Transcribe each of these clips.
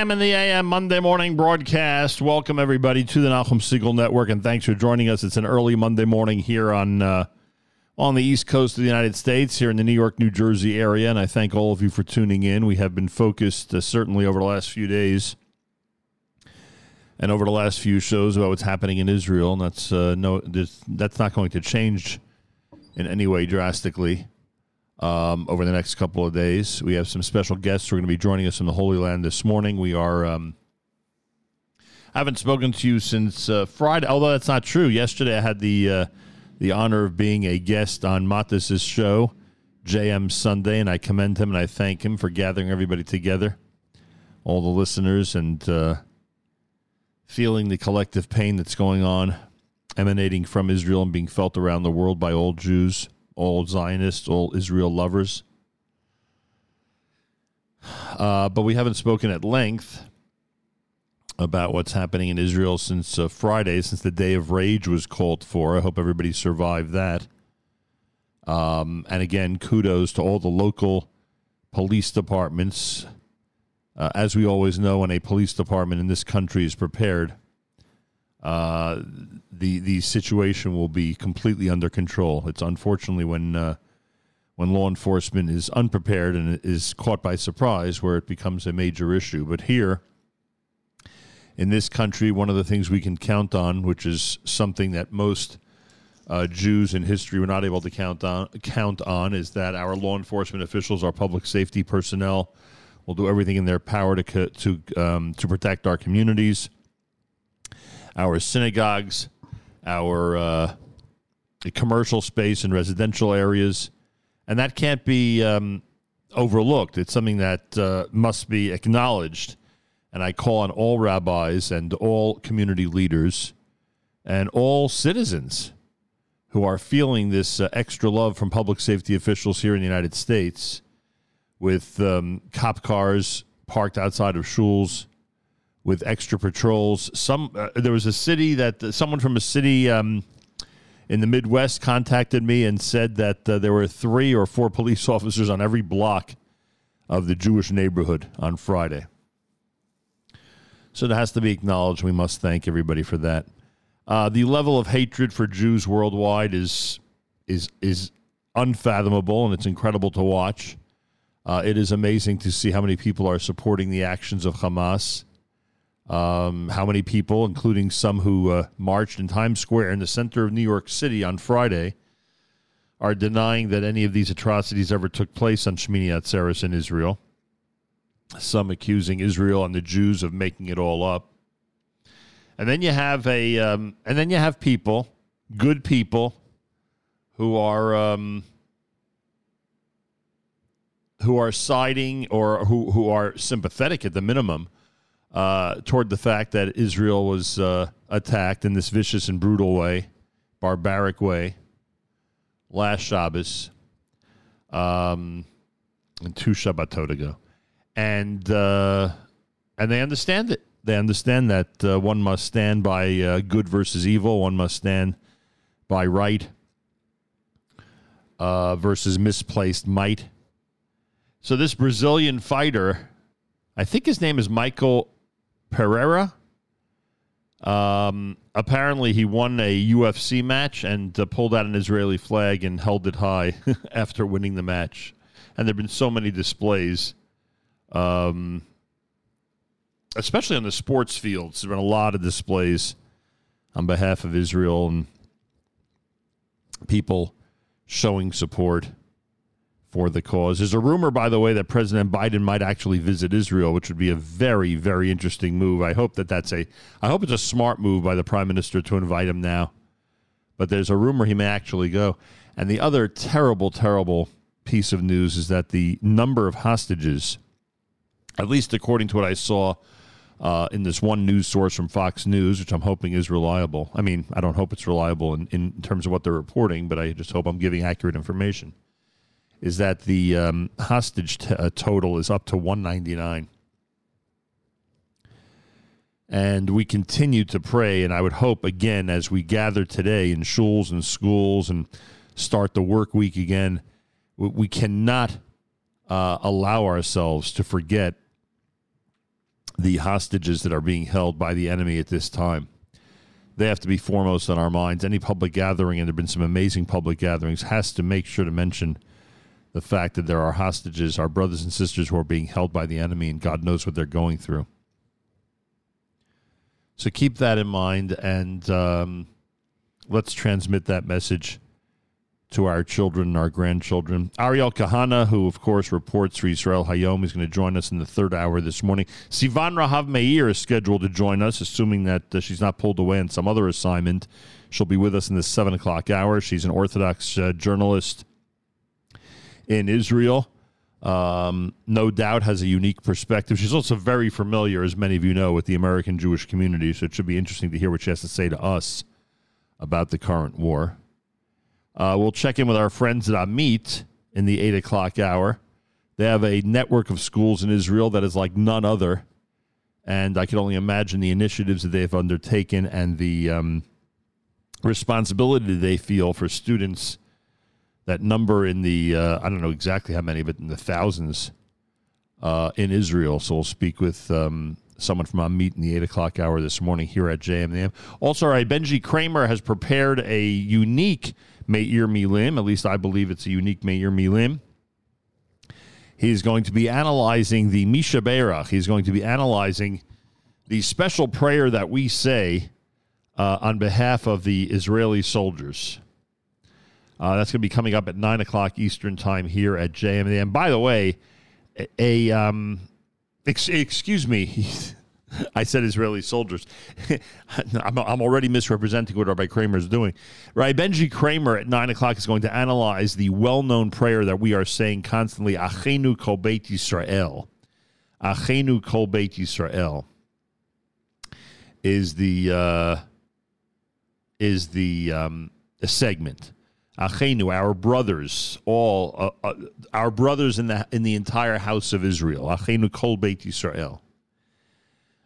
a.m. in the a.m. Monday morning broadcast. Welcome, everybody, to the Nachum Segal Network, and thanks for joining us. It's an early Monday morning here on uh, on the East Coast of the United States, here in the New York, New Jersey area, and I thank all of you for tuning in. We have been focused, uh, certainly, over the last few days and over the last few shows about what's happening in Israel, and that's uh, no, that's not going to change in any way drastically um, over the next couple of days. We have some special guests who are going to be joining us from the Holy Land this morning. We are um, I haven't spoken to you since uh, Friday, although that's not true. Yesterday, I had the uh, the honor of being a guest on Matis's show, JM Sunday, and I commend him and I thank him for gathering everybody together, all the listeners, and uh, feeling the collective pain that's going on, emanating from Israel and being felt around the world by all Jews, all Zionists, all Israel lovers. Uh, but we haven't spoken at length about what's happening in Israel since uh, Friday, since the Day of Rage was called for. I hope everybody survived that. Um, and again, kudos to all the local police departments. Uh, as we always know, when a police department in this country is prepared, uh, the the situation will be completely under control. It's unfortunately when uh, when law enforcement is unprepared and is caught by surprise where it becomes a major issue. But here, in this country, one of the things we can count on, which is something that most uh, Jews in history were not able to count on, count on, is that our law enforcement officials, our public safety personnel, will do everything in their power to to um, to protect our communities, our synagogues, our uh, commercial space and residential areas, and that can't be um, overlooked. It's something that uh, must be acknowledged and I call on all rabbis and all community leaders and all citizens who are feeling this uh, extra love from public safety officials here in the United States with um, cop cars parked outside of shuls with extra patrols. Some uh, there was a city that uh, someone from a city um, in the Midwest contacted me and said that uh, there were three or four police officers on every block of the Jewish neighborhood on Friday. So it has to be acknowledged. We must thank everybody for that. Uh, the level of hatred for Jews worldwide is is is unfathomable, and it's incredible to watch. Uh, it is amazing to see how many people are supporting the actions of Hamas. Um, how many people, including some who uh, marched in Times Square in the center of New York City on Friday, are denying that any of these atrocities ever took place on Shmini Atzeres in Israel some accusing Israel and the Jews of making it all up. And then you have a, um, and then you have people, good people, who are um, who are siding or who who are sympathetic at the minimum uh, toward the fact that Israel was uh, attacked in this vicious and brutal way, barbaric way, last Shabbos, um, and two Shabbatot ago and uh, and they understand it. They understand that uh, one must stand by uh, good versus evil. One must stand by right uh, versus misplaced might. So this Brazilian fighter, I think his name is Michael Pereira. Um, apparently, he won a UFC match and uh, pulled out an Israeli flag and held it high after winning the match. And there have been so many displays um, especially on the sports fields. There have been a lot of displays on behalf of Israel and people showing support for the cause. There's a rumor, by the way, that President Biden might actually visit Israel, which would be a very, very interesting move. I hope that that's a, I hope it's a smart move by the Prime Minister to invite him now. But there's a rumor he may actually go. And the other terrible, terrible piece of news is that the number of hostages at least according to what I saw uh, in this one news source from Fox News, which I'm hoping is reliable. I mean, I don't hope it's reliable in, in terms of what they're reporting, but I just hope I'm giving accurate information. Is that the um, hostage t- uh, total is up to 199. And we continue to pray, and I would hope again as we gather today in shuls and schools and start the work week again, we, we cannot uh, allow ourselves to forget the hostages that are being held by the enemy at this time. They have to be foremost on our minds. Any public gathering, and there have been some amazing public gatherings, has to make sure to mention the fact that there are hostages, our brothers and sisters who are being held by the enemy, and God knows what they're going through. So keep that in mind, and um, let's transmit that message to our children and our grandchildren. Ariel Kahana, who of course reports for Israel Hayom, is going to join us in the third hour this morning. Sivan Rahav Meir is scheduled to join us, assuming that uh, she's not pulled away on some other assignment. She'll be with us in the seven o'clock hour. She's an Orthodox uh, journalist in Israel. Um, no doubt has a unique perspective. She's also very familiar, as many of you know, with the American Jewish community. So it should be interesting to hear what she has to say to us about the current war. Uh, we'll check in with our friends at Amit in the eight o'clock hour. They have a network of schools in Israel that is like none other, and I can only imagine the initiatives that they've undertaken and the um, responsibility they feel for students that number in the uh, I don't know exactly how many, but in the thousands uh, in Israel. So we'll speak with um, someone from Amit in the eight o'clock hour this morning here at JMM. Also, right, Benji Kramer has prepared a unique Meir Milim. At least I believe it's a unique Meir Milim. He's going to be analyzing the Mi Sheberach. He's going to be analyzing the special prayer that we say uh, on behalf of the Israeli soldiers. Uh, that's going to be coming up at nine o'clock Eastern time here at JMD. And by the way, a, um, ex- excuse me, I said Israeli soldiers. I'm, I'm already misrepresenting what Rabbi Kramer is doing. Rabbi Benji Kramer at nine o'clock is going to analyze the well-known prayer that we are saying constantly: "Achenu kol beit Yisrael." Achenu kol beit Yisrael is the uh, is the um, segment. Achenu, our brothers, all uh, uh, our brothers in the in the entire house of Israel. Achenu kol beit Yisrael.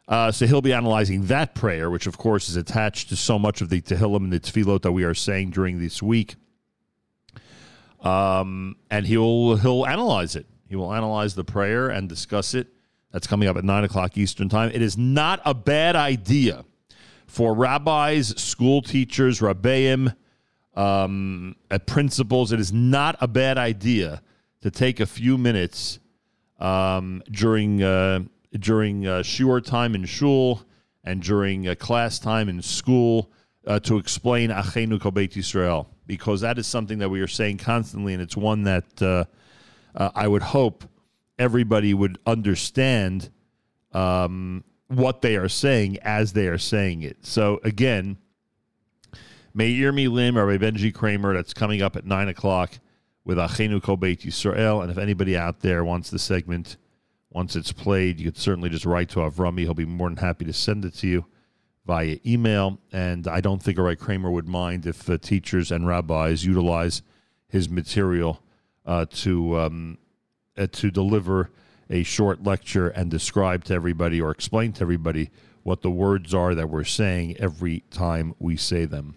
Uh, so he'll be analyzing that prayer, which of course is attached to so much of the Tehillim and the Tefillot that we are saying during this week. Um, and he'll he'll analyze it. He will analyze the prayer and discuss it. That's coming up at nine o'clock Eastern time. It is not a bad idea for rabbis, school teachers, rabbeim, um, at principals. It is not a bad idea to take a few minutes um, during uh, during uh, shiur time in shul and during uh, class time in school uh, to explain Achenu Kol Beit Yisrael because that is something that we are saying constantly, and it's one that uh, uh, I would hope everybody would understand um, what they are saying as they are saying it. So again, Meir Milim or Benji Kramer. That's coming up at nine o'clock with Achenu Kol Beit Yisrael. And if anybody out there wants the segment, once it's played, you could certainly just write to Avrami. He'll be more than happy to send it to you via email. And I don't think Rabbi Kramer would mind if uh, teachers and rabbis utilize his material uh, to um, uh, to deliver a short lecture and describe to everybody or explain to everybody what the words are that we're saying every time we say them.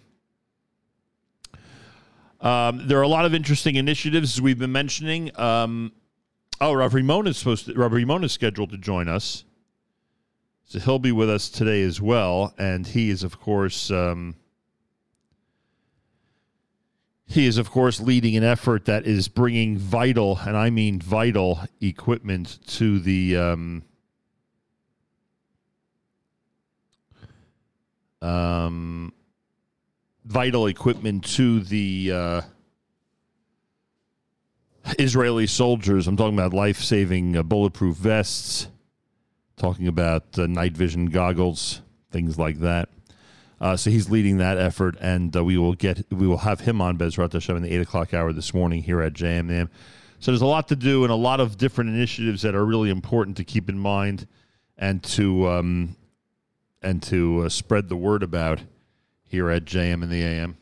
Um, there are a lot of interesting initiatives as we've been mentioning. Um, oh, Rav Rimon is supposed to, Rav Rimon is scheduled to join us, so he'll be with us today as well. And he is, of course, um, he is, of course, leading an effort that is bringing vital, and I mean vital, equipment to the. Um, um, vital equipment to the uh, Israeli soldiers. I'm talking about life saving uh, bulletproof vests, talking about uh, night vision goggles, things like that. Uh, so he's leading that effort, and uh, we will get we will have him on Bezrat Hashem in the eight o'clock hour this morning here at JMM. So there's a lot to do and a lot of different initiatives that are really important to keep in mind and to um, and to uh, spread the word about here at JM in the AM.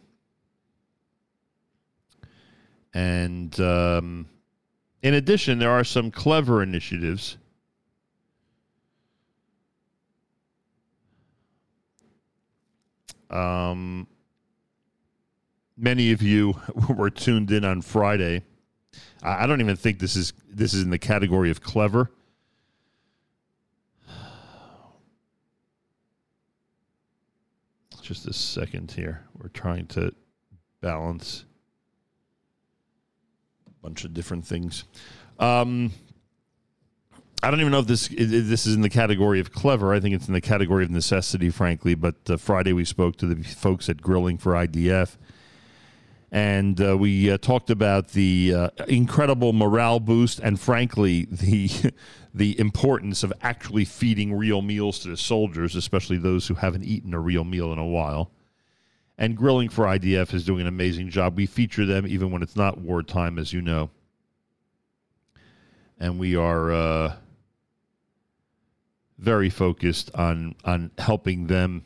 And um, in addition, there are some clever initiatives. Um, many of you were tuned in on Friday. I, don't even think this is this is in the category of clever. Just a second here. We're trying to balance a bunch of different things. Um, I don't even know if this if this is in the category of clever. I think it's in the category of necessity, frankly. But uh, Friday we spoke to the folks at Grilling for IDF, and uh, we uh, talked about the uh, incredible morale boost and, frankly, the the importance of actually feeding real meals to the soldiers, especially those who haven't eaten a real meal in a while. And Grilling for IDF is doing an amazing job. We feature them even when it's not wartime, as you know. And we are uh, very focused on on helping them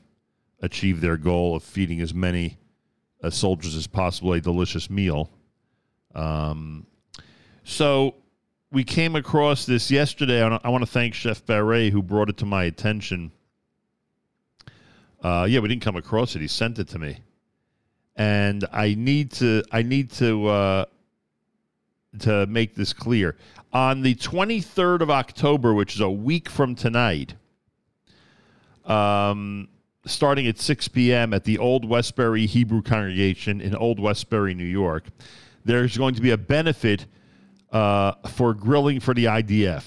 achieve their goal of feeding as many uh, soldiers as possible a delicious meal. Um, so we came across this yesterday. I want to thank Chef Barret who brought it to my attention. Uh, yeah, we didn't come across it. He sent it to me, and I need to. I need to. Uh, to make this clear, on the 23rd of October, which is a week from tonight, um, starting at 6 p.m. at the Old Westbury Hebrew Congregation in Old Westbury, New York, there's going to be a benefit uh, for grilling for the IDF.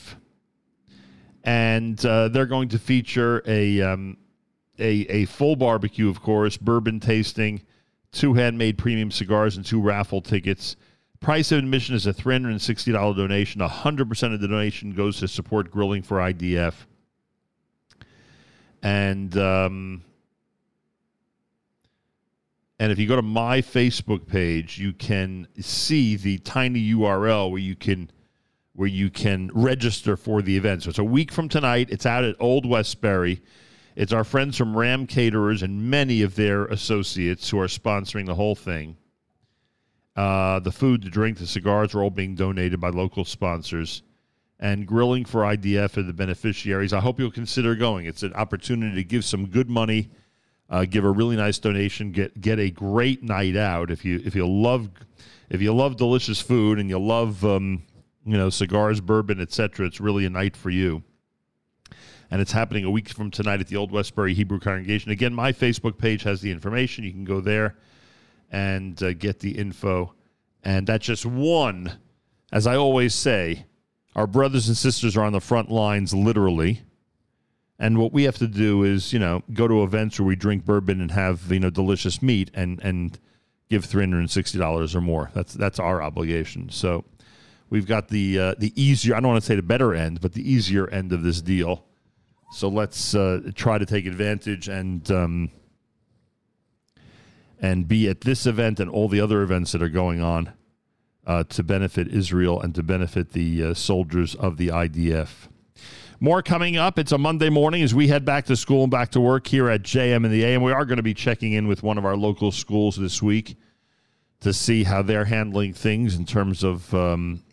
And uh, they're going to feature a, um, a, a full barbecue, of course, bourbon tasting, two handmade premium cigars, and two raffle tickets. Price of admission is a $360 donation. 100% of the donation goes to support grilling for IDF. And um, and if you go to my Facebook page, you can see the tiny URL where you can where you can register for the event. So it's a week from tonight. It's out at Old Westbury. It's our friends from Ram Caterers and many of their associates who are sponsoring the whole thing. Uh, the food, the drink, the cigars are all being donated by local sponsors. And grilling for IDF are the beneficiaries. I hope you'll consider going. It's an opportunity to give some good money uh, give a really nice donation, get get a great night out. If you if you love if you love delicious food and you love um, you know cigars, bourbon, etc., it's really a night for you. And it's happening a week from tonight at the Old Westbury Hebrew Congregation. Again, my Facebook page has the information. You can go there and uh, get the info. And that's just one, as I always say, our brothers and sisters are on the front lines, literally and what we have to do is, you know, go to events where we drink bourbon and have, you know, delicious meat and and give three hundred and sixty dollars or more. That's that's our obligation. So we've got the uh, the easier. I don't want to say the better end, but the easier end of this deal. So let's uh, try to take advantage and um, and be at this event and all the other events that are going on uh, to benefit Israel and to benefit the uh, soldiers of the IDF. More coming up. It's a Monday morning as we head back to school and back to work here at JM and the AM. We are going to be checking in with one of our local schools this week to see how they're handling things in terms of um,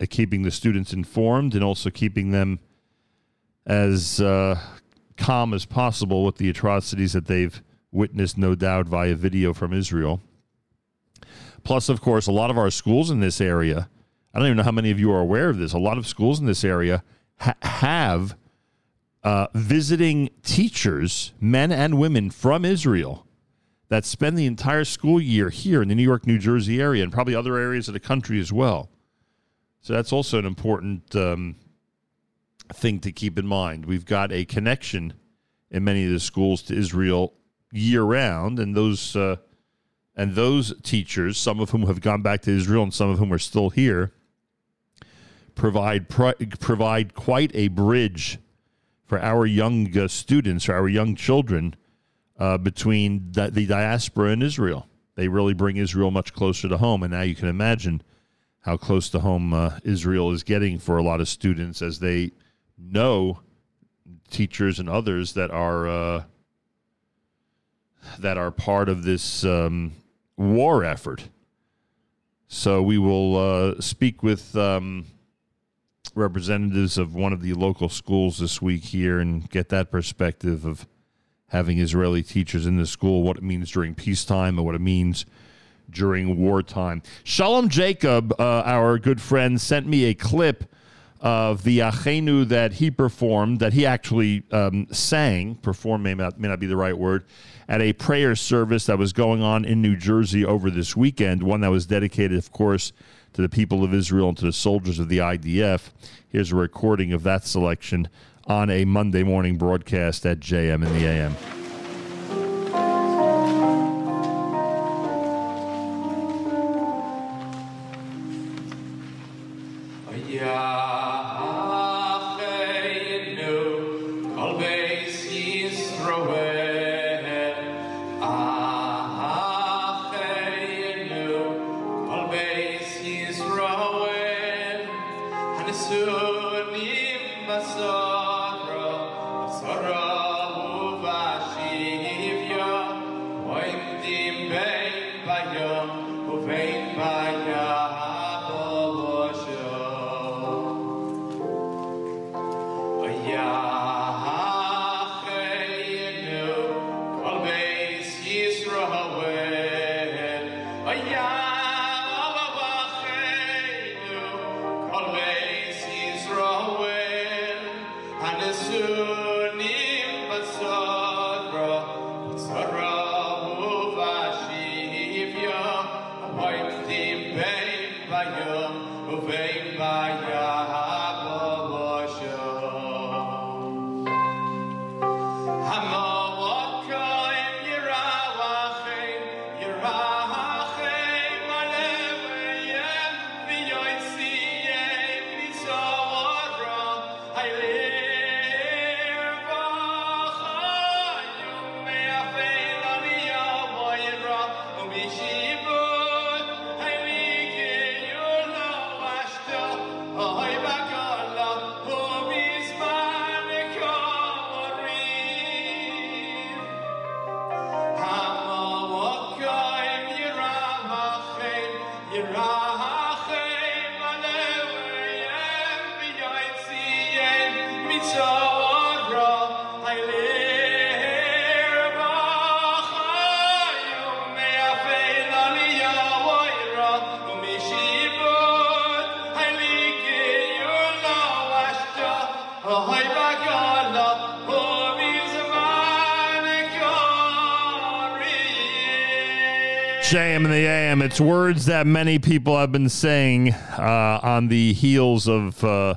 uh, keeping the students informed and also keeping them as uh, calm as possible with the atrocities that they've witnessed, no doubt, via video from Israel. Plus, of course, a lot of our schools in this area, I don't even know how many of you are aware of this, a lot of schools in this area ha- have uh, visiting teachers, men and women from Israel, that spend the entire school year here in the New York, New Jersey area, and probably other areas of the country as well. So that's also an important um, thing to keep in mind. We've got a connection in many of the schools to Israel year round, and those uh, and those teachers, some of whom have gone back to Israel and some of whom are still here, provide provide quite a bridge for our young uh, students, or our young children, uh, between the, the diaspora and Israel. They really bring Israel much closer to home, and now you can imagine how close to home uh, Israel is getting for a lot of students as they know teachers and others that are uh, that are part of this um, war effort. So we will uh, speak with um, representatives of one of the local schools this week here and get that perspective of having Israeli teachers in the school, what it means during peacetime and what it means during wartime. Shalom Jacob, uh, our good friend, sent me a clip of the Achenu that he performed, that he actually um, sang, perform may not, may not be the right word, at a prayer service that was going on in New Jersey over this weekend, one that was dedicated, of course, to the people of Israel and to the soldiers of the IDF. Here's a recording of that selection on a Monday morning broadcast at JM in the AM. JM and the AM. It's words that many people have been saying uh, on the heels of uh,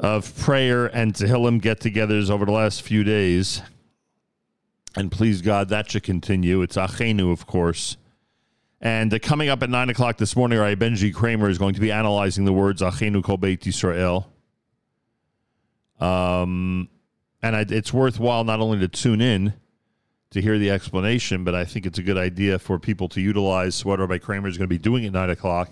of prayer and Tehillim get-togethers over the last few days. And please God, that should continue. It's Achenu, of course. And uh, coming up at 9 o'clock this morning, our Benji Kramer is going to be analyzing the words Achenu Kol Beit Yisrael. Um, and I, it's worthwhile not only to tune in, to hear the explanation, but I think it's a good idea for people to utilize what Rabbi Kramer is going to be doing at 9 o'clock.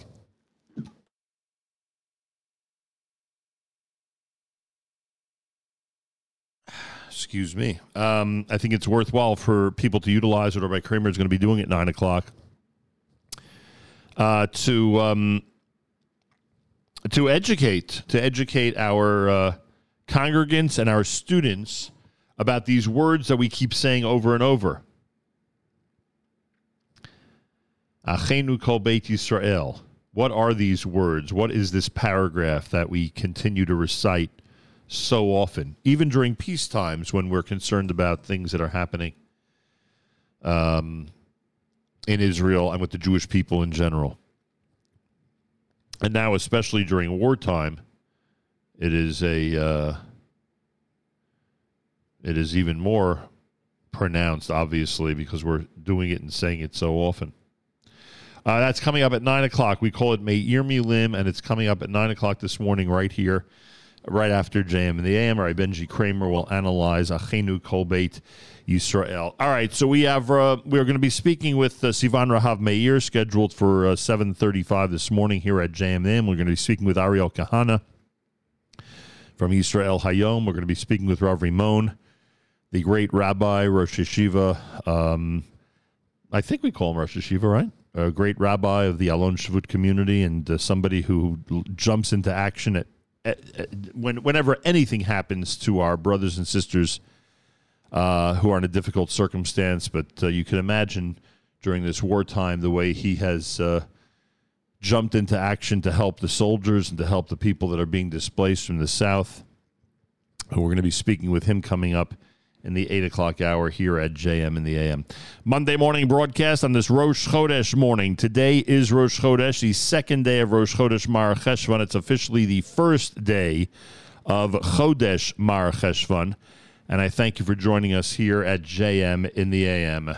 Excuse me. Um, I think it's worthwhile for people to utilize what Rabbi Kramer is going to be doing at 9 o'clock uh, to, um, to educate, to educate our uh, congregants and our students about these words that we keep saying over and over. Achenu kol beit Yisrael. What are these words? What is this paragraph that we continue to recite so often, even during peace times when we're concerned about things that are happening um, in Israel and with the Jewish people in general? And now, especially during wartime, it is a uh, it is even more pronounced, obviously, because we're doing it and saying it so often. Uh, that's coming up at 9 o'clock. We call it Me'ir Milim, and it's coming up at 9 o'clock this morning right here, right after JM and the AM. All right, Benji Kramer will analyze Achenu Kolbeit Yisrael. All right, so we have uh, we're going to be speaking with uh, Sivan Rahav Meir, scheduled for uh, 7.35 this morning here at JMM. We're going to be speaking with Ariel Kahana from Israel Hayom. We're going to be speaking with Rav Rimon the great rabbi, Rosh Yeshiva. Um, I think we call him Rosh Yeshiva, right? A great rabbi of the Alon Shavut community and uh, somebody who jumps into action at, at, at, when, whenever anything happens to our brothers and sisters uh, who are in a difficult circumstance. But uh, you can imagine during this wartime the way he has uh, jumped into action to help the soldiers and to help the people that are being displaced from the south. We're going to be speaking with him coming up in the 8 o'clock hour here at JM in the AM. Monday morning broadcast on this Rosh Chodesh morning. Today is Rosh Chodesh, the second day of Rosh Chodesh Mar Cheshvan. It's officially the first day of Chodesh Mar Cheshvan. And I thank you for joining us here at JM in the AM.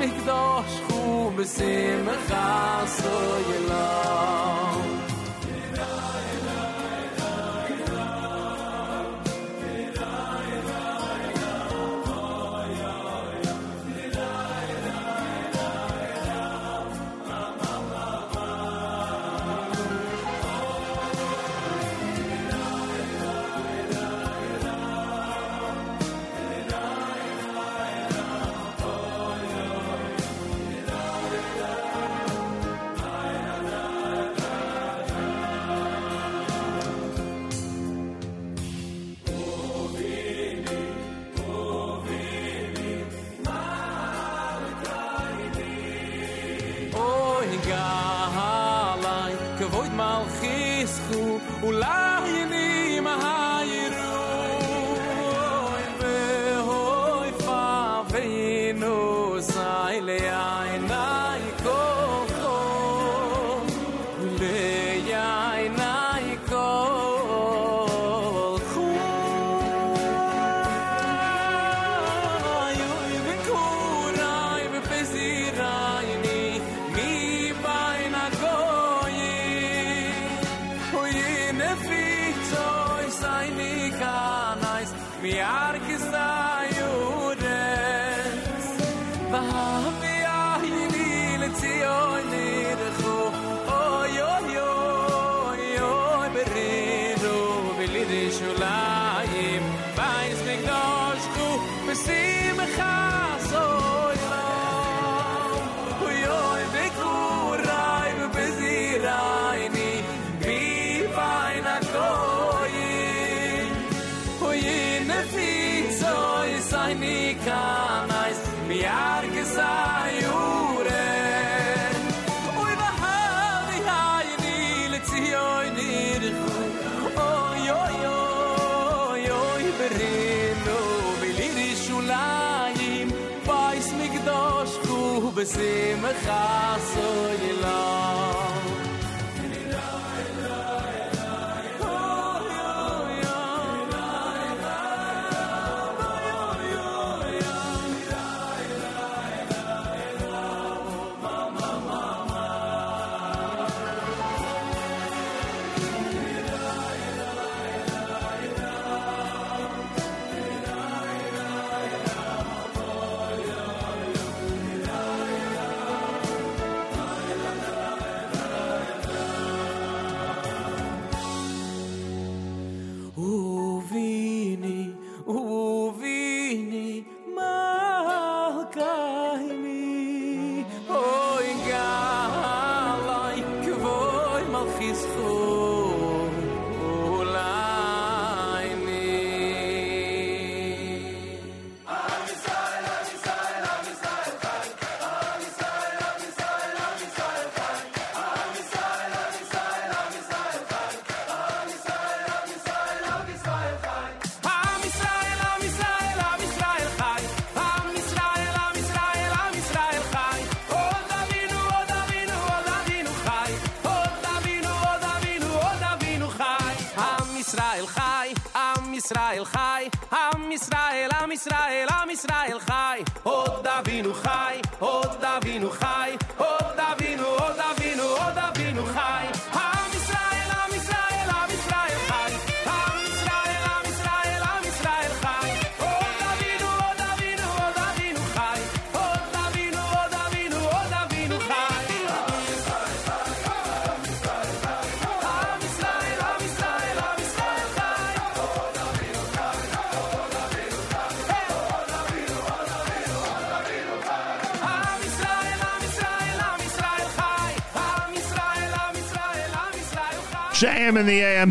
mich doch בשמחה bis.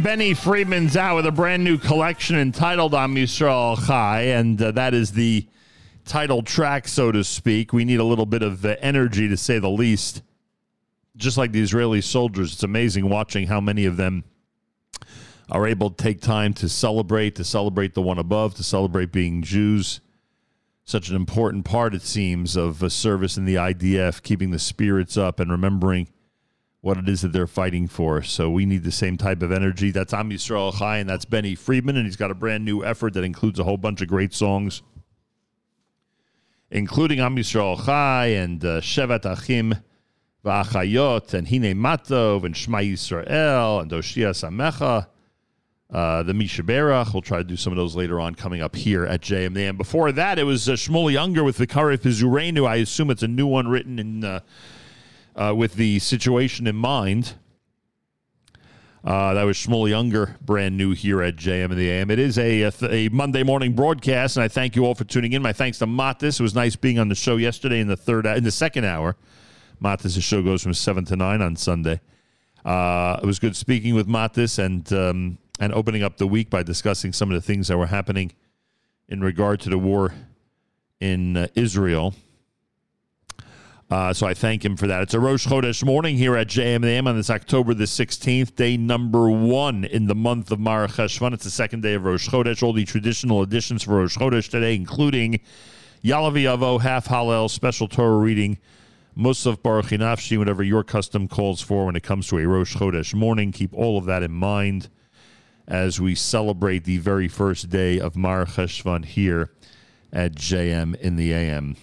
Benny Friedman's out with a brand new collection entitled Am Yisrael Chai, and uh, that is the title track, so to speak. We need a little bit of uh, energy, to say the least. Just like the Israeli soldiers, it's amazing watching how many of them are able to take time to celebrate, to celebrate the one above, to celebrate being Jews. Such an important part, it seems, of a service in the IDF, keeping the spirits up and remembering what it is that they're fighting for. So we need the same type of energy. That's Am Yisrael Chai, and that's Benny Friedman, and he's got a brand new effort that includes a whole bunch of great songs, including Am Yisrael Chai and uh, Shevat Achim V'Achayot and Hine Matov and Shema Yisrael and Oshia Samecha. Uh, the Mi Sheberach. We'll try to do some of those later on coming up here at JM. And before that, it was uh, Shmuley Ungar with the Karif Pizurenu. I assume it's a new one written in uh, uh, with the situation in mind. Uh, that was Shmuel Ungar, brand new here at JM and the AM. It is a, a, th- a Monday morning broadcast, and I thank you all for tuning in. My thanks to Matis. It was nice being on the show yesterday in the third in the second hour. Matis' show goes from seven to nine on Sunday. Uh, it was good speaking with Matis and um, and opening up the week by discussing some of the things that were happening in regard to the war in uh, Israel. Uh, so I thank him for that. It's a Rosh Chodesh morning here at JMAM on this October the 16th, day number one in the month of Marach Cheshvan. It's the second day of Rosh Chodesh. All the traditional additions for Rosh Chodesh today, including Ya'aleh V'yavo, half Hallel, special Torah reading, Musaf Barchi Nafshi, whatever your custom calls for when it comes to a Rosh Chodesh morning. Keep all of that in mind as we celebrate the very first day of Marach Cheshvan here at JM in the AM.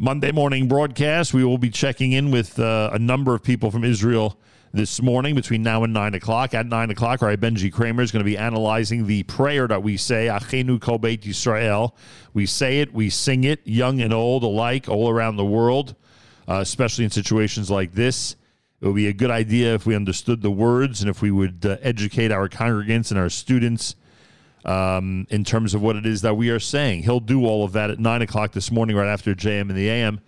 Monday morning broadcast. We will be checking in with uh, a number of people from Israel this morning between now and 9 o'clock. At 9 o'clock, our Benji Kramer is going to be analyzing the prayer that we say, Achenu Kol Beit Yisrael. We say it, we sing it, young and old alike, all around the world, uh, especially in situations like this. It would be a good idea if we understood the words and if we would uh, educate our congregants and our students um, in terms of what it is that we are saying. He'll do all of that at 9 o'clock this morning, right after JM and the AM.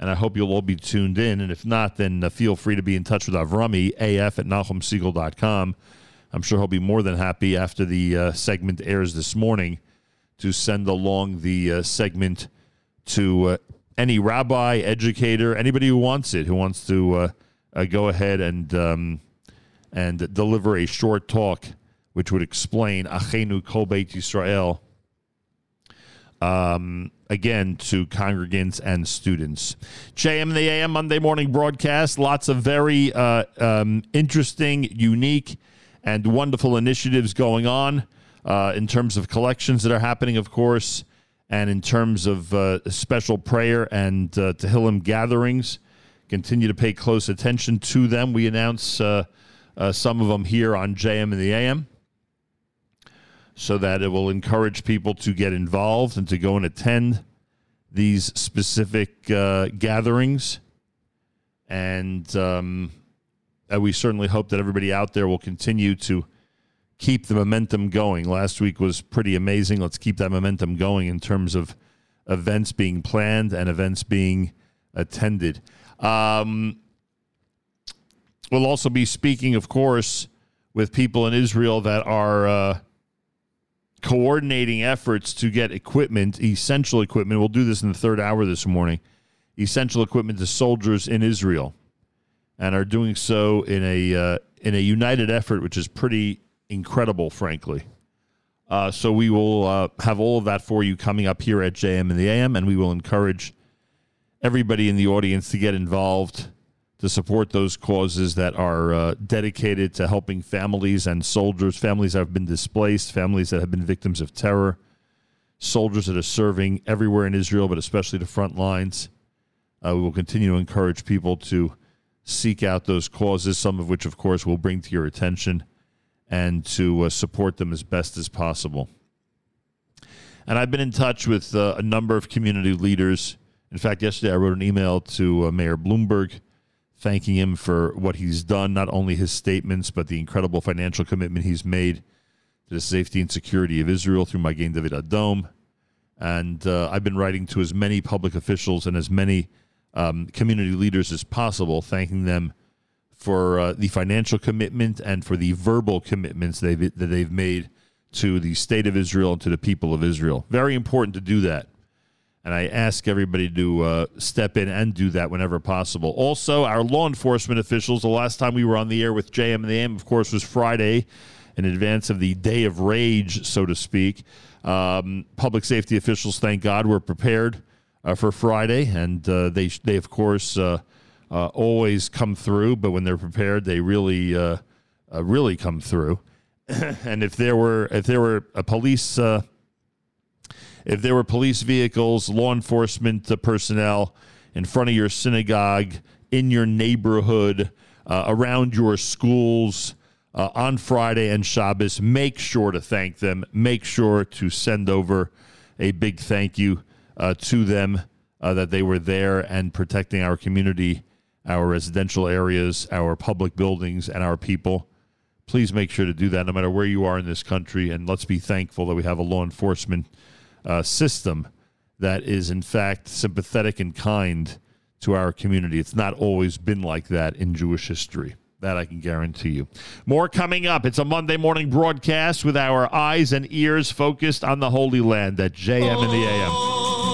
And I hope you'll all be tuned in. And if not, then uh, feel free to be in touch with Avrami, af at NachumSegal.com. I'm sure he'll be more than happy after the uh, segment airs this morning to send along the uh, segment to uh, any rabbi, educator, anybody who wants it, who wants to uh, uh, go ahead and um, and deliver a short talk which would explain Achenu Kol Beit Yisrael um, again to congregants and students. JM the AM Monday morning broadcast. Lots of very uh, um, interesting, unique, and wonderful initiatives going on uh, in terms of collections that are happening, of course, and in terms of uh, special prayer and uh, Tehillim gatherings. Continue to pay close attention to them. We announce uh, uh, some of them here on JM and the AM so that it will encourage people to get involved and to go and attend these specific uh, gatherings. And um, uh, we certainly hope that everybody out there will continue to keep the momentum going. Last week was pretty amazing. Let's keep that momentum going in terms of events being planned and events being attended. Um, we'll also be speaking, of course, with people in Israel that are. Uh, coordinating efforts to get equipment, essential equipment. We'll do this in the third hour this morning. Essential equipment to soldiers in Israel, and are doing so in a uh, in a united effort, which is pretty incredible, frankly. Uh, so we will uh, have all of that for you coming up here at JM and the AM, and we will encourage everybody in the audience to get involved, to support those causes that are uh, dedicated to helping families and soldiers, families that have been displaced, families that have been victims of terror, soldiers that are serving everywhere in Israel, but especially the front lines. Uh, we will continue to encourage people to seek out those causes, some of which, of course, we'll bring to your attention, and to uh, support them as best as possible. And I've been in touch with uh, a number of community leaders. In fact, yesterday I wrote an email to uh, Mayor Bloomberg thanking him for what he's done, not only his statements, but the incredible financial commitment he's made to the safety and security of Israel through Magen David Adom. And uh, I've been writing to as many public officials and as many um, community leaders as possible, thanking them for uh, the financial commitment and for the verbal commitments they've, that they've made to the state of Israel and to the people of Israel. Very important to do that. And I ask everybody to uh, step in and do that whenever possible. Also, our law enforcement officials, the last time we were on the air with JM and the AM, of course, was Friday in advance of the day of rage, so to speak. Um, public safety officials, thank God, were prepared uh, for Friday, and uh, they, they, of course, uh, uh, always come through, but when they're prepared, they really, uh, really come through. and if there were if there were a police if there were police vehicles, law enforcement uh, personnel in front of your synagogue, in your neighborhood, uh, around your schools uh, on Friday and Shabbos, make sure to thank them. Make sure to send over a big thank you uh, to them uh, that they were there and protecting our community, our residential areas, our public buildings, and our people please make sure to do that no matter where you are in this country. And let's be thankful that we have a law enforcement uh, system that is, in fact, sympathetic and kind to our community. It's not always been like that in Jewish history. That I can guarantee you. More coming up. It's a Monday morning broadcast with our eyes and ears focused on the Holy Land at JM in the AM.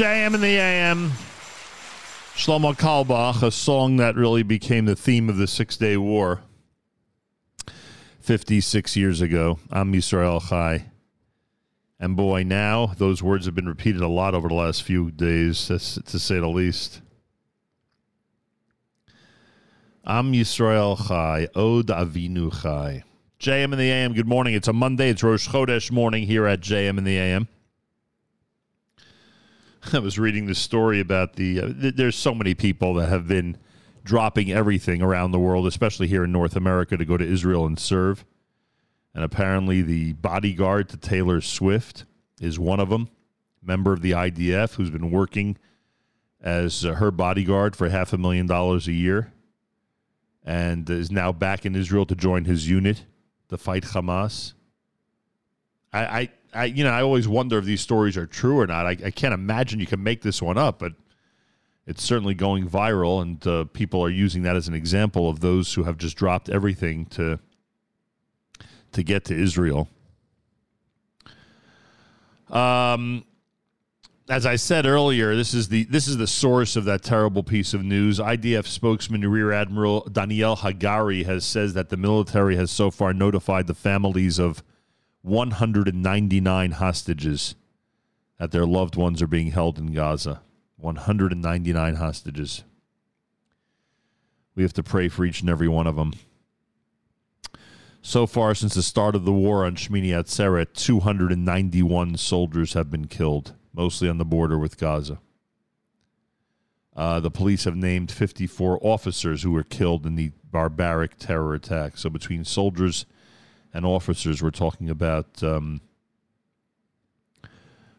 JM in the AM. Shlomo Carlebach, a song that really became the theme of the Six Day War 56 years ago. Am Yisrael Chai. And boy, now those words have been repeated a lot over the last few days, to, to say the least. Am Yisrael Chai, Od Avinu Chai. JM in the AM, good morning. It's a Monday. It's Rosh Chodesh morning here at JM in the AM. I was reading the story about the. Uh, th- there's so many people that have been dropping everything around the world, especially here in North America, to go to Israel and serve. And apparently, the bodyguard to Taylor Swift is one of them, member of the IDF, who's been working as uh, her bodyguard for half a million dollars a year, and is now back in Israel to join his unit to fight Hamas. I, I, I you know, I always wonder if these stories are true or not. I, I can't imagine you can make this one up, but it's certainly going viral, and uh, people are using that as an example of those who have just dropped everything to to get to Israel. Um, as I said earlier, this is the this is the source of that terrible piece of news. IDF spokesman Rear Admiral Daniel Hagari has says that the military has so far notified the families of 199 hostages that their loved ones are being held in Gaza. 199 hostages. We have to pray for each and every one of them. So far, since the start of the war on Shmini Atzeret, 291 soldiers have been killed, mostly on the border with Gaza. Uh, the police have named 54 officers who were killed in the barbaric terror attack. So, between soldiers and officers, we're talking about um,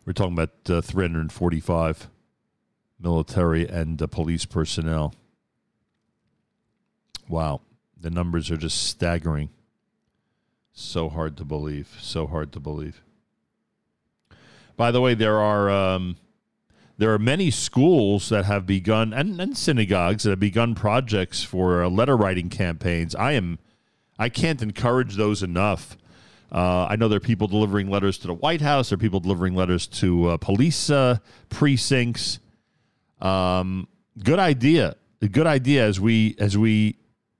we're talking about uh, 345 military and uh, police personnel. Wow, the numbers are just staggering. So hard to believe. So hard to believe. By the way, there are um, there are many schools that have begun and, and synagogues that have begun projects for uh, letter writing campaigns. I am I can't encourage those enough. Uh, I know there are people delivering letters to the White House. There are people delivering letters to uh, police uh, precincts. Um, good idea. A good idea as we as we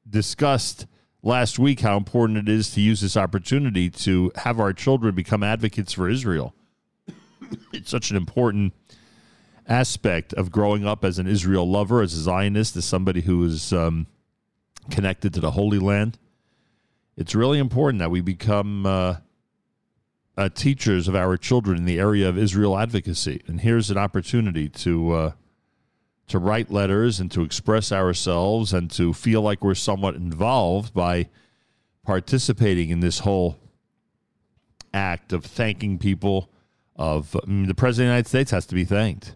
discussed last week how important it is to use this opportunity to have our children become advocates for Israel. it's such an important aspect of growing up as an Israel lover, as a Zionist, as somebody who is um, connected to the Holy Land. It's really important that we become uh, uh, teachers of our children in the area of Israel advocacy. And here's an opportunity to uh, to write letters and to express ourselves and to feel like we're somewhat involved by participating in this whole act of thanking people of I mean, the president of the United States has to be thanked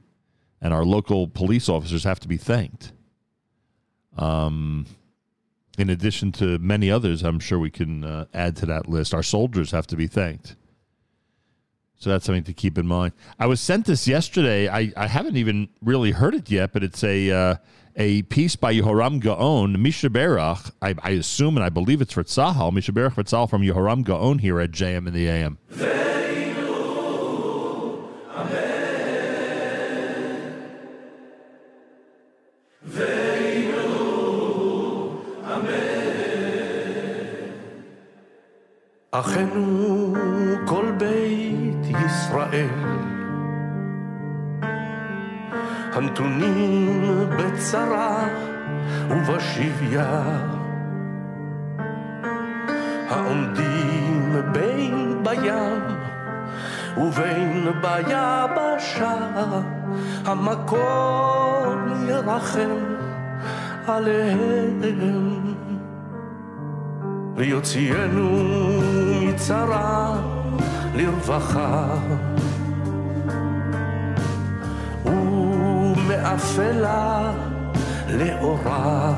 and our local police officers have to be thanked um, in addition to many others i'm sure we can uh, add to that list our soldiers have to be thanked so that's something to keep in mind. I was sent this yesterday. I, I haven't even really heard it yet, but it's a uh, a piece by Yehoram Gaon, Mi Sheberach. I, I assume and I believe it's for Tzahal. Mi Sheberach Tzahal from Yehoram Gaon here at JM in the AM. אחינו כל בית ישראל. הנתונים בצרה ובשביה. העומדים בין בים ובין ביבשה המקום ירחם עליהם ויוציאנו מצרה לרווחה. ומאפלה לאורה.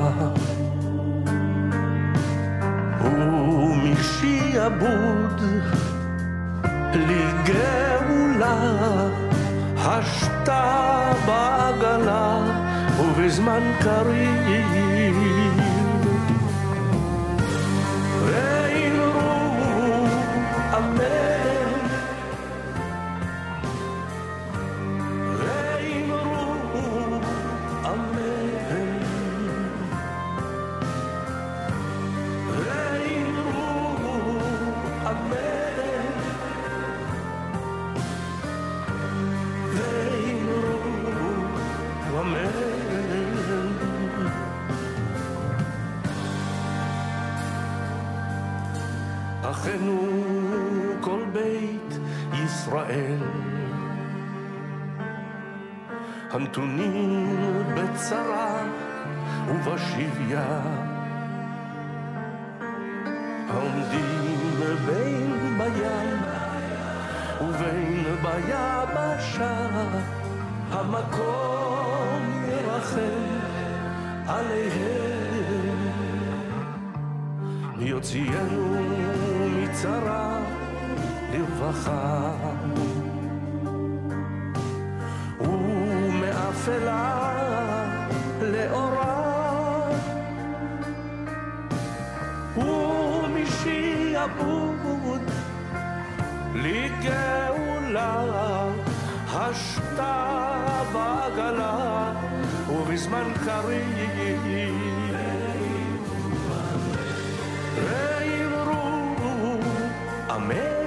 ומשעבוד לגאולה השתה בעגלה ובזמן קריב ישראל. הנתונים בצרה ובשביה. העומדים בין בים ובין ביבשה. המקום ירחם עליהם. יוציאנו מצרה לרווחה ומאפלה לאורה ומשעבוד לגאולה השתה בעגלה ובזמן קריב ואמרו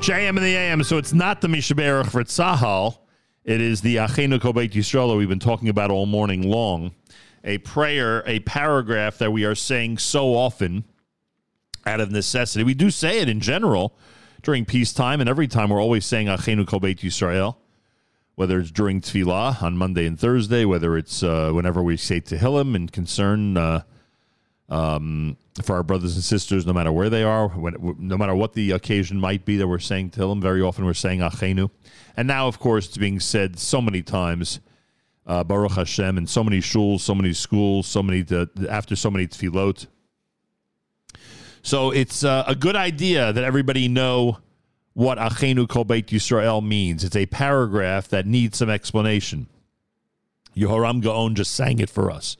JM and the AM. So it's not the Mi Sheberach Tzahal. It is the Achenu Kol Beit Yisrael we've been talking about all morning long. A prayer, a paragraph that we are saying so often out of necessity. We do say it in general during peacetime, and every time we're always saying Achenu Kol Beit Yisrael, whether it's during Tefillah on Monday and Thursday, whether it's uh, whenever we say Tehillim and concern uh, um, for our brothers and sisters, no matter where they are, when, no matter what the occasion might be that we're saying Tehillim. Very often we're saying Achenu. And now, of course, it's being said so many times, uh, Baruch Hashem, in so many shuls, so many schools, so many, after so many tefillot. So it's uh, a good idea that everybody know what Achenu Kol Beit Yisrael means. It's a paragraph that needs some explanation. Yehoram Gaon just sang it for us.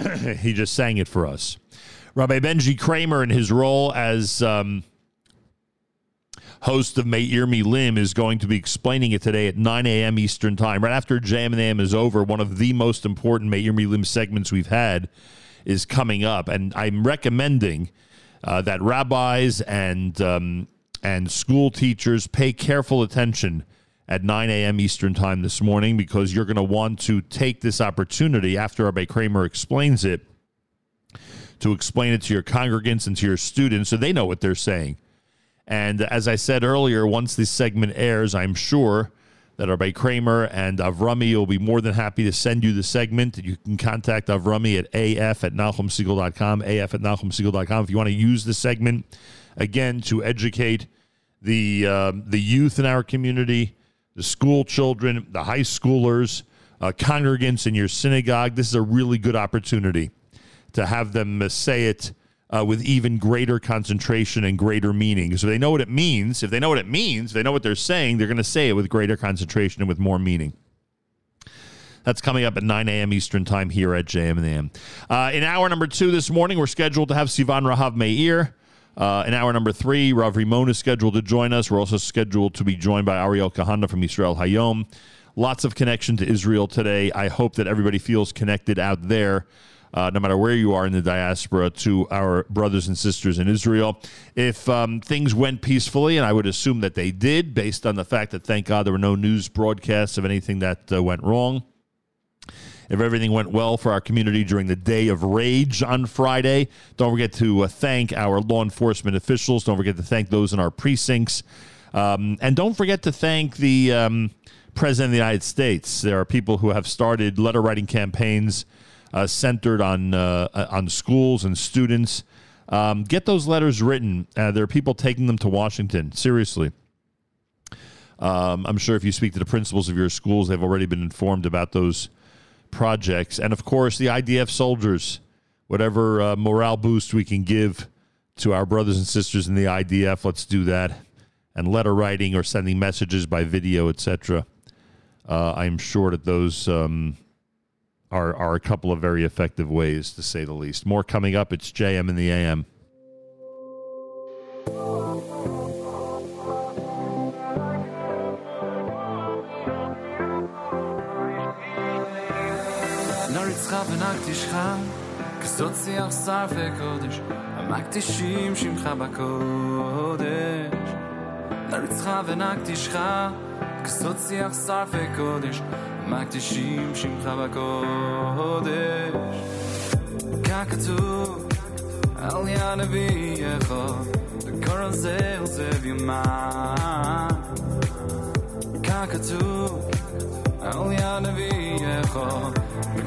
he just sang it for us. Rabbi Benji Kramer, in his role as um, host of Mayir Me Lim, is going to be explaining it today at 9 a.m. Eastern Time. Right after JM and AM is over, one of the most important Mayir Me Lim segments we've had is coming up. And I'm recommending uh, that rabbis and, um, and school teachers pay careful attention at 9 a.m. Eastern Time this morning because you're going to want to take this opportunity after Rabbi Kramer explains it to explain it to your congregants and to your students so they know what they're saying. And as I said earlier, once this segment airs, I'm sure that Rabbi Kramer and Avrami will be more than happy to send you the segment. You can contact Avrami at af at nachumsegal.com, af at nachumsegal.com if you want to use the segment, again, to educate the, um, the youth in our community, the school children, the high schoolers, uh, congregants in your synagogue. This is a really good opportunity to have them uh, say it uh, with even greater concentration and greater meaning. So they know what it means. If they know what it means, they know what they're saying, they're going to say it with greater concentration and with more meaning. That's coming up at 9 a.m. Eastern Time here at JM and the AM. Uh, in hour number two this morning, we're scheduled to have Sivan Rahav Meir. Uh, in hour number three, Rav Rimon is scheduled to join us. We're also scheduled to be joined by Ariel Kahana from Israel Hayom. Lots of connection to Israel today. I hope that everybody feels connected out there uh, no matter where you are in the diaspora, to our brothers and sisters in Israel. If um, things went peacefully, and I would assume that they did, based on the fact that, thank God, there were no news broadcasts of anything that uh, went wrong. If everything went well for our community during the day of rage on Friday, don't forget to uh, thank our law enforcement officials. Don't forget to thank those in our precincts. Um, and don't forget to thank the um, president of the United States. There are people who have started letter writing campaigns uh, centered on uh, on schools and students. Um, get those letters written. Uh, there are people taking them to Washington. Seriously. Um, I'm sure if you speak to the principals of your schools, they've already been informed about those projects. And of course, the IDF soldiers, whatever uh, morale boost we can give to our brothers and sisters in the IDF, let's do that. And letter writing or sending messages by video, etc. Uh, I'm sure that those um, are are a couple of very effective ways, to say the least. More coming up. It's JM in the AM. נריצחה ונקדישך, כסות שיח שר וקודש, המקדישים שמך בקודש. נריצחה ונקדישך, כסות שיח שר וקודש, המקדישים שמך בקודש. ככתוב על יד נביאך, וקורא זה עוזב יומה. ככתוב על יד נביאך,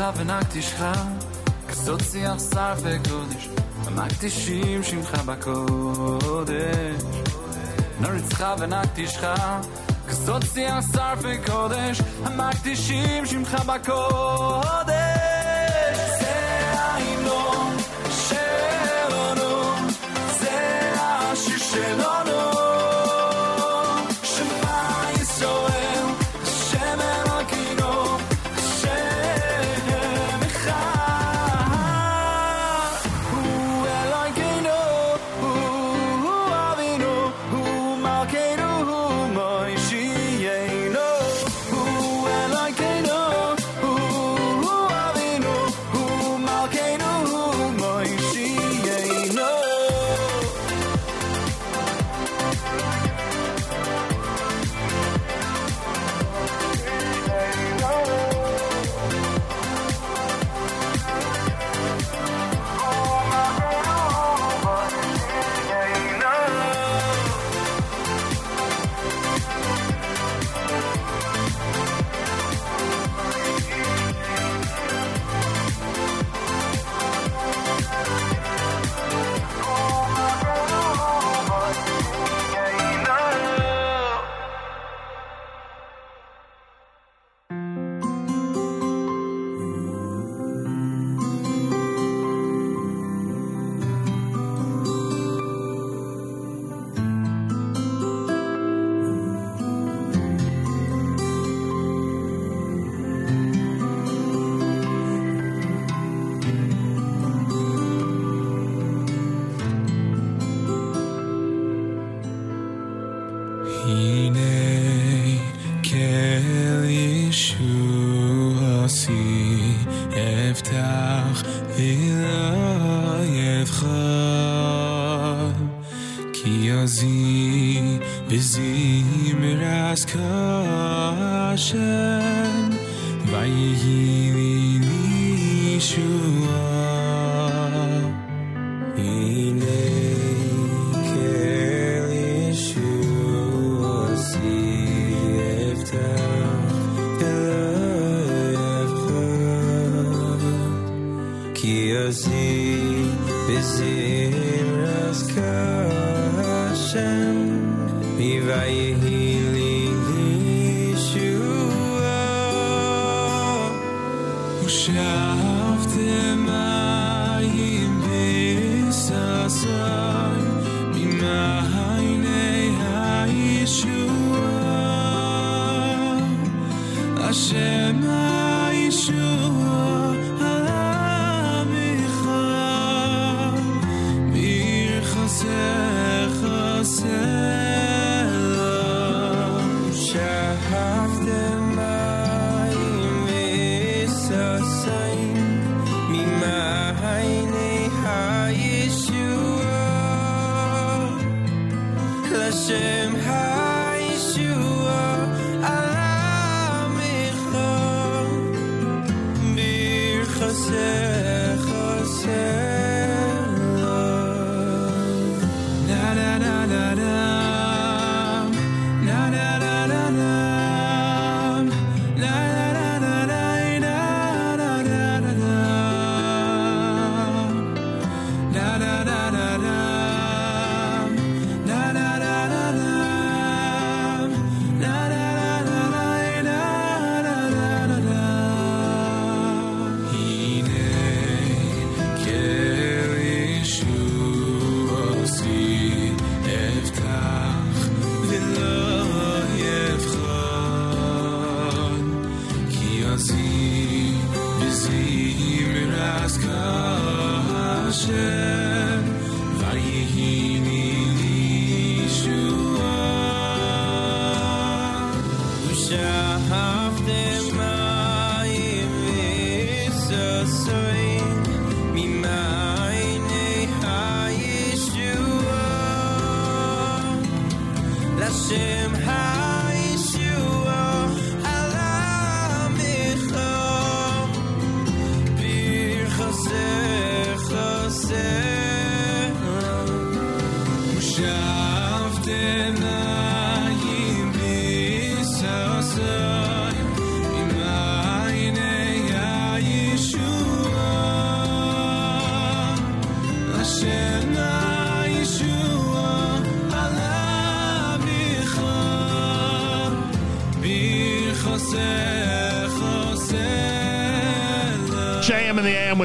אותך ונגתי שלך, כזאת שיח שר וקודש, עמקתי שים שמך בקודש. נרצחך ונגתי שלך, כזאת שיח שר וקודש, עמקתי שים שמך בקודש.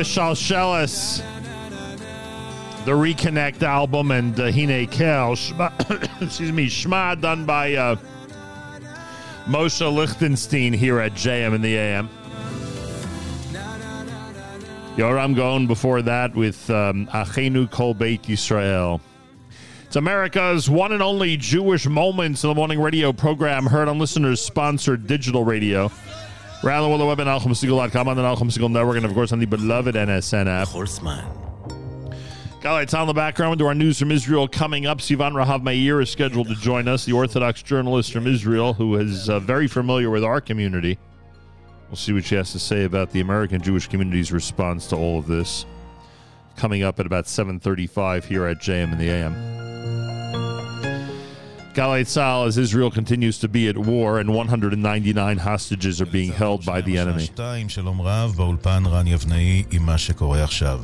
With Shalshelis. The Reconnect album and uh, Hine Kel. Shma, excuse me, Shma done by uh, Moshe Lichtenstein here at JM in the AM. Yoram going before that with um, Achenu Kol Beit Yisrael. It's America's one and only Jewish Moments in the Morning radio program heard on listeners sponsored digital radio. The world, the web at nachumsegal.com on the Nachum Segal Network, and of course on the beloved NSN app. Got lights on the background to our news from Israel coming up. Sivan Rahav Meir is scheduled to join us, the Orthodox journalist from Israel, who is uh, very familiar with our community. We'll see what she has to say about the American Jewish community's response to all of this. Coming up at about 7:35 here at JM in the AM. Galei Tzal, as Israel continues to be at war and 199 hostages are being held by the enemy. שתיים, שלום רב, באולפן רן יבנאי עם מה שקורה עכשיו.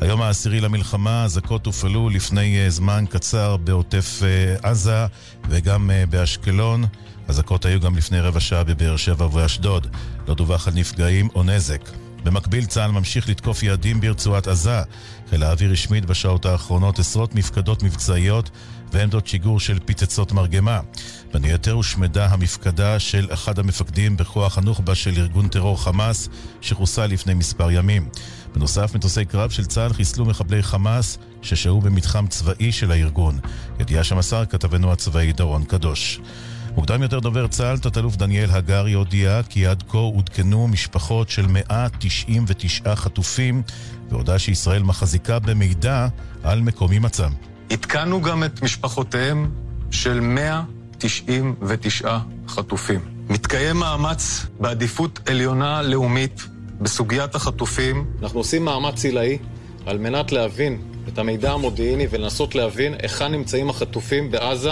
היום העשירי למלחמה, אזעקות הופעלו לפני אה, זמן קצר בעוטף אה, עזה וגם אה, באשקלון. אזעקות היו גם לפני רבע שעה בבאר שבע ובאשדוד. לא דווח על נפגעים או נזק. במקביל צה"ל ממשיך לתקוף יעדים ברצועת עזה. חיל האוויר השמיד בשעות האחרונות עשרות מפקדות מבצעיות ועמדות שיגור של פצצות מרגמה. בין היתר הושמדה המפקדה של אחד המפקדים בכוח הנוח'בה של ארגון טרור חמאס, שחוסל לפני מספר ימים. בנוסף, מטוסי קרב של צה"ל חיסלו מחבלי חמאס ששהו במתחם צבאי של הארגון. ידיעה שמסר כתבנו הצבאי דורון קדוש. מוקדם יותר דובר צה"ל, תת-אלוף דניאל הגרי, הודיע כי עד כה עודכנו משפחות של 199 חטופים, והודה שישראל מחזיקה במידע על מקום הימצאם. עדכנו גם את משפחותיהם של 199 חטופים. מתקיים מאמץ בעדיפות עליונה לאומית בסוגיית החטופים. אנחנו עושים מאמץ עילאי על מנת להבין את המידע המודיעיני ולנסות להבין היכן נמצאים החטופים בעזה,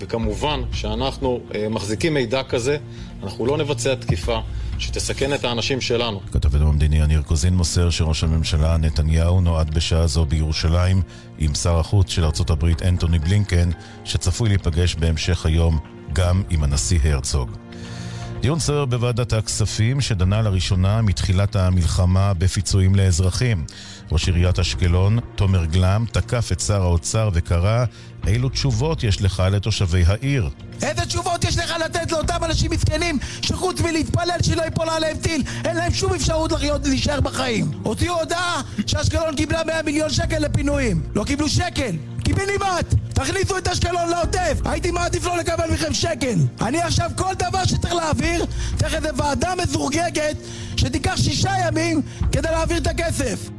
וכמובן שאנחנו אה, מחזיקים מידע כזה, אנחנו לא נבצע תקיפה שתסכן את האנשים שלנו. כתבנו המדיני יניר קוזין מוסר שראש הממשלה נתניהו נועד בשעה זו בירושלים עם שר החוץ של ארצות הברית אנטוני בלינקן, שצפוי להיפגש בהמשך היום גם עם הנשיא הרצוג. דיון סוער בוועדת הכספים שדנה לראשונה מתחילת המלחמה בפיצויים לאזרחים. ראש עיריית אשקלון, תומר גלם, תקף את שר האוצר וקרא אילו תשובות יש לך לתושבי העיר. איזה תשובות יש לך לתת לאותם אנשים מסכנים שחוץ מלהתפלל שלא ייפול עליהם טיל אין להם שום אפשרות לחיות להישאר בחיים? הוציאו הודעה שאשקלון קיבלה 100 מיליון שקל לפינויים. לא קיבלו שקל. קיבינימט תכניסו את אשקלון לעוטף! הייתי מעדיף לא לקבל מכם שקל. אני עכשיו כל דבר שצריך להעביר צריך איזה ועדה מזורגגת שתיקח שישה ימים כדי להעביר את הכסף.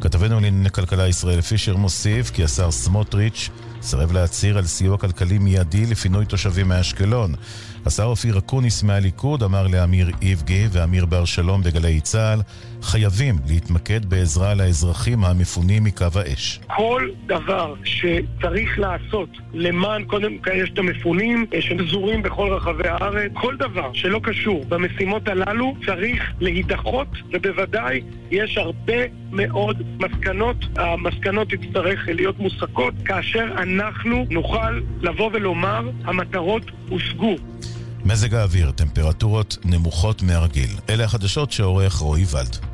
כתבנו לענייני כלכלה ישראל פישר מוסיף כי השר סמוטריץ' סירב להצהיר על סיוע כלכלי מיידי לפינוי תושבים מאשקלון. השר אופיר אקוניס מהליכוד אמר לאמיר איבגי ואמיר בר שלום בגלי צה"ל חייבים להתמקד בעזרה לאזרחים המפונים מקו האש. כל דבר שצריך לעשות למען, קודם כל יש את המפונים שפזורים בכל רחבי הארץ, כל דבר שלא קשור במשימות הללו צריך להידחות, ובוודאי יש הרבה מאוד מסקנות. המסקנות תצטרך להיות מוסקות כאשר אנחנו נוכל לבוא ולומר המטרות הושגו. מזג האוויר, טמפרטורות נמוכות מהרגיל. אלה החדשות שעורך רועי ולד.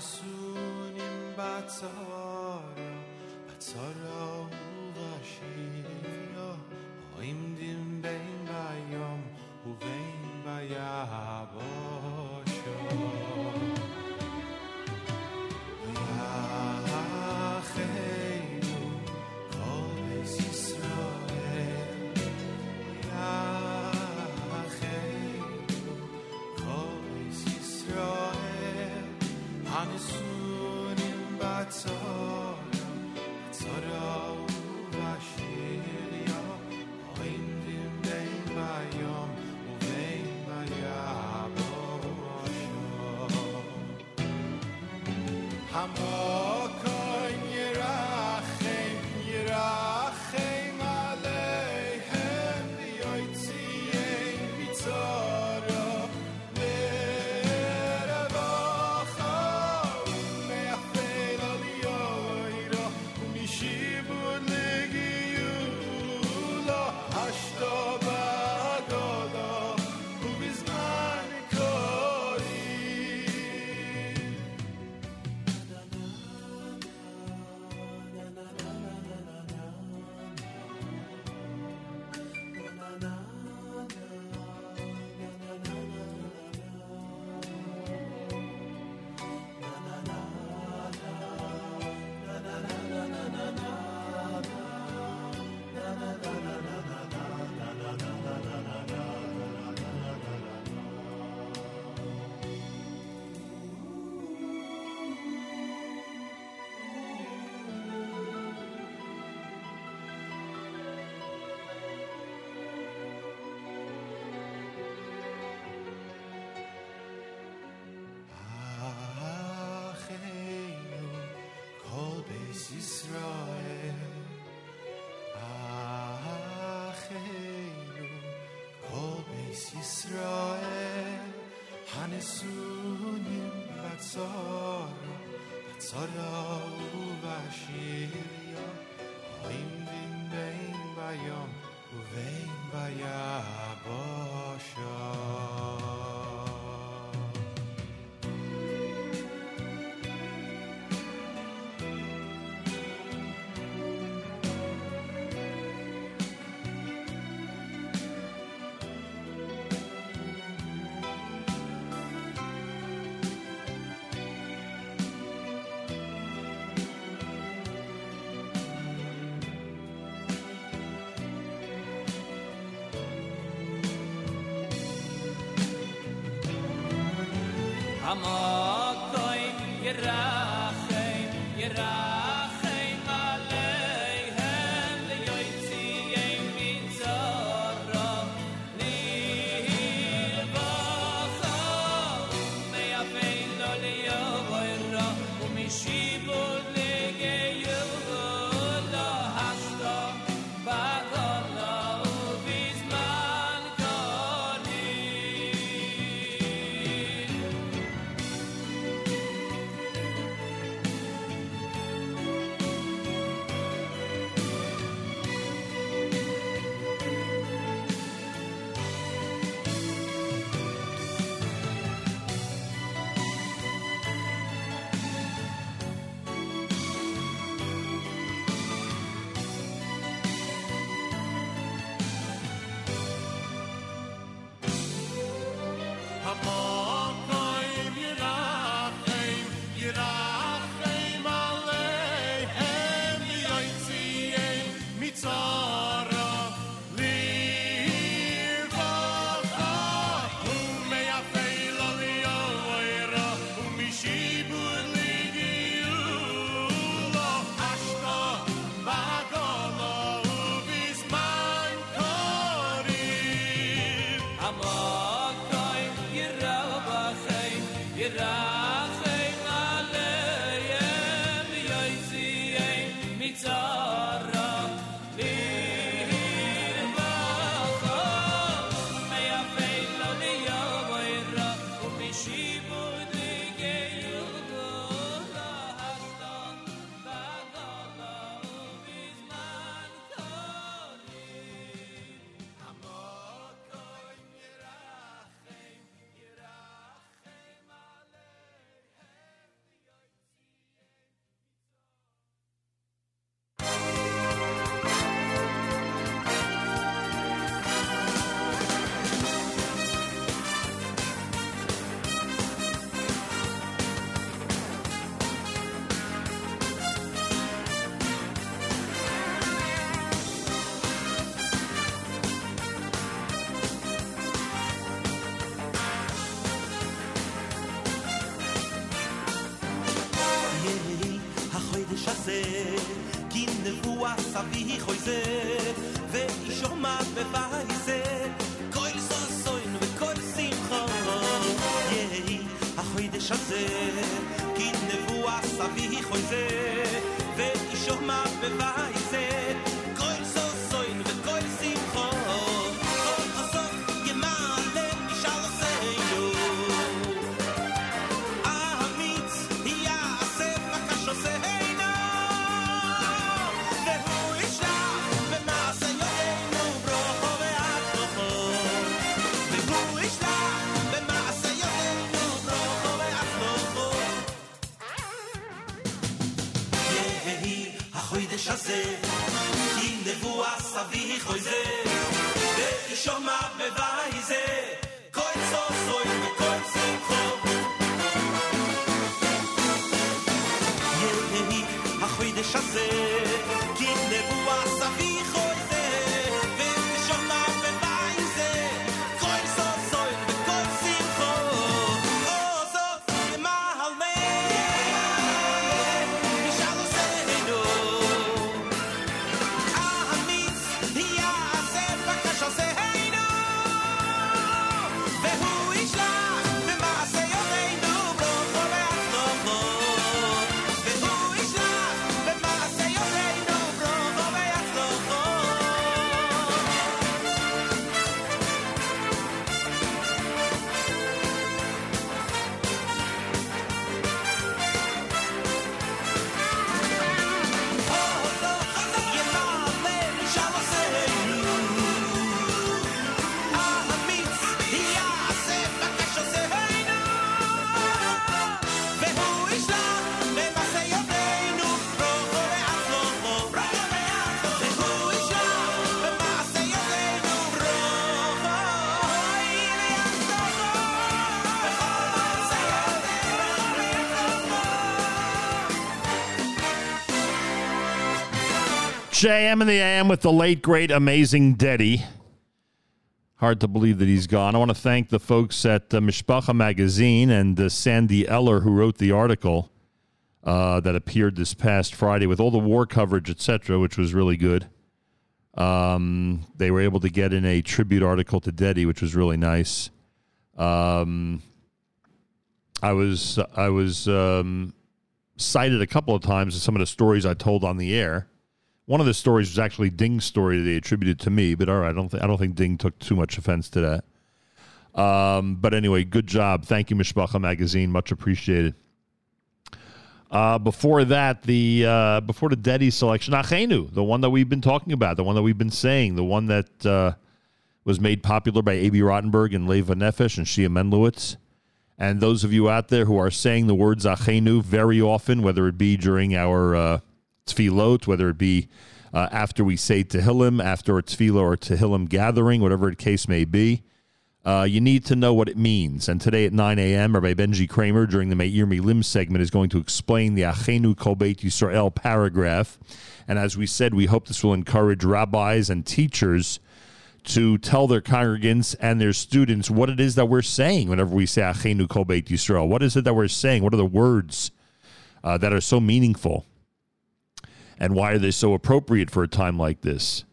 Jesús. برسونیم بچار را بچار او و بشیر یا. این دین به این بیام و به این بیام Hamokoim dizer. JM and the AM with the late, great, amazing Dedi. Hard to believe that he's gone. I want to thank the folks at uh, Mishpacha Magazine and uh, Sandy Eller who wrote the article uh, that appeared this past Friday with all the war coverage, etc., which was really good. Um, they were able to get in a tribute article to Dedi, which was really nice. Um, I was I was um, cited a couple of times in some of the stories I told on the air. One of the stories was actually Ding's story that they attributed to me, but all right, I don't think I don't think Ding took too much offense to that. Um, but anyway, good job. Thank you, Mishpacha Magazine. Much appreciated. Uh, before that, the uh, before the Dedi selection, Achenu, the one that we've been talking about, the one that we've been saying, the one that uh, was made popular by Abie Rotenberg and Leva Nefesh and Shia Menlowitz. And those of you out there who are saying the words Achenu very often, whether it be during our uh, tefillot, whether it be uh, after we say Tehillim, after a tefillah or Tehillim gathering, whatever the case may be, uh, you need to know what it means. And today at 9 a.m., Rabbi Benji Kramer, during the Meir Milim segment, is going to explain the Achenu Kol Beit Yisrael paragraph. And as we said, we hope this will encourage rabbis and teachers to tell their congregants and their students what it is that we're saying whenever we say Achenu Kol Beit Yisrael. What is it that we're saying? What are the words uh, that are so meaningful? And why are they so appropriate for a time like this?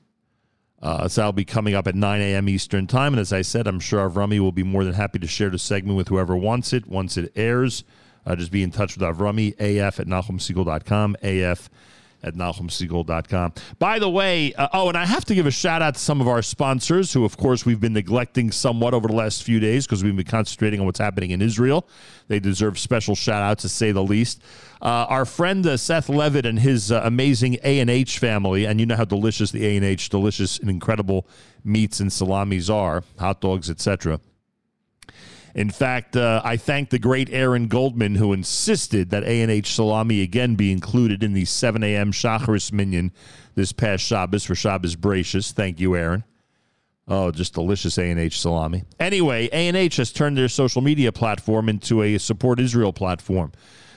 Uh, so that'll be coming up at 9 a.m. Eastern Time. And as I said, I'm sure Avrami will be more than happy to share the segment with whoever wants it once it airs. Uh, just be in touch with Avrami, af at NachumSegal.com, af at NachumSegal.com. By the way, uh, oh, and I have to give a shout out to some of our sponsors who, of course, we've been neglecting somewhat over the last few days because we've been concentrating on what's happening in Israel. They deserve special shout out, to say the least. Uh, our friend uh, Seth Levitt and his uh, amazing A&H family, and you know how delicious the A&H, delicious and incredible meats and salamis are, hot dogs, etc. In fact, uh, I thank the great Aaron Goldman who insisted that A&H salami again be included in the 7 a.m. Shacharis minyan this past Shabbos for Shabbos Bereishis. Thank you, Aaron. Oh, just delicious A&H salami. Anyway, A&H has turned their social media platform into a support Israel platform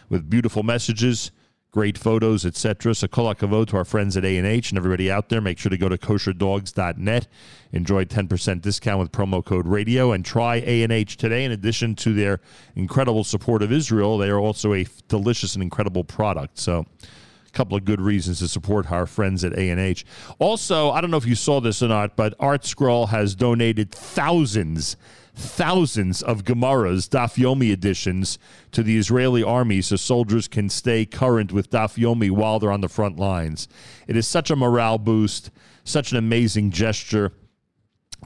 with beautiful messages, great photos, etc. So kol hakavod to our friends at A&H and everybody out there. Make sure to go to kosherdogs.net. Enjoy 10% discount with promo code radio and try A&H today. In addition to their incredible support of Israel, they are also a delicious and incredible product. So a couple of good reasons to support our friends at A&H. Also, I don't know if you saw this or not, but Art Scroll has donated thousands thousands of Gemaras, Daf Yomi editions, to the Israeli army so soldiers can stay current with Daf Yomi while they're on the front lines. It is such a morale boost, such an amazing gesture.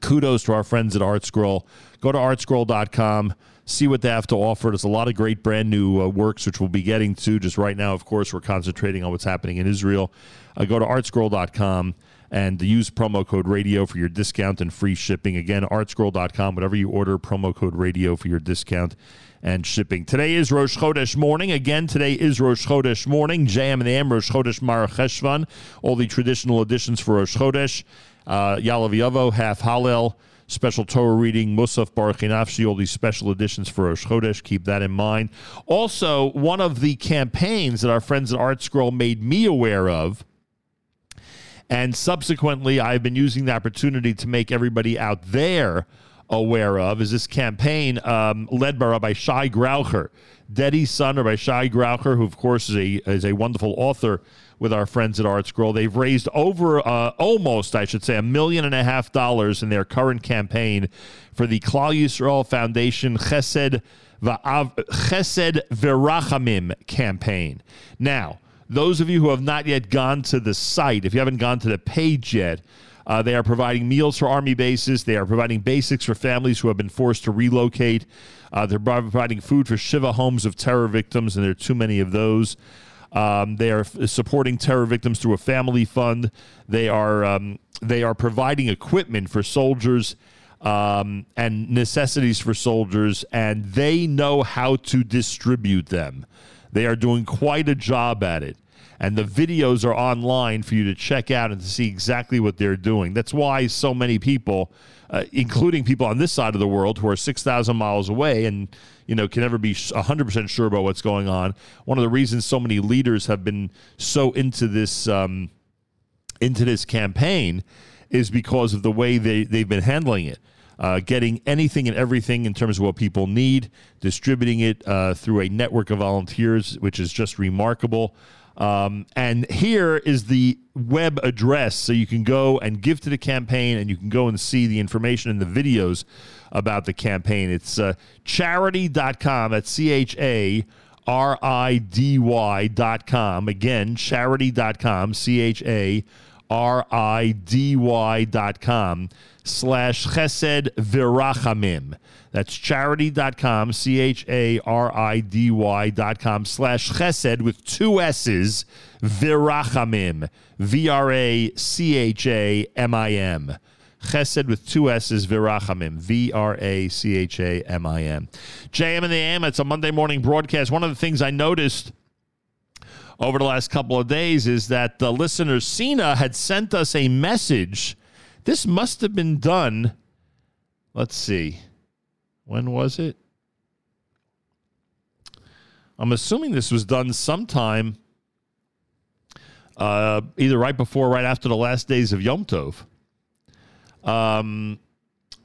Kudos to our friends at ArtScroll. Go to artscroll.com, see what they have to offer. There's a lot of great brand new uh, works, which we'll be getting to. Just right now, of course, we're concentrating on what's happening in Israel. Uh, go to artscroll.com and use promo code radio for your discount and free shipping. Again, artscroll.com, whatever you order, promo code radio for your discount and shipping. Today is Rosh Chodesh morning. Again, today is Rosh Chodesh morning. JM and AM, Rosh Chodesh Mar Cheshvan, all the traditional editions for Rosh Chodesh. Uh, Yalav half Hallel, special Torah reading, Musaf Baruch all these special editions for Rosh Chodesh. Keep that in mind. Also, one of the campaigns that our friends at Art Scroll made me aware of and subsequently, I've been using the opportunity to make everybody out there aware of is this campaign um, led by Rabbi Shai Graucher, Dedi's son, Rabbi Shai Graucher, who of course is a is a wonderful author with our friends at Art Scroll. They've raised over uh, almost, I should say, a million and a half dollars in their current campaign for the Klal Yisrael Foundation Chesed Va'av, Chesed Verachamim campaign. Now those of you who have not yet gone to the site, if you haven't gone to the page yet, uh, they are providing meals for Army bases. They are providing basics for families who have been forced to relocate. Uh, they're providing food for Shiva homes of terror victims, and there are too many of those. Um, they are f- supporting terror victims through a family fund. They are um, they are providing equipment for soldiers um, and necessities for soldiers, and they know how to distribute them. They are doing quite a job at it. And the videos are online for you to check out and to see exactly what they're doing. That's why so many people, uh, including people on this side of the world who are 6,000 miles away and you know can never be 100% sure about what's going on. One of the reasons so many leaders have been so into this um, into this campaign is because of the way they, they've been handling it. Uh, getting anything and everything in terms of what people need, distributing it uh, through a network of volunteers, which is just remarkable. Um, and here is the web address so you can go and give to the campaign and you can go and see the information and the videos about the campaign. It's uh, charidy.com. That's C H A R I D Y dot com. Again, charidy.com. C H A R I D Y dot com slash chesed virachamim. That's charidy.com, C H A R I D Y dot com slash chesed with two S's, virachamim. V R A C H A M I M. Chesed with two S's, Virachamim, V R A C H A M I M. JM and the AM, it's a Monday morning broadcast. One of the things I noticed over the last couple of days is that the listener Cena had sent us a message. This must have been done. Let's see. When was it? I'm assuming this was done sometime uh, either right before or right after the last days of Yom Tov. Um,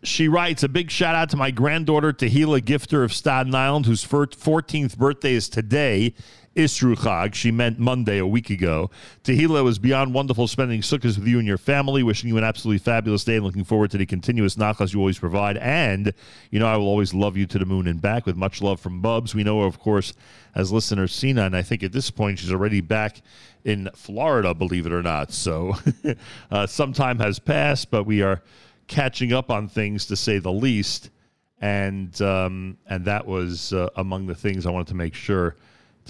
she writes a big shout out to my granddaughter Tahila Gifter of Staten Island, whose 14th birthday is today. Isru Chag. She meant Monday a week ago. Tahila was beyond wonderful spending sukkahs with you and your family. Wishing you an absolutely fabulous day and looking forward to the continuous nachas you always provide. And, you know, I will always love you to the moon and back with much love from Bubs. We know, of course, as listener Sina, and I think at this point she's already back in Florida, believe it or not. So uh, some time has passed, but we are catching up on things to say the least. And um, and that was uh, among the things I wanted to make sure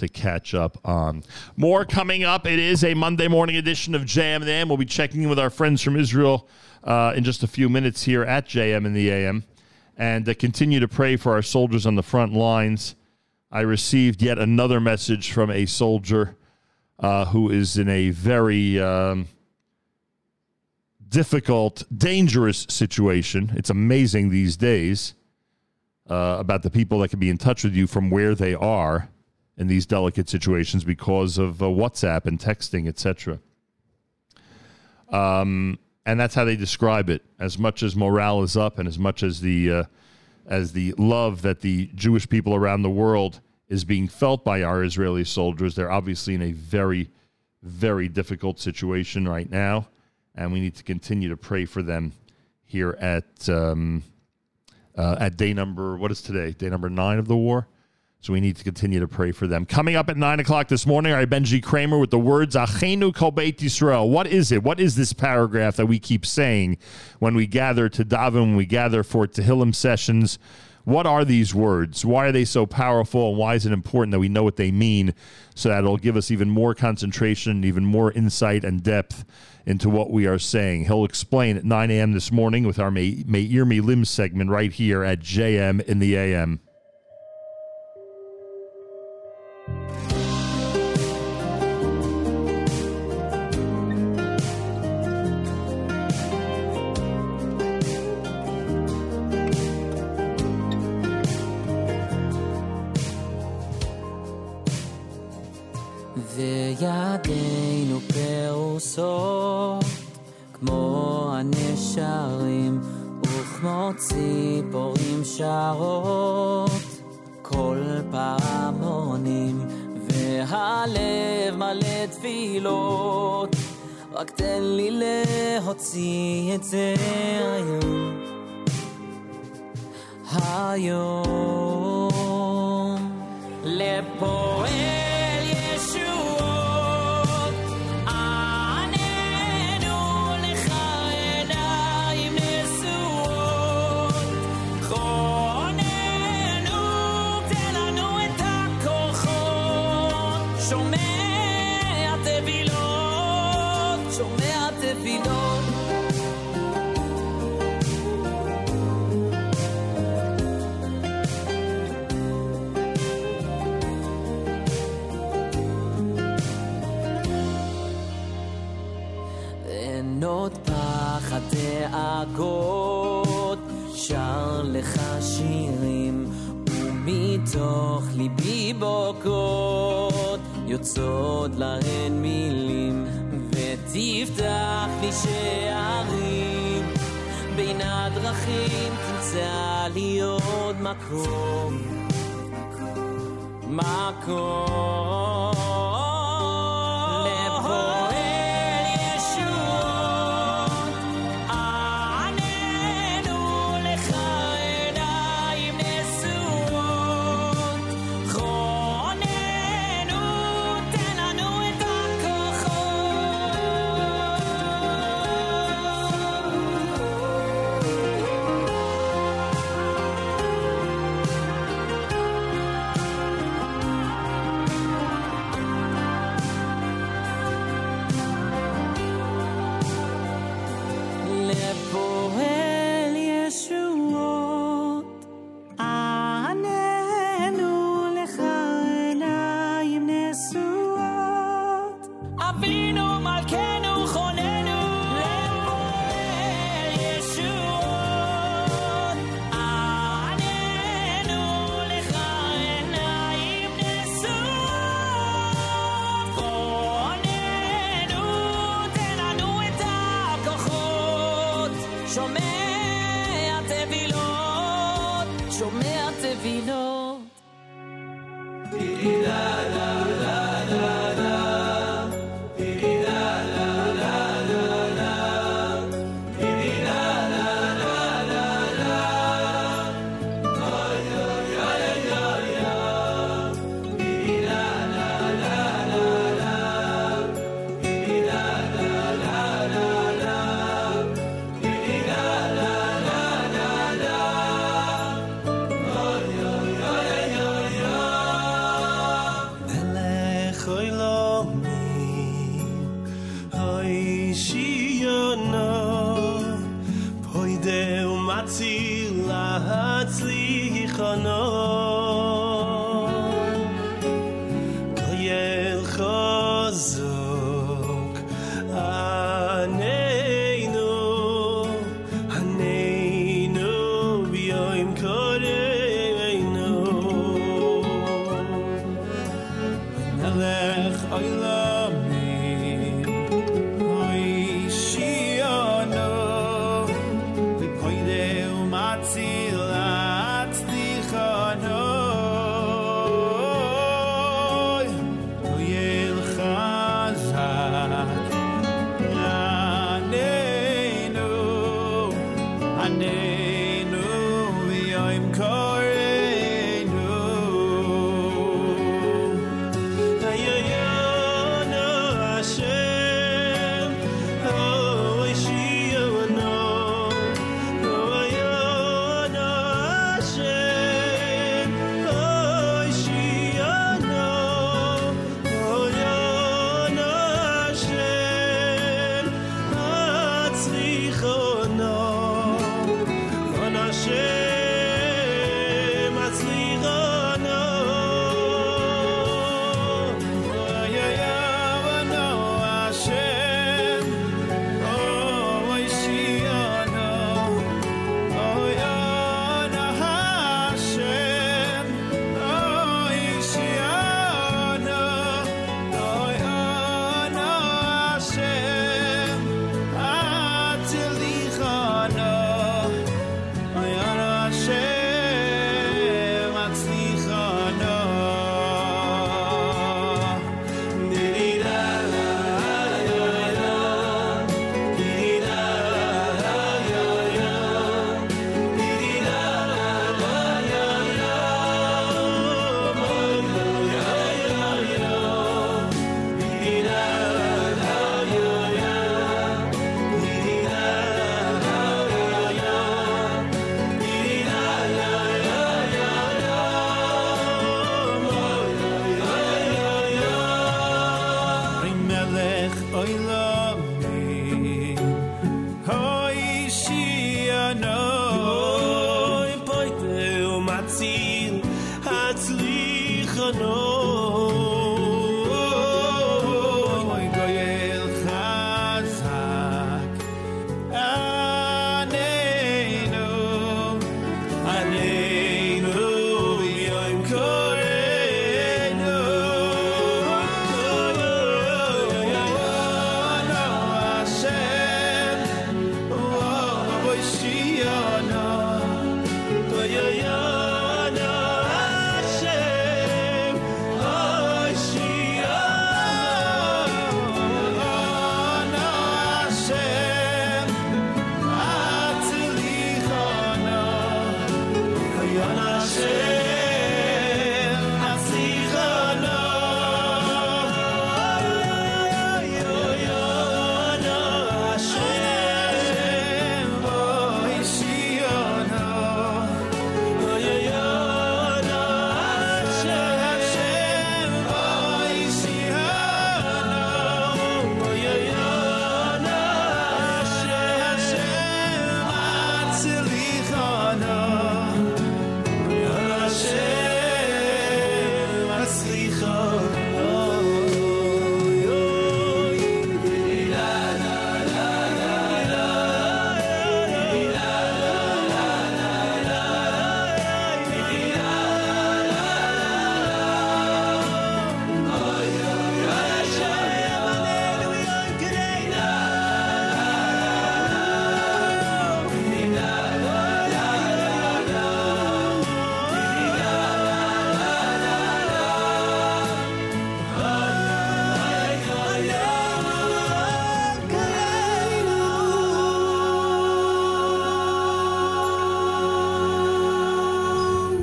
to catch up on. More coming up. It is a Monday morning edition of JM and the AM. We'll be checking in with our friends from Israel uh, in just a few minutes here at JM and the AM, and uh, continue to pray for our soldiers on the front lines. I received yet another message from a soldier uh, who is in a very um, difficult, dangerous situation. It's amazing these days uh, about the people that can be in touch with you from where they are in these delicate situations because of uh, WhatsApp and texting, etc. Um, and that's how they describe it. As much as morale is up, and as much as the uh, as the love that the Jewish people around the world is being felt by our Israeli soldiers, they're obviously in a very, very difficult situation right now, and we need to continue to pray for them here at um, uh, at day number what is today? Day number nine of the war. So we need to continue to pray for them. Coming up at 9 o'clock this morning, our Benji Kramer with the words, Achenu Kol Beit Yisrael. What is it? What is this paragraph that we keep saying when we gather to daven, when we gather for Tehillim sessions? What are these words? Why are they so powerful? And why is it important that we know what they mean so that it'll give us even more concentration, even more insight and depth into what we are saying? He'll explain at 9 a.m. this morning with our May, May Ear Me Lim segment right here at JM in the AM. וידינו פרוסות כמו הנשרים וכמו ציפורים שרות כל פעמונים והלב מלא תפילות. רק תן לי להוציא את זה היום. היום. לפועל דאגות, שר לך שירים, ומתוך ליבי בוקות, יוצאות להן מילים, ותפתח לי שערים, בין הדרכים תמצא לי עוד מקום, מקום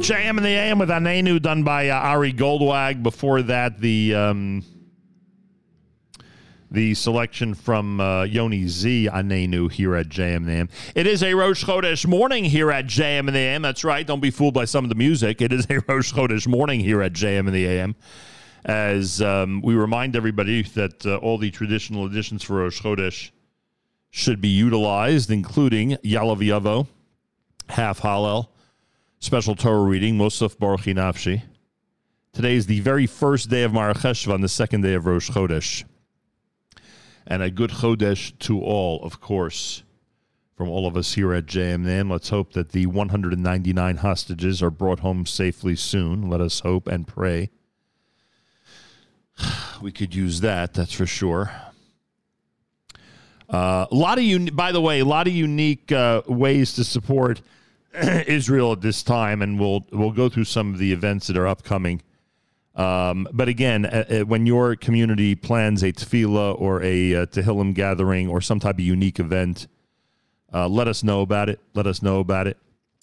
JM and the AM with Anenu done by uh, Ari Goldwag. Before that, the um, the selection from uh, Yoni Z Anenu here at JM and the AM. It is a Rosh Chodesh morning here at JM and the AM. That's right. Don't be fooled by some of the music. It is a Rosh Chodesh morning here at JM and the AM. As um, we remind everybody that uh, all the traditional editions for Rosh Chodesh should be utilized, including Ya'aleh V'yavo, Half Hallel, special Torah reading, Mosaf Barchi Nafshi. Today is the very first day of Marach Cheshvan, the second day of Rosh Chodesh. And a good Chodesh to all, of course, from all of us here at JMN. Let's hope that the 199 hostages are brought home safely soon. Let us hope and pray. We could use that, that's for sure. Uh, a lot of you, by the way, a lot of unique uh, ways to support Israel at this time, and we'll we'll go through some of the events that are upcoming. Um, but again, uh, uh, when your community plans a tefillah or a uh, Tehillim gathering or some type of unique event, uh, let us know about it. Let us know about it.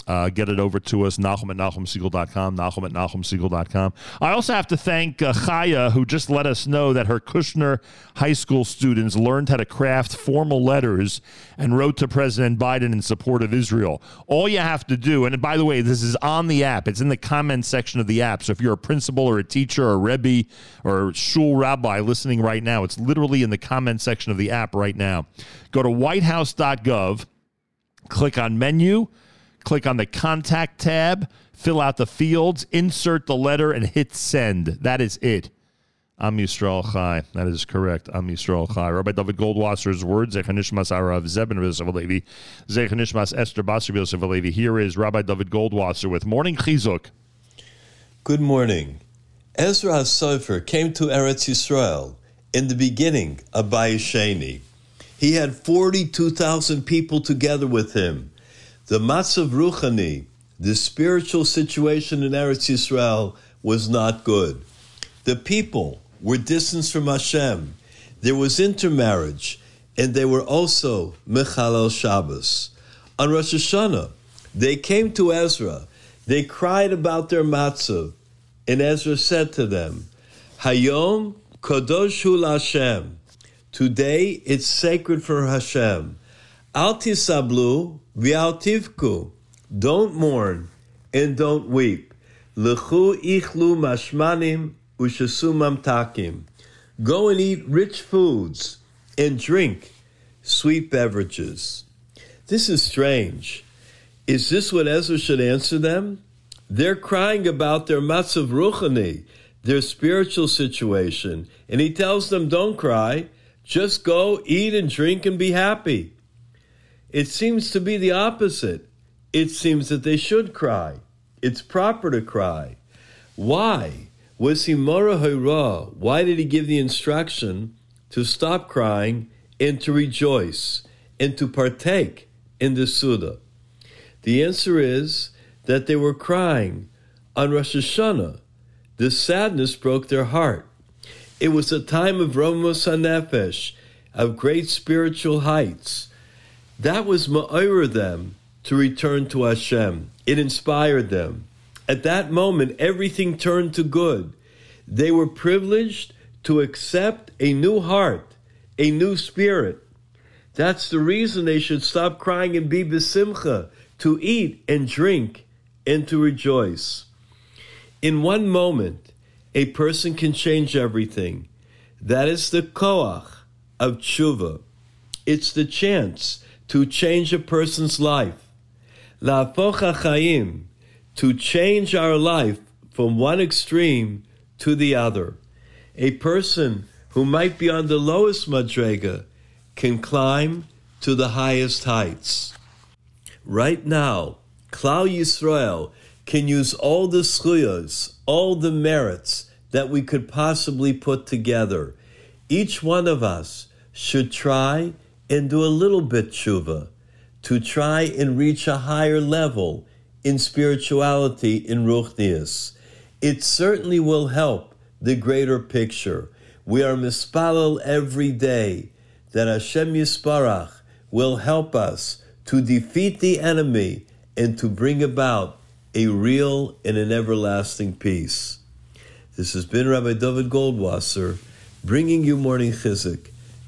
Uh, get it over to us, Nachum at NachumSegal.com, Nachum at NachumSegal.com. I also have to thank uh, Chaya, who just let us know that her Kushner high school students learned how to craft formal letters and wrote to President Biden in support of Israel. All you have to do, and by the way, this is on the app, it's in the comment section of the app. So if you're a principal or a teacher or a Rebbe or a shul rabbi listening right now, it's literally in the comment section of the app right now. Go to whitehouse.gov, click on menu click on the contact tab, fill out the fields, insert the letter, and hit send. That is it. Am Yisrael Chai. That is correct. Am Yisrael Chai. Rabbi David Goldwasser's words, Zechanishmas Arav Zeben Yosef Alevi, Zechanishmas Esther Basar Yosef. Here is Rabbi David Goldwasser with Morning Chizuk. Good morning. Ezra HaSofer came to Eretz Yisrael in the beginning of Bayesheni. He had 42,000 people together with him. The Matzav Ruchani, the spiritual situation in Eretz Yisrael, was not good. The people were distanced from Hashem. There was intermarriage, and they were also Mechalel Shabbos. On Rosh Hashanah, they came to Ezra. They cried about their matzav, and Ezra said to them, Hayom Kadosh Hu Hashem. Today it's sacred for Hashem. Al tisablu v'altivku. Don't mourn and don't weep. Lechu ichlu mashmanim ushasu mamtakim. Go and eat rich foods and drink sweet beverages. This is strange. Is this what Ezra should answer them? They're crying about their matzav ruchani, their spiritual situation, and he tells them, "Don't cry. Just go eat and drink and be happy." It seems to be the opposite. It seems that they should cry. It's proper to cry. Why? Was he Mora Why did he give the instruction to stop crying and to rejoice and to partake in the Suda? The answer is that they were crying on Rosh Hashanah. The sadness broke their heart. It was a time of Romos HaNefesh, of great spiritual heights. That was ma'ira them to return to Hashem. It inspired them. At that moment, everything turned to good. They were privileged to accept a new heart, a new spirit. That's the reason they should stop crying and be besimcha, to eat and drink and to rejoice. In one moment, a person can change everything. That is the koach of tshuva. It's the chance to change a person's life. La'afoch ha'chaim, to change our life from one extreme to the other. A person who might be on the lowest madrega can climb to the highest heights. Right now, Klal Yisrael can use all the schuyas, all the merits that we could possibly put together. Each one of us should try and do a little bit tshuva to try and reach a higher level in spirituality in Ruchnius. It certainly will help the greater picture. We are mispalel every day that Hashem Yisparach will help us to defeat the enemy and to bring about a real and an everlasting peace. This has been Rabbi David Goldwasser bringing you morning Chizuk,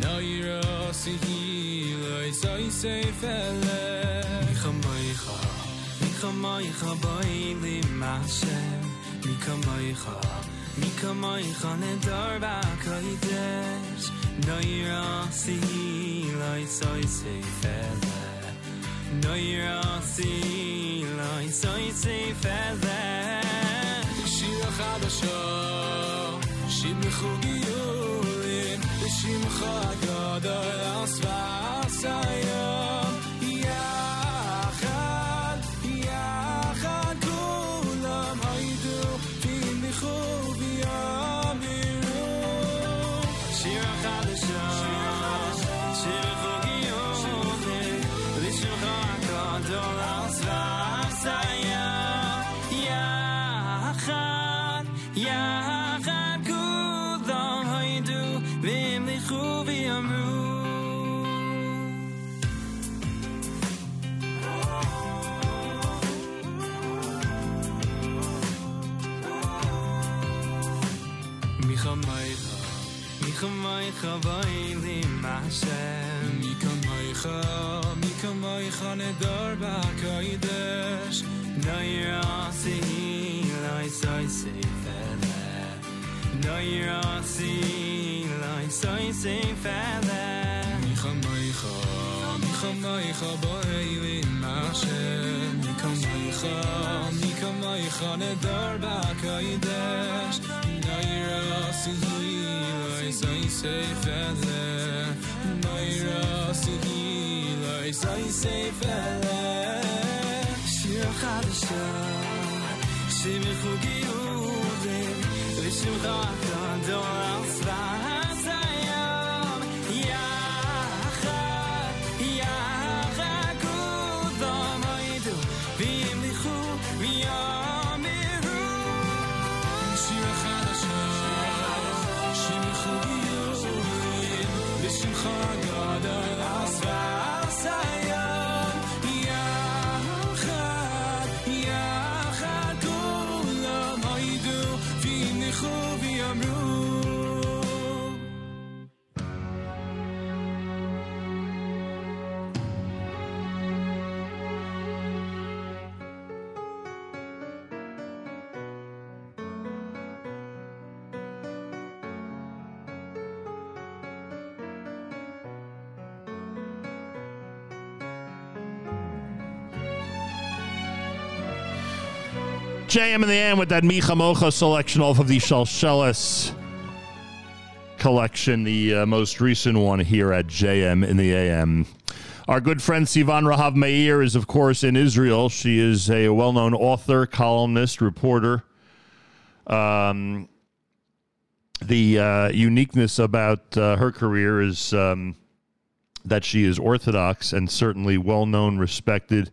Neira Sihi Loisai Seifele, Micha Meicha, Micha Meicha Boeli Hashem, Micha Meicha, Micha Meicha Nedar B'Kodesh, Noira si lai soy se fele Noira si lai soy se fele Shira chadasha Shim chugiyulim Shim chagadol Vailim Hashem Mika Meicha, Mika Meicha Nedar B'Kodesh Nair Asi, Lai Sai Seifele Nair Asi, Lai Sai Seifele Micha Meicha, Micha Meicha Vailim Hashem Mika Meicha, Mika Meicha Nedar B'Kodesh Naira sihi lai sai sei fele Naira sihi lai sai sei fele Shir chadasha Shim chugi ulim V'shimcha JM in the AM with that Micha Mocha selection off of the Shalshelis collection, the uh, most recent one here at JM in the AM. Our good friend Sivan Rahav Meir is, of course, in Israel. She is a well known author, columnist, reporter. Um, the uh, uniqueness about uh, her career is um, that she is Orthodox and certainly well known, respected,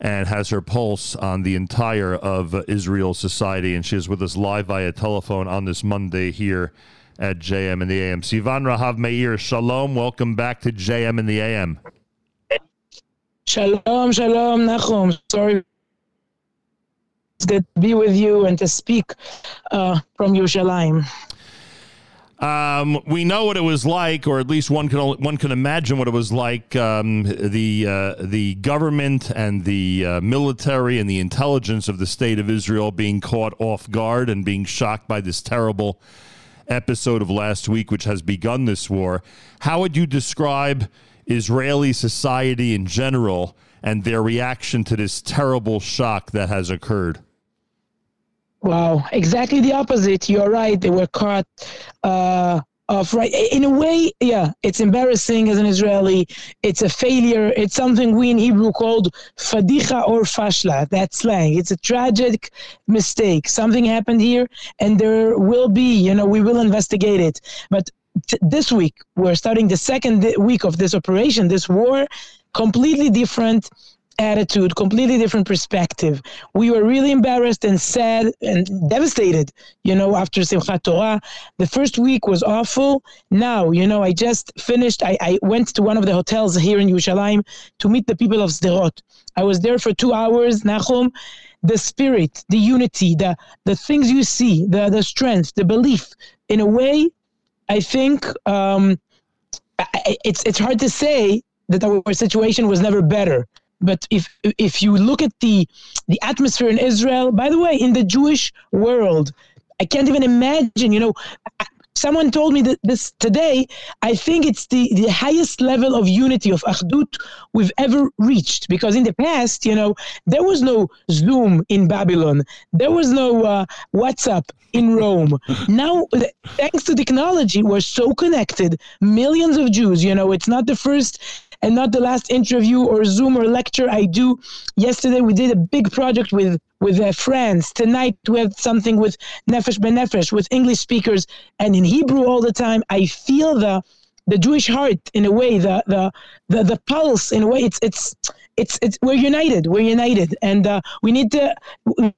and has her pulse on the entire of Israel society. And she is with us live via telephone on this Monday here at JM in the AM. Sivan Rahav Meir, shalom. Welcome back to JM in the AM. Shalom, shalom, Nachum. Sorry. It's good to be with you and to speak uh, from Yerushalayim. Um, we know what it was like, or at least one can one can imagine what it was like. Um, the uh, the government and the uh, military and the intelligence of the state of Israel being caught off guard and being shocked by this terrible episode of last week, which has begun this war. How would you describe Israeli society in general and their reaction to this terrible shock that has occurred? Wow, exactly the opposite. You're right. They were caught uh, of right. In a way yeah it's embarrassing as an israeli. It's a failure. It's something we in hebrew called fadicha or fashla. That slang. It's a tragic mistake. Something happened here and there will be you know we will investigate it. But t- this week we're starting the second week of this operation this war completely different attitude, completely different perspective. We were really embarrassed and sad and devastated, you know, after Simchat Torah. The first week was awful. Now, you know, I just finished, I, I went to one of the hotels here in Yerushalayim to meet the people of Sderot. I was there for two hours, Nachum. The spirit, the unity, the, the things you see, the, the strength, the belief, in a way, I think um, it's, it's hard to say that our situation was never better but if if you look at the the atmosphere in Israel, by the way, in the Jewish world, I can't even imagine. You know, someone told me that this today. I think it's the the highest level of unity of achdut we've ever reached. Because in the past, you know, there was no Zoom in Babylon, there was no uh, WhatsApp in Rome. now, thanks to technology, we're so connected. Millions of Jews. You know, it's not the first and not the last interview or Zoom or lecture I do. Yesterday we did a big project with with uh. Tonight we have something with Nefesh Benefesh with English speakers and in Hebrew all the time. I feel the the Jewish heart in a way, the the the, the pulse in a way. It's it's it's it's we're united. We're united, and uh, we need to.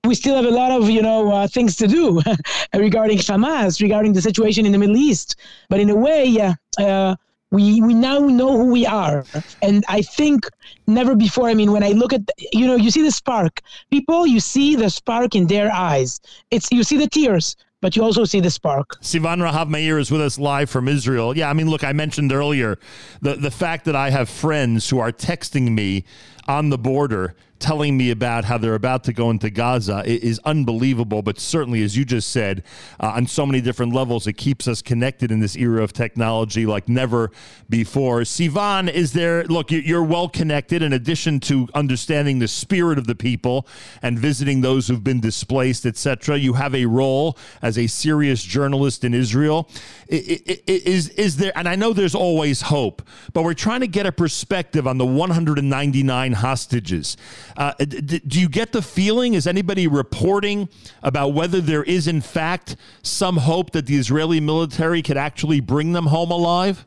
We still have a lot of you know uh, things to do regarding Hamas, regarding the situation in the Middle East. But in a way, yeah. Uh, we we now know who we are. And i think never before i mean when i look at you know you see the spark. People you see the spark in their eyes. It's you see the tears but you also see the spark. Sivan Rahav Meir is with us live from Israel. Yeah, I mean, look, I mentioned earlier the, the fact that I have friends who are texting me on the border telling me about how they're about to go into Gaza is unbelievable. But certainly, as you just said, uh, on so many different levels, it keeps us connected in this era of technology like never before. Sivan, is there, look, you- you're well connected in addition to understanding the spirit of the people and visiting those who've been displaced, etc. You have a role as a serious journalist in Israel. Is, is there, and I know there's always hope, but we're trying to get a perspective on the 199 hostages. Uh, d- do you get the feeling? Is anybody reporting about whether there is, in fact, some hope that the Israeli military could actually bring them home alive?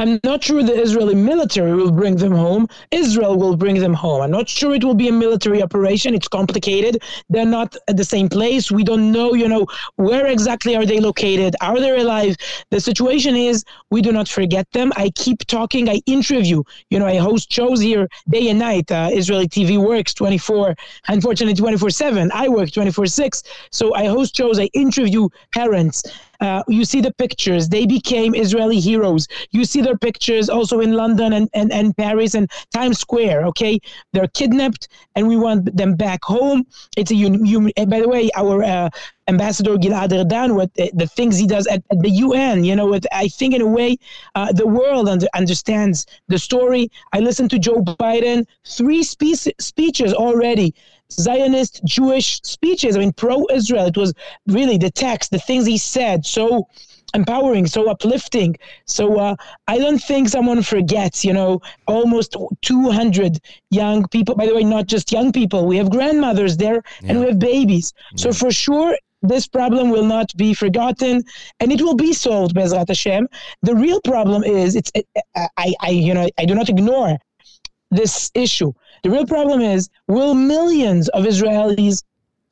I'm not sure the Israeli military will bring them home. Israel will bring them home. I'm not sure it will be a military operation. It's complicated. They're not at the same place. We don't know, you know, where exactly are they located? Are they alive? The situation is we do not forget them. I keep talking. I interview. You know, I host shows here day and night. Uh, Israeli TV works 24, unfortunately 24/7. I work 24/6. So I host shows. I interview parents. Uh, you see the pictures. They became Israeli heroes. You see their pictures also in London and, and, and Paris and Times Square. Okay, they're kidnapped, and we want them back home. It's a un- un- and by the way, our uh, ambassador Gilad Erdan, what the, the things he does at, at the UN. You know, what I think in a way, uh, the world under, understands the story. I listened to Joe Biden three spe- speeches already. Zionist Jewish speeches. I mean, pro-Israel. It was really the text, the things he said, so empowering, so uplifting. So uh, I don't think someone forgets. You know, almost 200 young people. By the way, not just young people. We have grandmothers there, and we have babies. So for sure. This problem will not be forgotten, and it will be solved, Bezrat Hashem. The real problem is, it's I, I, you know, I do not ignore this issue. The real problem is will millions of Israelis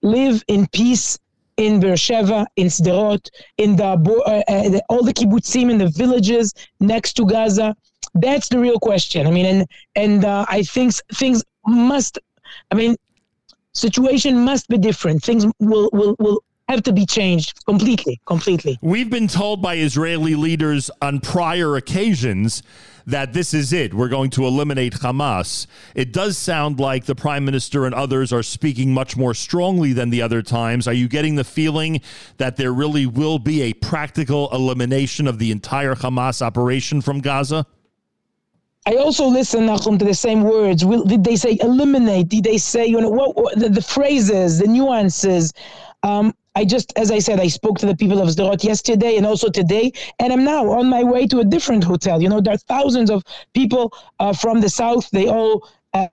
live in peace in Beersheba, in Sderot, in the, uh, uh, all the kibbutzim in the villages next to Gaza? That's the real question. I mean, and and uh, I think things must. I mean, situation must be different. Things will will will have to be changed completely, completely. We've been told by Israeli leaders on prior occasions that this is it. We're going to eliminate Hamas. It does sound like the prime minister and others are speaking much more strongly than the other times. Are you getting the feeling that there really will be a practical elimination of the entire Hamas operation from Gaza? I also listen, Nachum, to the same words. Will, did they say eliminate? Did they say, you know, what, what the, the phrases, the nuances? Um, I just, as I said, I spoke to the people of Sderot yesterday and also today, and I'm now on my way to a different hotel. You know, there are thousands of people uh, from the south. They all uh,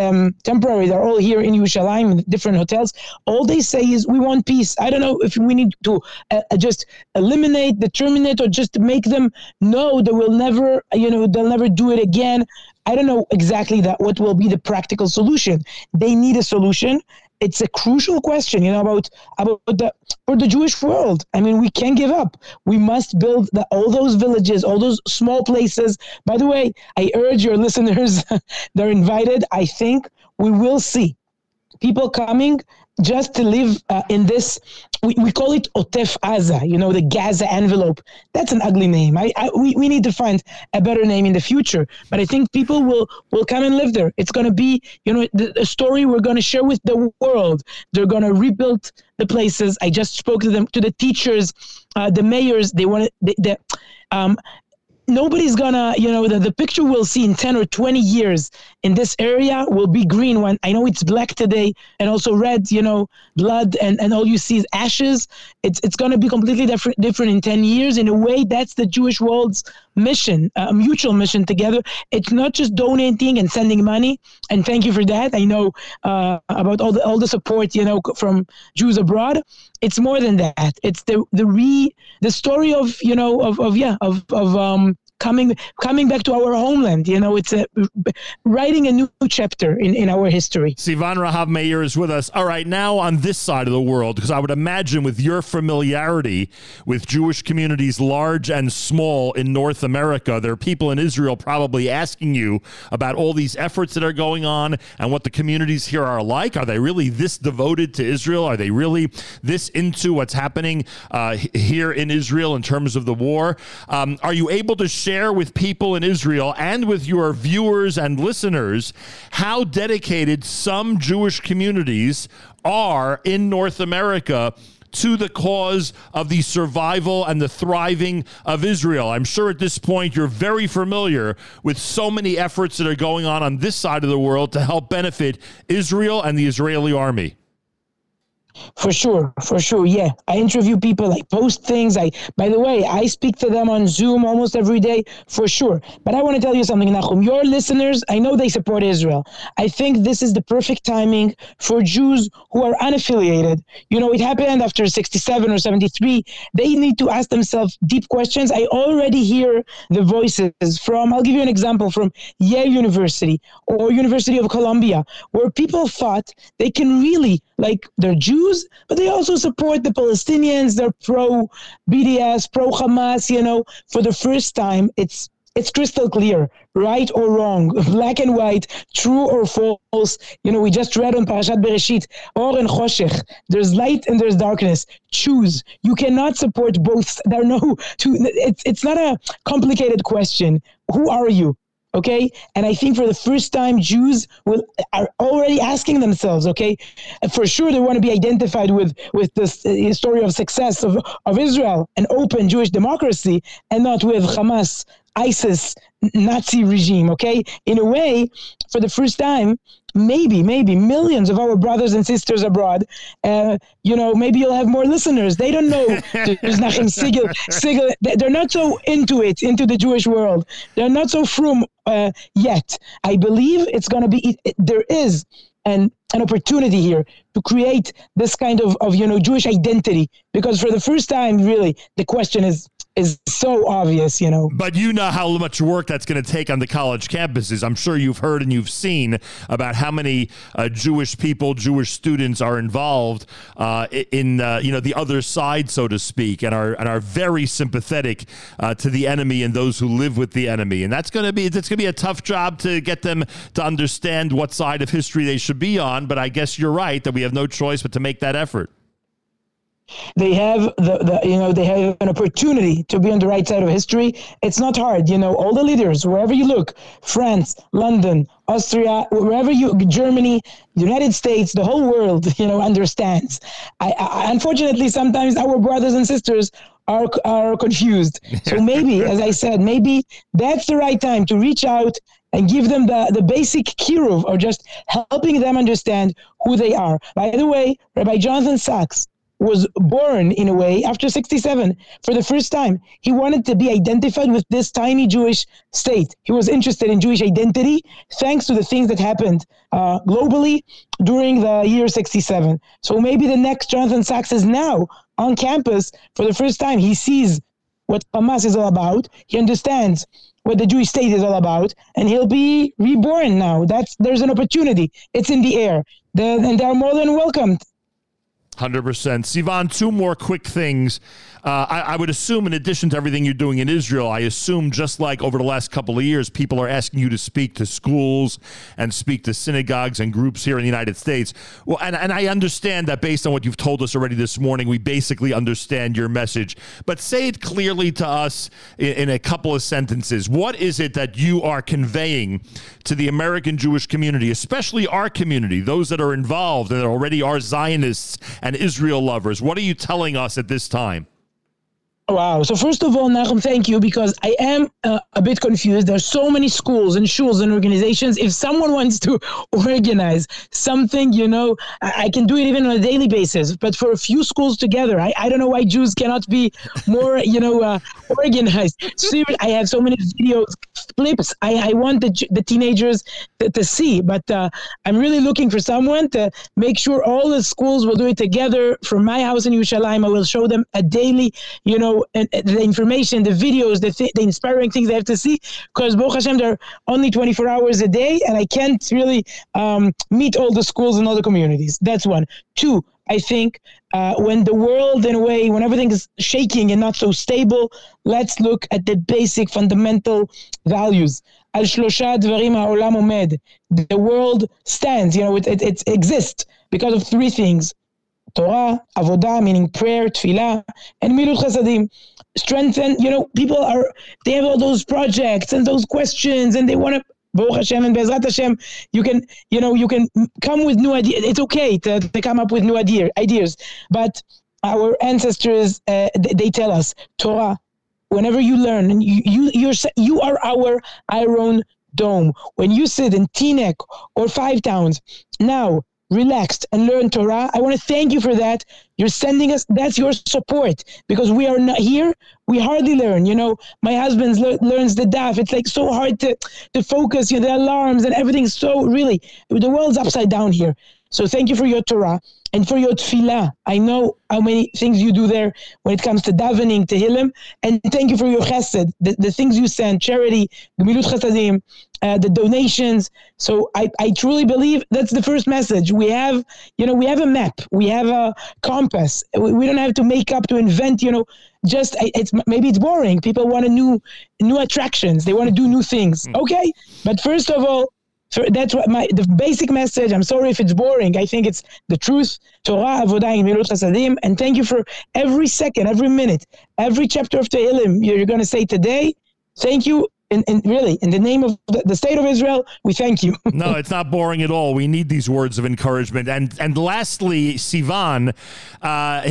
um, temporary. They're all here in Yerushalayim different hotels. All they say is, "We want peace." I don't know if we need to uh, just eliminate, determine it, or just make them know they will never, you know, they'll never do it again. I don't know exactly that what will be the practical solution. They need a solution. It's a crucial question, you know, about about the for the Jewish world. I mean, we can't give up. We must build the, all those villages, all those small places. By the way, I urge your listeners; they're invited. I think we will see people coming just to live uh, in this we, we call it otef aza you know the gaza envelope. That's an ugly name. I, I we, we need to find a better name in the future. But i think people will will come and live there. It's going to be you know the, the story we're going to share with the world. They're going to rebuild the places. I just spoke to them to the teachers uh, the mayors. They want the, the um, nobody's gonna you know the, the picture we'll see in 10 or 20 years in this area will be green when i know it's black today and also red you know blood and, and all you see is ashes. It's it's gonna be completely different different in 10 years in a way. That's the jewish world's mission a mutual mission together. It's not just donating and sending money and thank you for that. I know uh, about all the all the support you know from jews abroad. It's more than that. It's the the re the story of you know of, of yeah of of um coming coming back to our homeland you know it's a writing a new chapter in, in our history Sivan Rahav Meir is with us. All right, now on this side of the world, because I would imagine with your familiarity with Jewish communities, large and small in North America, there are people in Israel probably asking you about all these efforts that are going on and what the communities here are like. Are they really this devoted to Israel? Are they really this into what's happening uh, here in Israel in terms of the war? Um, are you able to share with people in Israel and with your viewers and listeners how dedicated some Jewish communities are in North America to the cause of the survival and the thriving of Israel. I'm sure at this point you're very familiar with so many efforts that are going on on this side of the world to help benefit Israel and the Israeli army. For sure, for sure. Yeah. I interview people, I post things. I by the way, I speak to them on Zoom almost every day, for sure. But I want to tell you something, Nachum. Your listeners, I know they support Israel. I think this is the perfect timing for Jews who are unaffiliated. You know, it happened after 67 or 73. They need to ask themselves deep questions. I already hear the voices from I'll give you an example from Yale University or University of Columbia, where people thought they can really like they're Jews, but they also support the Palestinians. They're pro BDS, pro Hamas. You know, for the first time, it's it's crystal clear, right or wrong, black and white, true or false. You know, we just read on Parashat Bereshit, Or and Choshech. There's light and there's darkness. Choose. You cannot support both. There are no two. It's it's not a complicated question. Who are you? Okay? And i think for the first time jews will are already asking themselves okay? For sure they want to be identified with with this uh, story of success of, of israel an open jewish democracy and not with hamas isis nazi regime okay? In a way for the first time maybe maybe millions of our brothers and sisters abroad uh, you know maybe you'll have more listeners. They don't know there's Nachum Segal, Segal they- they're not so into it into the jewish world. They're not so from uh, yet. I believe it's going to be it- there is an an opportunity here to create this kind of, of you know Jewish identity. Because for the first time really the question is is so obvious you know But you know how much work that's going to take on the college campuses. I'm sure you've heard and you've seen about how many uh, Jewish people, Jewish students are involved uh, in uh, you know the other side, so to speak, and are and are very sympathetic uh, to the enemy and those who live with the enemy. And that's going to be it's going to be a tough job to get them to understand what side of history they should be on. But I guess you're right that we have no choice but to make that effort. They have the, the you know they have an opportunity to be on the right side of history. It's not hard you know all the leaders wherever you look france london austria wherever you germany united states the whole world you know understands. I, I unfortunately sometimes our brothers and sisters are are confused. So maybe as i said maybe that's the right time to reach out and give them the, the basic kiruv or just helping them understand who they are. By the way rabbi jonathan sacks was born in a way after 67 for the first time. He wanted to be identified with this tiny Jewish state. He was interested in Jewish identity thanks to the things that happened uh, globally during the year 67. So maybe the next Jonathan Sacks is now on campus for the first time. He sees what Hamas is all about. He understands what the Jewish state is all about, and he'll be reborn now. That's there's an opportunity. It's in the air, the, and they're more than welcomed. Hundred percent, Sivan. Two more quick things. Uh, I, I would assume, in addition to everything you're doing in Israel, I assume just like over the last couple of years, people are asking you to speak to schools and speak to synagogues and groups here in the United States. Well, and, and I understand that based on what you've told us already this morning, we basically understand your message. But say it clearly to us in, in a couple of sentences. What is it that you are conveying to the American Jewish community, especially our community, those that are involved and that already are Zionists and Israel lovers? What are you telling us at this time? Wow. So first of all, Nachum, thank you because I am uh, a bit confused. There's so many schools and shuls and organizations. If someone wants to organize something, you know, I, I can do it even on a daily basis. But for a few schools together, I, I don't know why Jews cannot be more, you know, uh, organized. Seriously, I have so many videos, clips. I, I want the, the teenagers to, to see, but uh, I'm really looking for someone to make sure all the schools will do it together. From my house in Yerushalayim, I will show them a daily, you know, and, the information, the videos, the, th- the inspiring things they have to see. Because Baruch Hashem, they're only 24 hours a day, and I can't really um, meet all the schools and all the communities. That's one. Two, I think uh, when the world, in a way, when everything is shaking and not so stable, let's look at the basic fundamental values. The world stands, you know, it, it, it exists because of three things. Torah, avodah, meaning prayer, tefillah, and milut chasadim. Strengthen, you know, people are, they have all those projects and those questions and they want to, Baruch Hashem and Bezrat Hashem, you can, you know, you can come with new ideas. It's okay to, to come up with new idea, ideas. But our ancestors, uh, they, tell us, Torah, whenever you learn, you, you, you're, you are our iron dome. When you sit in Teaneck or Five Towns, now relaxed and learn Torah. I want to thank you for that. You're sending us, that's your support because we are not here. We hardly learn. You know, my husband le- learns the daf. It's like so hard to, to focus, you know, the alarms and everything's so really, the world's upside down here. So thank you for your Torah and for your tefillah. I know how many things you do there when it comes to davening, Tehillim, and thank you for your chesed, the, the things you send, charity, gemilut chasadim, uh, the donations. So I, I truly believe that's the first message. We have, you know, we have a map, we have a compass. We, we don't have to make up to invent, you know, just it's maybe it's boring. People want a new new attractions. They want to do new things. Okay, but first of all, so that's what my the basic message. I'm sorry if it's boring. I think it's the truth. Torah, avodah, and milut. And thank you for every second, every minute, every chapter of Tehillim you're going to say today. Thank you. And, and really, in the name of the, the state of Israel, we thank you. no, it's not boring at all. We need these words of encouragement. And and lastly, Sivan, uh,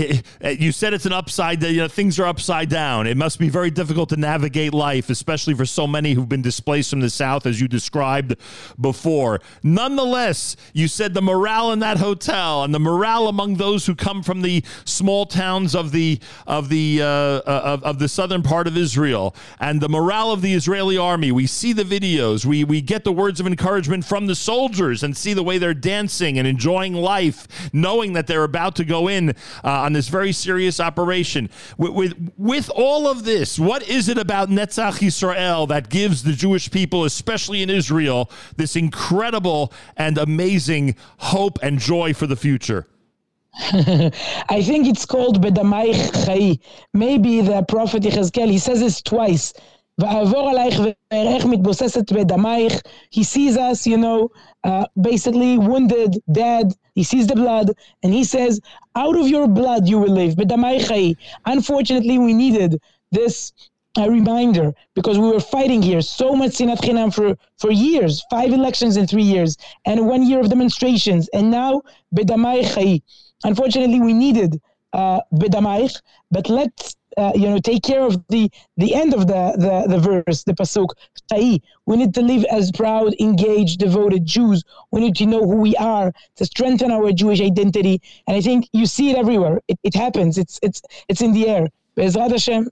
you said it's an upside. You know, things are upside down. It must be very difficult to navigate life, especially for so many who've been displaced from the south, as you described before. Nonetheless, you said the morale in that hotel and the morale among those who come from the small towns of the of the uh, of, of the southern part of Israel and the morale of the Israeli army. We see the videos. We we get the words of encouragement from the soldiers and see the way they're dancing and enjoying life, knowing that they're about to go in uh, on this very serious operation. With, with with all of this, what is it about Netzach Yisrael that gives the Jewish people, especially in Israel, this incredible and amazing hope and joy for the future? I think it's called Bedamayich Chai. Maybe the prophet Yechezkel, he says this twice. "Va'avor alayich ve'erech mitboseset bedamayich." He sees us, you know, uh, basically wounded, dead. He sees the blood, and he says, "Out of your blood you will live." Chai. Unfortunately, we needed this a reminder because we were fighting here so much sinat chinam for for years, five elections in three years, and one year of demonstrations, and now bedamayich chai. Unfortunately, we needed uh, bedamayich, but let's uh, you know, take care of the the end of the the, the verse, the pasuk. We need to live as proud, engaged, devoted Jews. We need to know who we are to strengthen our Jewish identity. And I think you see it everywhere. It, it happens. It's it's it's in the air. Be'ezrat Hashem.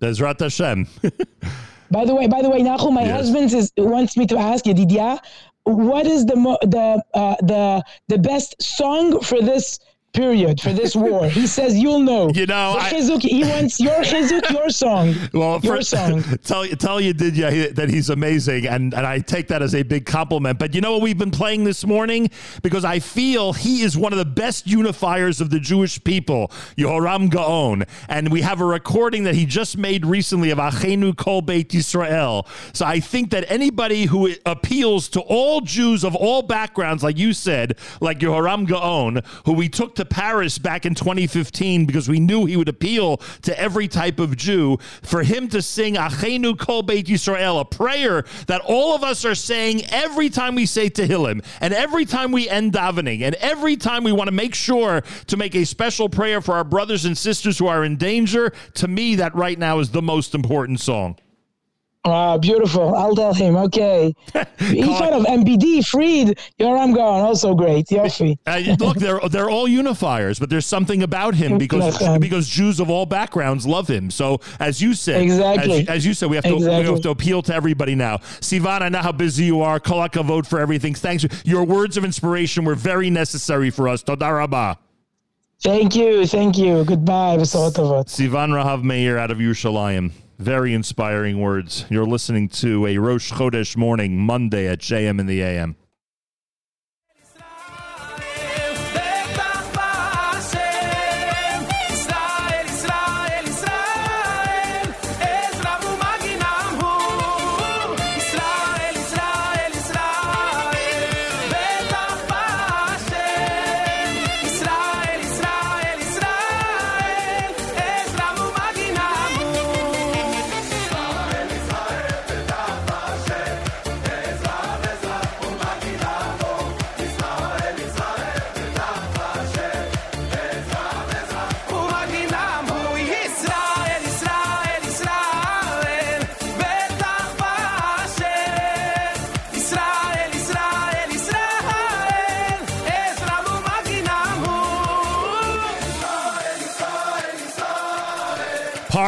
Bezrat Hashem. By the way, by the way, Nachum, my Yes. husband is, wants me to ask you, Yedidia, what is the mo- the uh, the the best song for this period for this war? He says you'll know. You know, I- he wants your chizuk, your song. Well, your for, song. tell tell you did yeah that he's amazing, and and I take that as a big compliment. But you know what we've been playing this morning because I feel he is one of the best unifiers of the Jewish people, Yehoram Gaon, and we have a recording that he just made recently of Achenu Kol Beit Yisrael. So I think that anybody who appeals to all Jews of all backgrounds, like you said, like Yehoram Gaon, who we took to Paris back in 2015 because we knew he would appeal to every type of Jew, for him to sing Achenu Kol Beit Yisrael, a prayer that all of us are saying every time we say Tehillim, and every time we end davening, and every time we want to make sure to make a special prayer for our brothers and sisters who are in danger, to me, that right now is the most important song. Ah, beautiful. I'll tell him. Okay. he thought of MBD, Fried, Yoram Gaon, also great. Yofi. Uh, look, they're they're all unifiers, but there's something about him because because Jews of all backgrounds love him. So as you said, Exactly. as, as you said, we have to we have to appeal to everybody now. Sivan, I know how busy you are. Kolaka vote for everything. Thanks. Your words of inspiration were very necessary for us. Toda rabah. Thank you. Thank you. Goodbye. Sivan Rahav Meir out of Yerushalayim. Very inspiring words. You're listening to a Rosh Chodesh morning, Monday at JM in the AM.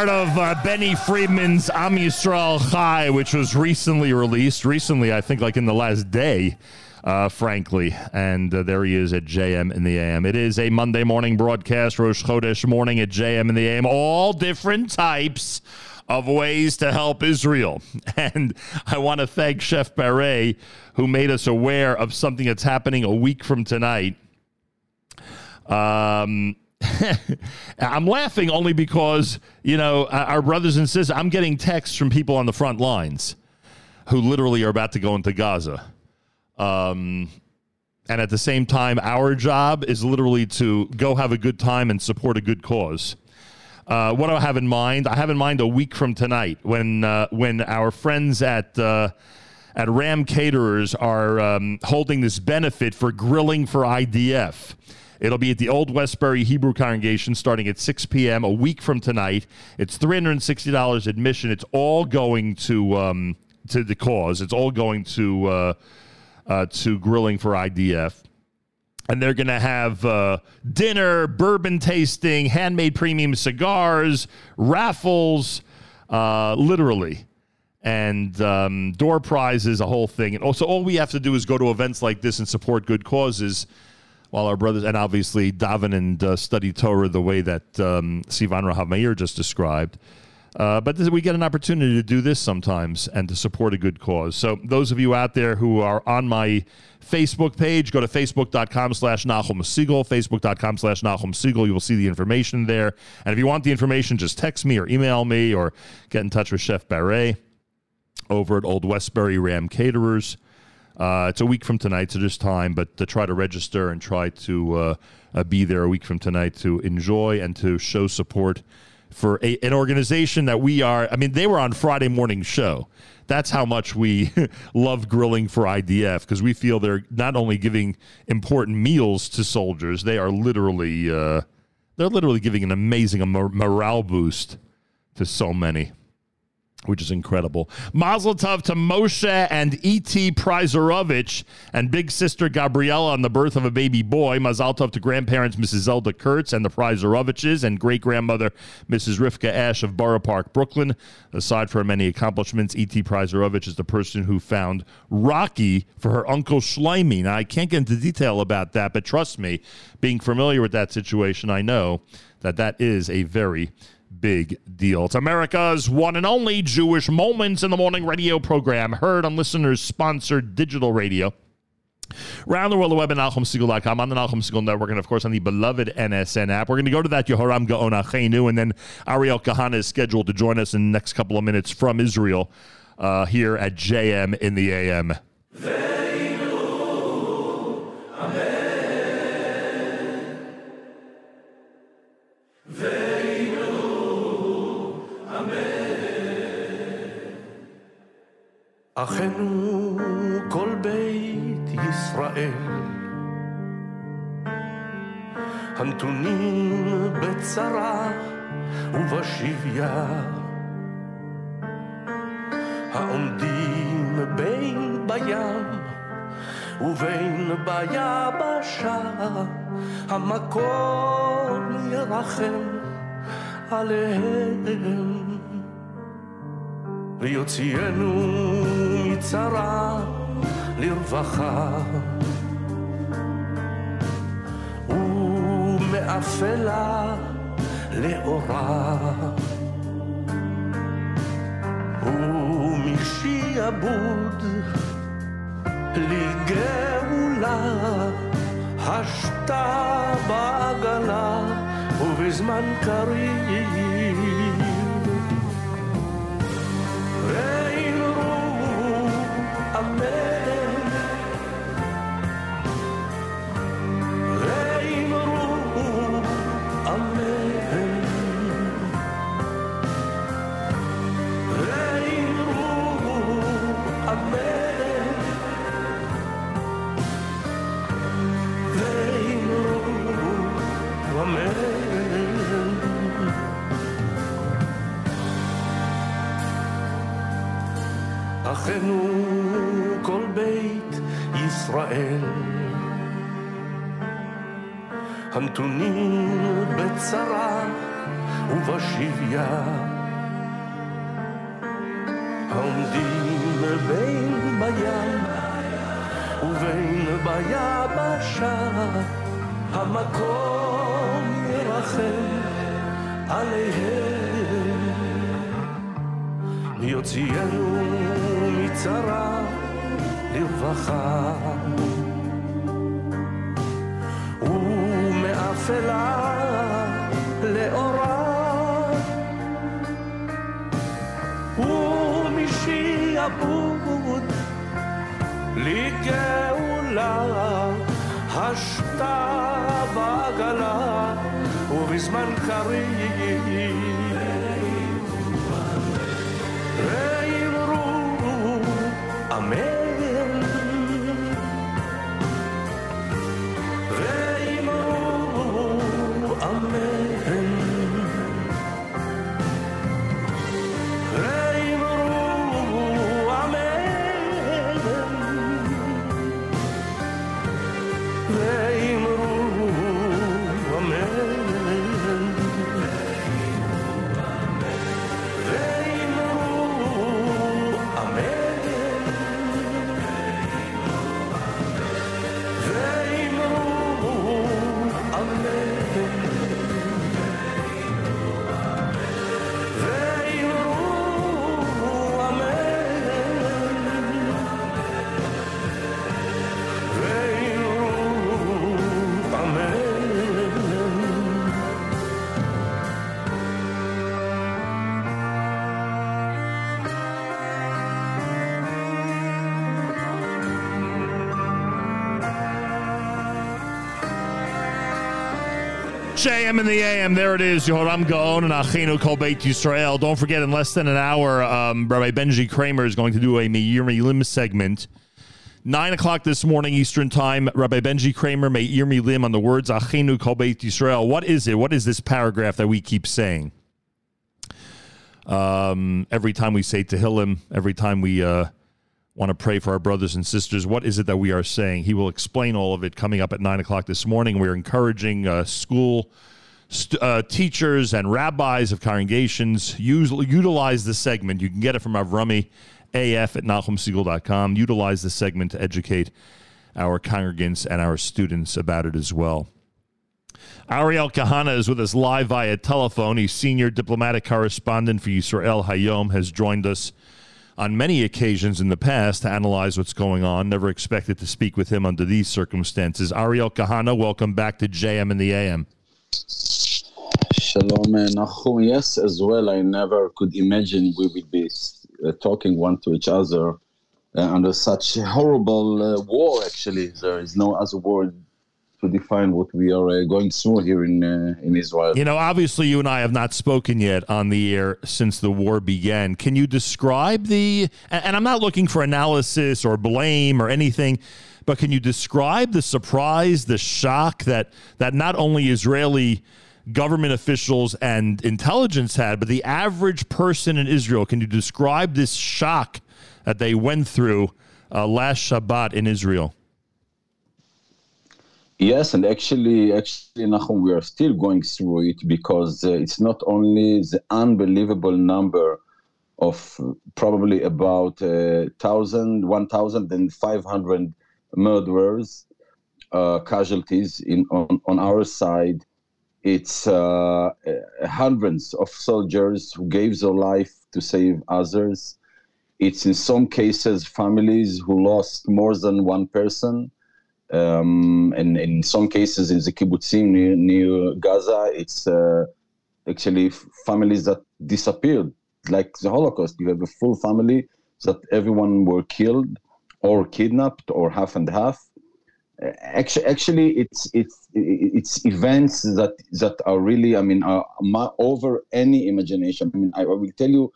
Part of uh, Benny Friedman's Am Yisrael Chai, which was recently released. Recently, I think, like in the last day, uh, frankly. And uh, there he is at JM in the AM. It is a Monday morning broadcast, Rosh Chodesh morning at JM in the AM. All different types of ways to help Israel. And I want to thank Chef Barret, who made us aware of something that's happening a week from tonight. Um, I'm laughing only because, you know, uh, our brothers and sisters, I'm getting texts from people on the front lines who literally are about to go into Gaza. Um, and at the same time, our job is literally to go have a good time and support a good cause. Uh, what do I have in mind? I have in mind a week from tonight when uh, when our friends at uh, at Ram Caterers are um, holding this benefit for grilling for IDF. It'll be at the Old Westbury Hebrew Congregation starting at 6 p.m. a week from tonight. It's $360 admission. It's all going to um, to the cause. It's all going to uh, uh, to grilling for IDF and they're going to have uh, dinner, bourbon tasting, handmade premium cigars, raffles, uh, literally, and um, door prizes, a whole thing. And also, all we have to do is go to events like this and support good causes. While our brothers, and obviously daven and uh, study Torah the way that um, Sivan Rahav Meir just described. Uh, but this, we get an opportunity to do this sometimes and to support a good cause. So those of you out there who are on my Facebook page, go to facebook.com slash Nachum Segal, facebook.com slash Nachum Segal. You will see the information there. And if you want the information, just text me or email me or get in touch with Chef Barret over at Old Westbury Ram Caterers. Uh, it's a week from tonight, so there's time, but to try to register and try to uh, uh, be there a week from tonight to enjoy and to show support for a, an organization that we are. I mean, they were on Friday morning show. That's how much we love grilling for IDF because we feel they're not only giving important meals to soldiers, they are literally uh, They're literally giving an amazing mor- morale boost to so many which is incredible. Mazel tov to Moshe and E.T. Pryzorovich and big sister Gabriella on the birth of a baby boy. Mazel tov to grandparents Mrs. Zelda Kurtz and the Pryzoroviches and great grandmother Mrs. Rivka Ash of Borough Park, Brooklyn. Aside from many accomplishments, E.T. Pryzorovich is the person who found Rocky for her uncle Shlomi. Now, I can't get into detail about that, but trust me, being familiar with that situation, I know that that is a very big deal. It's America's one and only Jewish Moments in the Morning radio program, heard on listeners sponsored digital radio. Around the world, the web at NachumSegal.com, on the Segal Network, and of course on the beloved NSN app. We're going to go to that Yehoram Gaon Achenu, and then Ariel Kahana is scheduled to join us in the next couple of minutes from Israel uh, here at JM in the AM. אחינו כל בית ישראל. הנתונים בצרה ובשביה. העומדים בין בים ובין ביבשה המקום ירחם עליהם ויוציאנו מצרה לרווחה. ומאפלה לאורה. ומשעבוד לגאולה השתה בעגלה ובזמן קריב אחינו כל בית ישראל. הנתונים בצרה ובשביה. העומדים בין בים ובין ביבשה. המקום ירחם עליהם יוציאנו מצרה לרווחה. ומאפלה לאורה. ומשעבוד לגאולה השתה בעגלה ובזמן קריב Rey Amén. JM in the AM. There it is. Yoram Gaon and Achenu Kol Beit Yisrael. Don't forget, in less than an hour, um, Rabbi Benji Kramer is going to do a Meir Milim segment Nine o'clock this morning Eastern Time. Rabbi Benji Kramer Meir Milim on the words Achenu Kol Beit Yisrael. What is it? What is this paragraph that we keep saying? Um, every time we say Tehillim, every time we uh, want to pray for our brothers and sisters, what is it that we are saying? He will explain all of it coming up at nine o'clock this morning. We're encouraging uh, school st- uh, teachers and rabbis of congregations use utilize the segment. You can get it from Avrami AF at NachumSegal.com. Utilize the segment to educate our congregants and our students about it as well. Ariel Kahana is with us live via telephone. He's senior diplomatic correspondent for Yisrael Hayom, has joined us on many occasions in the past to analyze what's going on. Never expected to speak with him under these circumstances. Ariel Kahana, welcome back to JM in the AM. Shalom, Nachum. Yes, as well. I never could imagine we would be uh, talking one to each other uh, under such horrible uh, war. Actually, there is no other word to define what we are uh, going through here in uh, in Israel. You know, obviously, you and I have not spoken yet on the air since the war began. Can you describe the? And I'm not looking for analysis or blame or anything, but can you describe the surprise, the shock that that not only Israeli government officials and intelligence had, but the average person in Israel? Can you describe this shock that they went through uh, last Shabbat in Israel? Yes, and actually, actually, Nahum, we are still going through it because uh, it's not only the unbelievable number of probably about uh, 1,000, 1,500 murderers, uh, casualties in on, on our side. It's uh, uh, hundreds of soldiers who gave their life to save others. It's in some cases families who lost more than one person um, and in some cases in the kibbutzim near, near Gaza, it's uh, actually families that disappeared, like the Holocaust. You have a full family that everyone were killed or kidnapped or half and half. Uh, Actually, actually, it's it's it's events that that are really, I mean, are over any imagination. I mean, I will tell you,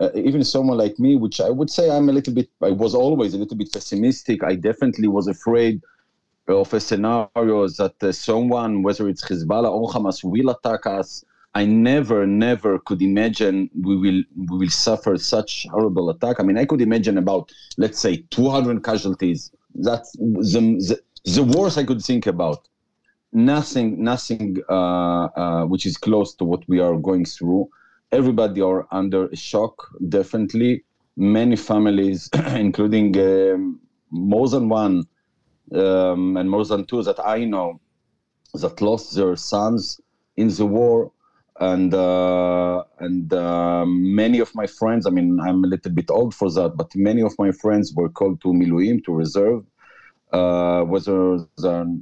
uh, even someone like me, which I would say I'm a little bit, I was always a little bit pessimistic. I definitely was afraid of a scenario that uh, someone, whether it's Hezbollah or Hamas, will attack us. I never, never could imagine we will we will suffer such horrible attack. I mean, I could imagine about let's say 200 casualties. That's the the, the worst I could think about. Nothing, nothing uh, uh, which is close to what we are going through. Everybody are under shock, definitely. Many families, including um, more than one um, and more than two that I know that lost their sons in the war. And uh, and uh, many of my friends, I mean, I'm a little bit old for that, but many of my friends were called to Miluim, to reserve. Uh, whether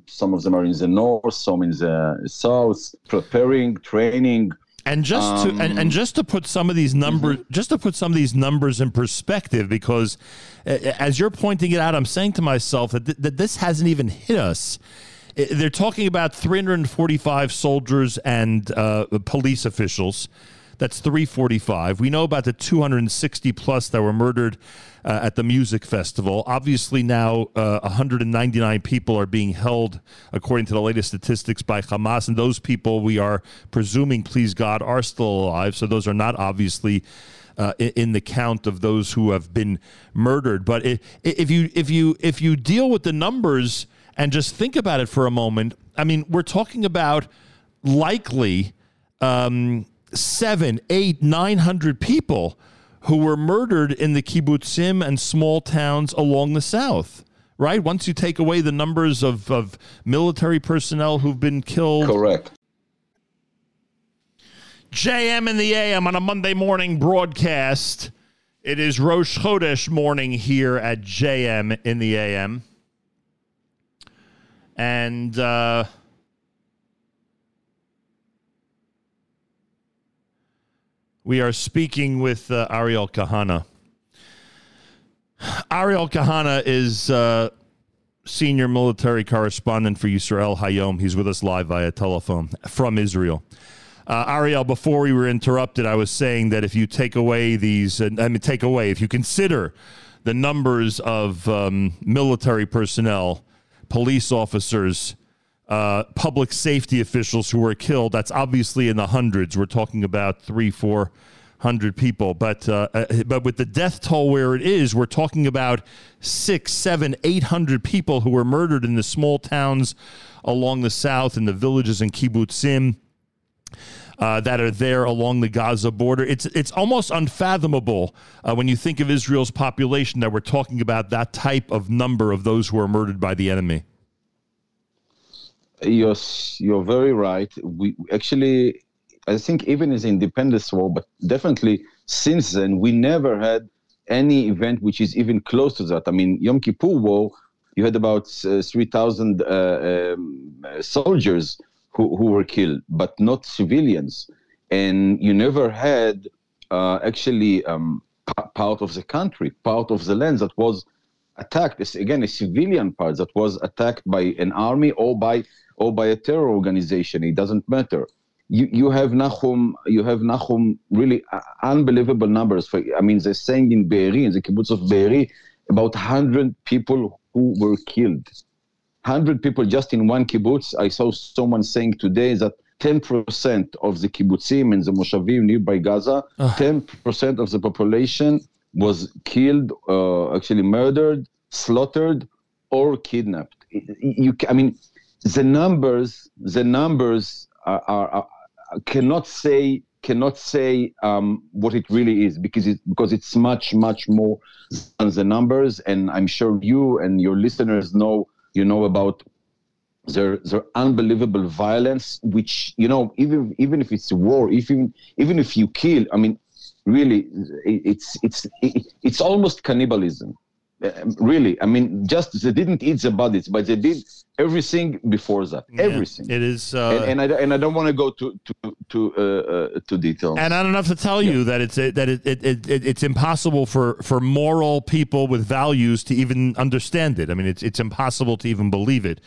some of them are in the north, some in the south, preparing, training. And just to and, and just to put some of these numbers, just to put some of these numbers in perspective, because uh, as you're pointing it out, I'm saying to myself that th- that this hasn't even hit us. They're talking about 345 soldiers and uh, police officials. That's 345. We know about the 260 plus that were murdered uh, at the music festival. Obviously, now uh, 199 people are being held, according to the latest statistics, by Hamas. And those people, we are presuming, please God, are still alive. So those are not obviously. Uh, in the count of those who have been murdered, but if you if you if you deal with the numbers and just think about it for a moment, I mean, we're talking about likely um, seven, eight, nine hundred people who were murdered in the kibbutzim and small towns along the south. Right. Once you take away the numbers of, of military personnel who've been killed. Correct. JM in the AM on a Monday morning broadcast. It is Rosh Chodesh morning here at JM in the AM. And uh, we are speaking with uh, Ariel Kahana. Ariel Kahana is uh, senior military correspondent for Yisrael Hayom. He's with us live via telephone from Israel. Uh, Ariel, before we were interrupted, I was saying that if you take away these, uh, I mean, take away, if you consider the numbers of um, military personnel, police officers, uh, public safety officials who were killed. That's obviously in the hundreds. We're talking about three, four hundred people. But uh, uh, but with the death toll where it is, we're talking about six, seven, eight hundred people who were murdered in the small towns along the south and the villages in kibbutzim. Uh, that are there along the Gaza border. It's it's almost unfathomable uh, when you think of Israel's population that we're talking about that type of number of those who are murdered by the enemy. You're you're very right. We actually, I think, even as independence war, but definitely since then, we never had any event which is even close to that. I mean, Yom Kippur War, you had about uh, three thousand uh, um, soldiers who, who were killed, but not civilians, and you never had uh, actually um, p- part of the country, part of the land that was attacked. It's, again, a civilian part that was attacked by an army or by or by a terror organization. It doesn't matter. You you have Nahum. You have Nahum. Really uh, unbelievable numbers. For I mean, they're saying in Be'eri, in the kibbutz of Be'eri, about hundred people who were killed. Hundred people just in one kibbutz. I saw someone saying today that. 10% of the kibbutzim and the moshavim nearby Gaza, 10% of the population was killed, uh, actually murdered, slaughtered, or kidnapped. You, I mean, the numbers, the numbers are, are, are cannot say cannot say um, what it really is because it because it's much much more than the numbers. And I'm sure you and your listeners know you know about their their unbelievable violence, which you know even even if it's war, even even if you kill, I mean, really, it's it's it's almost cannibalism. Uh, really, I mean, just they didn't eat the bodies, but they did everything before that. Everything. It is, uh, and, and I and I don't want to go to to to uh, uh, to details. And I don't have to tell you that it's that it, it, it, it it's impossible for for moral people with values to even understand it. I mean, it's it's impossible to even believe it.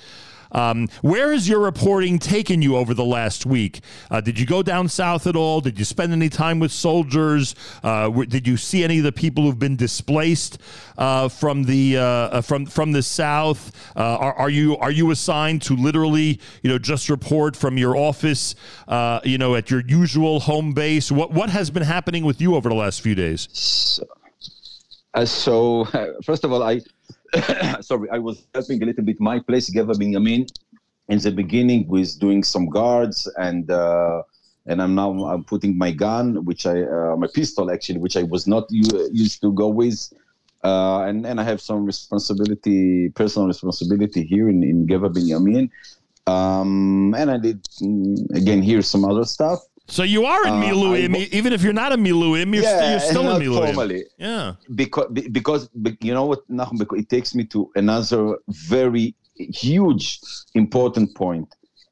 Um, where has your reporting taken you over the last week? Uh, did you go down south at all? Did you spend any time with soldiers? Uh, did you see any of the people who've been displaced uh, from the uh, from from the south? Uh, are, are you are you assigned to literally you know just report from your office uh, you know at your usual home base? What what has been happening with you over the last few days? Uh, so, first of all, I sorry, I was helping a little bit my place, Geva Binyamin, in the beginning with doing some guards and. Uh, and I'm now I'm putting my gun, which I uh, my pistol actually, which I was not used to go with, uh, and and I have some responsibility, personal responsibility here in in Geva Binyamin, um, and I did mm, again here some other stuff. So you are in Uh, Miluim, I- even if you're not in Miluim, you're, st- you're still in Miluim. formally. Yeah. because be- because you know what Nachum, because it takes me to another very huge important point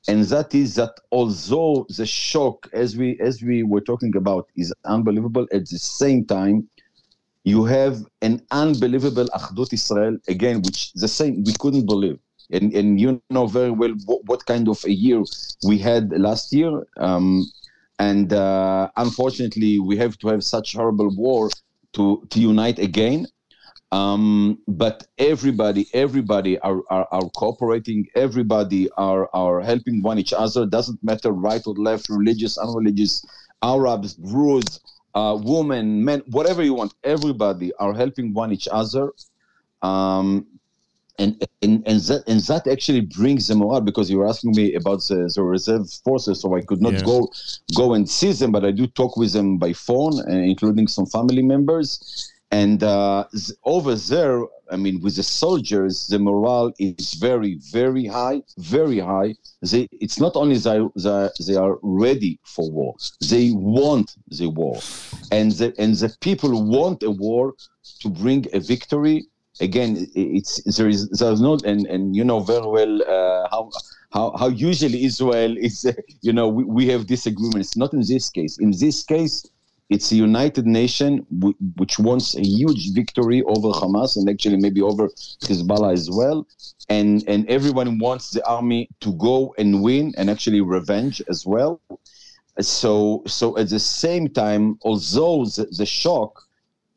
and that is that although the shock as we as we were talking about is unbelievable at the same time you have an unbelievable Achdut Israel again which the same we couldn't believe and and you know very well what, what kind of a year we had last year um, and uh, unfortunately we have to have such horrible war to to unite again. Um, but everybody everybody are, are, are cooperating. Everybody are, are helping one each other. Doesn't matter right or left religious unreligious arabs druids uh, women men whatever you want. Everybody are helping one each other. Um, and, and and that and that actually brings the morale because you were asking me about the, the reserve forces so i could not Yeah. go go and see them but i do talk with them by phone uh, including some family members. And uh, over there i mean with the soldiers the morale is very very high very high. They it's not only they, they, they are ready for war they want the war. And the and the people want a war to bring a victory again it's there is there's not and and you know very well uh, how how how usually israel is uh, you know we, we have disagreements. Not in this case. In this case it's a united nation w- which wants a huge victory over hamas and actually maybe over hezbollah as well. And and everyone wants the army to go and win and actually revenge as well. So so at the same time although the, the shock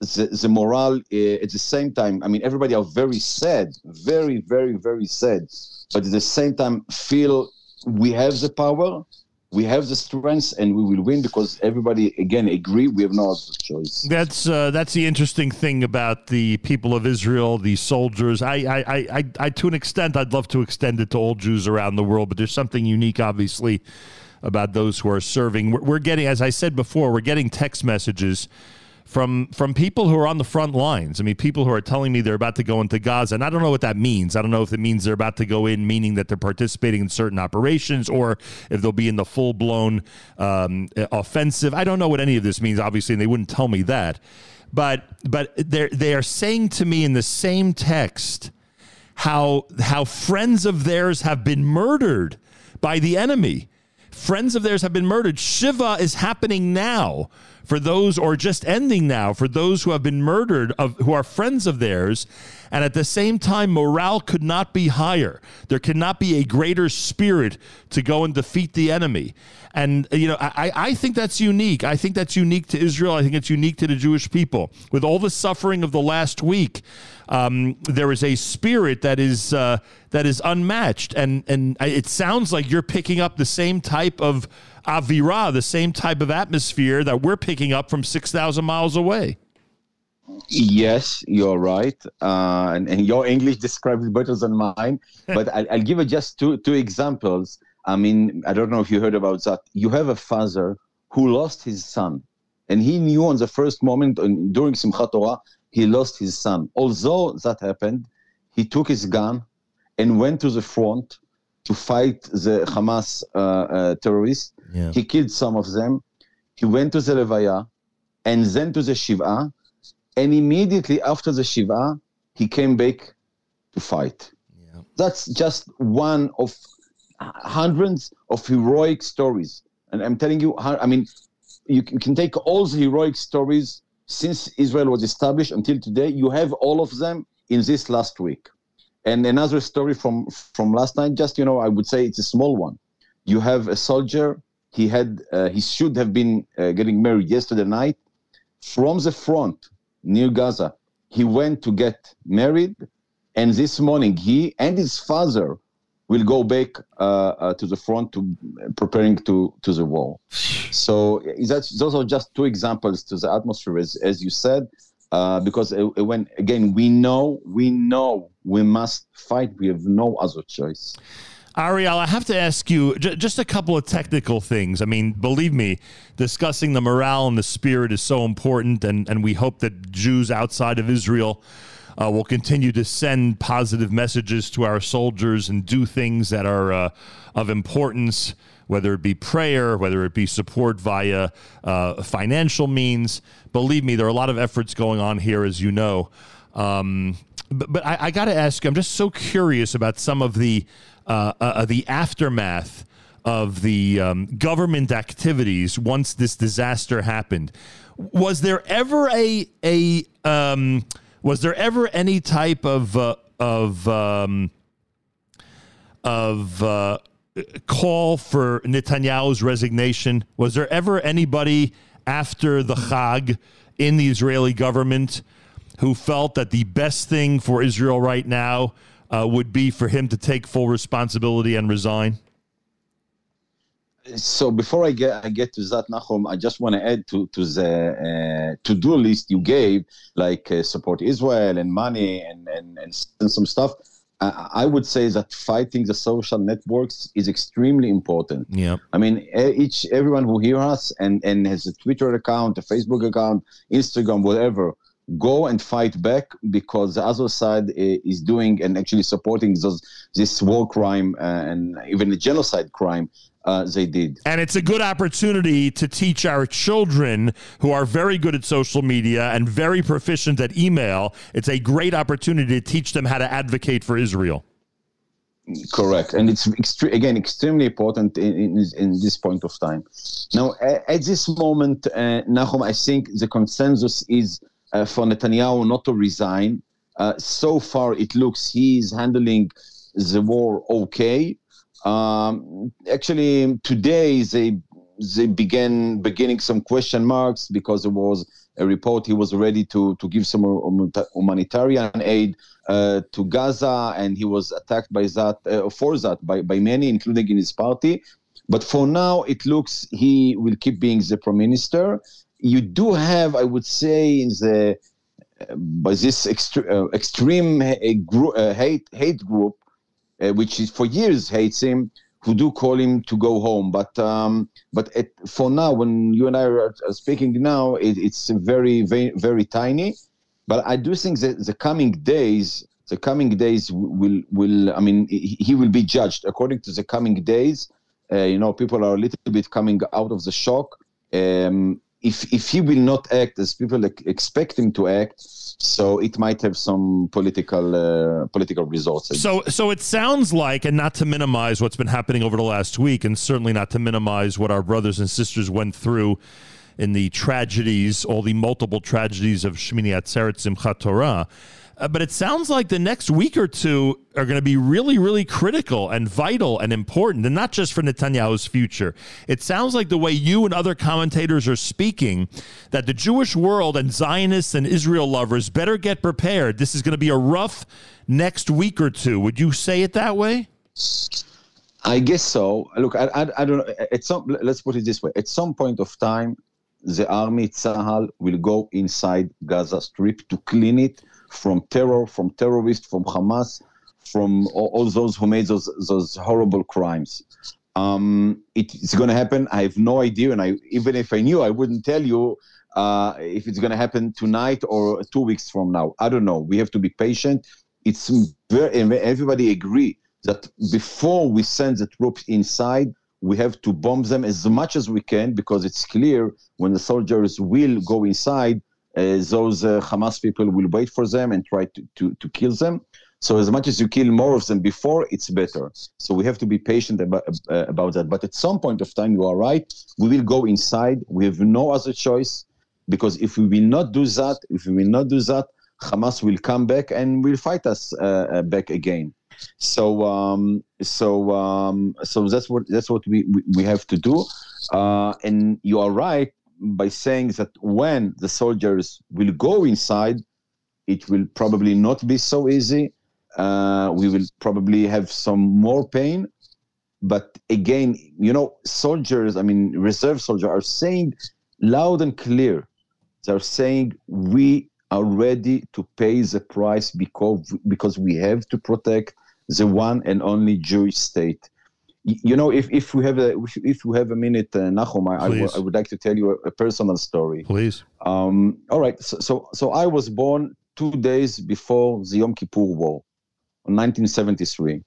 the, the morale uh, at the same time. I mean, everybody are very sad, very, very, very sad, but at the same time feel we have the power, we have the strength, and we will win because everybody again agree we have no other choice. That's uh, that's the interesting thing about the people of Israel, the soldiers. I, I, I, I, to an extent, I'd love to extend it to all Jews around the world, but there's something unique, obviously, about those who are serving. We're, we're getting, as I said before, we're getting text messages from from people who are on the front lines. I mean, people who are telling me they're about to go into Gaza, and I don't know what that means. I don't know if it means they're about to go in, meaning that they're participating in certain operations, or if they'll be in the full blown um, offensive. I don't know what any of this means, obviously, and they wouldn't tell me that. But but they they are saying to me in the same text how how friends of theirs have been murdered by the enemy. Friends of theirs have been murdered. Shiva is happening now for those, or just ending now for those who have been murdered, of who are friends of theirs. And at the same time, morale could not be higher. There cannot be a greater spirit to go and defeat the enemy. And, you know, I, I think that's unique. I think that's unique to Israel. I think it's unique to the Jewish people. With all the suffering of the last week, um, there is a spirit that is uh, that is unmatched, and and it sounds like you're picking up the same type of avira, the same type of atmosphere that we're picking up from six thousand miles away. Yes, you're right, uh, and, and your English describes it better than mine. but I'll, I'll give just two two examples. I mean, I don't know if you heard about that. You have a father who lost his son, and he knew on the first moment during Simchat Torah he lost his son. Although that happened, he took his gun and went to the front to fight the Hamas uh, uh, terrorists. Yeah. He killed some of them. He went to the Levaya and then to the Shiva. And immediately after the Shiva, he came back to fight. That's just one of hundreds of heroic stories. And I'm telling you, I mean, you can, you can take all the heroic stories since Israel was established until today. You have all of them in this last week. And another story from from last night, just you know, I would say it's a small one. You have a soldier. He had uh, he should have been uh, getting married yesterday night. From the front near Gaza, he went to get married, and this morning he and his father will go back uh, uh, to the front to preparing to to the war. So that's those are just two examples to the atmosphere, as as you said, uh, because uh, when again we know we know we must fight. We have no other choice. Ariel, I have to ask you j- just a couple of technical things. I mean, believe me, discussing the morale and the spirit is so important, and, and we hope that Jews outside of Israel uh, will continue to send positive messages to our soldiers and do things that are uh, of importance, whether it be prayer, whether it be support via uh, financial means. Believe me, there are a lot of efforts going on here, as you know. Um, but, but I, I got to ask you, I'm just so curious about some of the uh, uh, the aftermath of the um, government activities once this disaster happened. Was there ever a a um, was there ever any type of uh, of um, of uh, call for Netanyahu's resignation? Was there ever anybody after the Chag in the Israeli government who felt that the best thing for Israel right now uh, would be for him to take full responsibility and resign? so before I get I get to that, Nahum, I just want to add to to the uh, to do list you gave, like uh, support Israel and money and and, and, some stuff. I, I would say that fighting the social networks is extremely important. Yeah. I mean, each everyone who hear us and and has a Twitter account, a Facebook account, Instagram, whatever, go and fight back because the other side is doing and actually supporting those this war crime uh, and even the genocide crime uh, they did. And it's a good opportunity to teach our children who are very good at social media and very proficient at email. It's a great opportunity to teach them how to advocate for Israel. Correct, and it's extre- again extremely important in, in, in this point of time. Now, a- at this moment, uh, Nahum, I think the consensus is for Netanyahu not to resign. Uh, so far, it looks he is handling the war okay. Um, actually, today they they began beginning some question marks because there was a report he was ready to to give some humanitarian aid uh, to Gaza, and he was attacked by that uh, for that by, by many, including in his party. But for now, it looks he will keep being the prime minister. You do have, I would say, in the uh, by this extre- uh, extreme ha- gru- uh, hate hate group, uh, which is for years hates him, who do call him to go home. But um, but for now, when you and I are, speaking now, it, it's very very very tiny. But I do think that the coming days, the coming days will will. I mean, he he will be judged according to the coming days. Uh, you know, people are a little bit coming out of the shock. Um, if if he will not act as people expect him to act, so it might have some political uh, political results. So, so it sounds like, and not to minimize what's been happening over the last week, and certainly not to minimize what our brothers and sisters went through in the tragedies, all the multiple tragedies of Shmini Atzeret Simchat Torah. Uh, but it sounds like the next week or two are going to be really, really critical and vital and important, and not just for Netanyahu's future. It sounds like the way you and other commentators are speaking that the Jewish world and Zionists and Israel lovers better get prepared. This is going to be a rough next week or two. Would you say it that way? I guess so. Look, I, I, I don't know. At some, let's put it this way: at some point of time, the army Tzahal will go inside Gaza Strip to clean it from terror, from terrorists, from Hamas, from all, all those who made those those horrible crimes. Um, it, it's going to happen. I have no idea, and I even if I knew, I wouldn't tell you uh, if it's going to happen tonight or two weeks from now. I don't know. We have to be patient. It's very, everybody agree that before we send the troops inside, we have to bomb them as much as we can because it's clear when the soldiers will go inside, those uh, Hamas people will wait for them and try to, to, to kill them. So as much as you kill more of them before, it's better. So we have to be patient about, uh, about that. But at some point of time, you are right. We will go inside. We have no other choice because if we will not do that, if we will not do that, Hamas will come back and will fight us uh, uh, back again. So um, so um, so that's what that's what we, we have to do. Uh, and you are right by saying that when the soldiers will go inside, it will probably not be so easy. Uh, we will probably have some more pain. But again, you know, soldiers, I mean, reserve soldiers are saying loud and clear. They're saying we are ready to pay the price because because we have to protect the one and only Jewish state. You know, if, if we have a if we have a minute, uh, Nachum, I, I, would- like to tell you a, a personal story. Please. Um, all right, so, so so I was born two days before the Yom Kippur War, in 1973,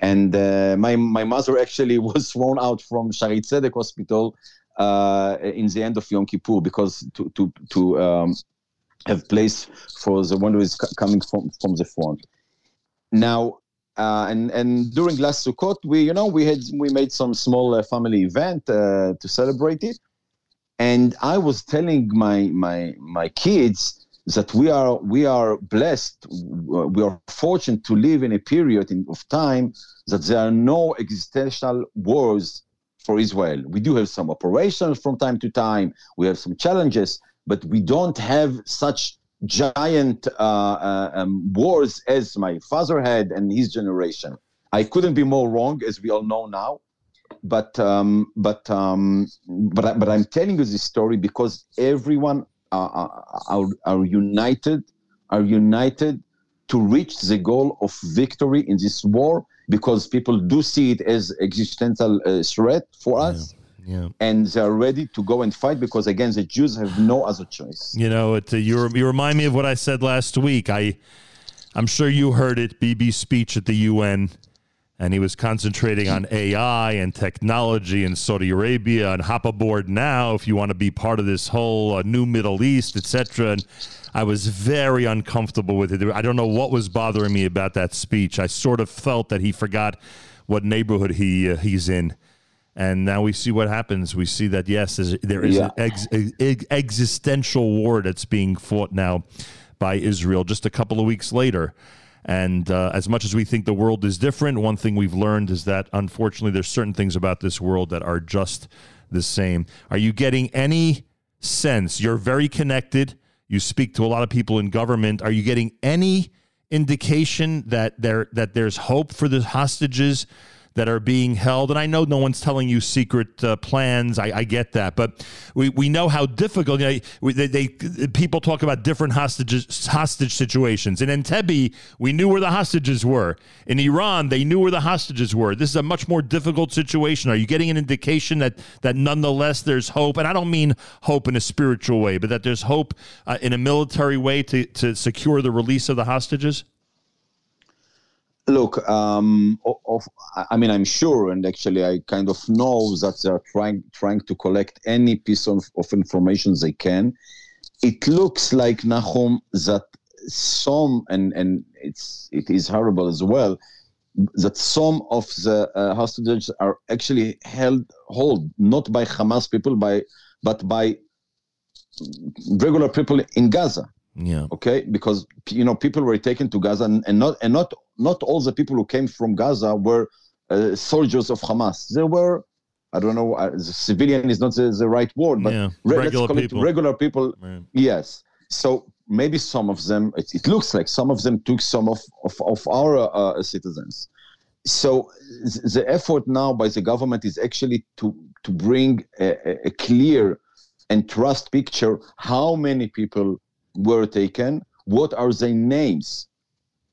and uh, my my mother actually was thrown out from Shaare Zedek Hospital uh, in the end of Yom Kippur because to to to um, have place for the one who is coming from from the front. Now, uh, and and during last Sukkot, we you know we had we made some small uh, family event uh, to celebrate it, and I was telling my my my kids that we are we are blessed, we are fortunate to live in a period in, of time that there are no existential wars for Israel. We do have some operations from time to time. We have some challenges, but we don't have such giant uh, uh, um, wars as my father had and his generation. I couldn't be more wrong, as we all know now. But um, but um, but but I'm telling you this story because everyone are, are are united, are united to reach the goal of victory in this war because people do see it as existential uh, threat for us. Yeah. And they're ready to go and fight because again, the Jews have no other choice. You know, it, uh, you you remind me of what I said last week. I I'm sure you heard it. BB's speech at the UN, and he was concentrating on AI and technology in Saudi Arabia and hop aboard now if you want to be part of this whole uh, new Middle East, etc. And I was very uncomfortable with it. I don't know what was bothering me about that speech. I sort of felt that he forgot what neighborhood he uh, he's in. And now we see what happens. We see that yes, there's- Yeah. an ex, ex, existential war that's being fought now by Israel. Just a couple of weeks later, and uh, as much as we think the world is different, one thing we've learned is that unfortunately there's certain things about this world that are just the same. Are you getting any sense? You're very connected. You speak to a lot of people in government. Are you getting any indication that there that there's hope for the hostages that are being held? And I know no one's telling you secret uh, plans. I, I get that, but we, we know how difficult. You know, they, they people talk about different hostages hostage situations. In Entebbe, we knew where the hostages were. In Iran, they knew where the hostages were. This is a much more difficult situation. Are you getting an indication that that nonetheless there's hope? And I don't mean hope in a spiritual way, but that there's hope uh, in a military way to to secure the release of the hostages. Look, um, of, I mean, I'm sure, and actually, I kind of know that they're trying trying to collect any piece of, of information they can. It looks like Nahum that some, and and it's it is horrible as well, that some of the uh, hostages are actually held hold not by Hamas people, by but by regular people in Gaza. Yeah. Okay, because you know people were taken to Gaza, and, and not and not not all the people who came from Gaza were uh, soldiers of Hamas. There were, I don't know, uh, the civilian is not the, the right word, but Yeah, re- regular people. regular people. Right. Yes. So maybe some of them, it, it looks like some of them took some of of, of our uh, citizens. So th- the effort now by the government is actually to to bring a- a clear and trust picture how many people were taken, what are their names,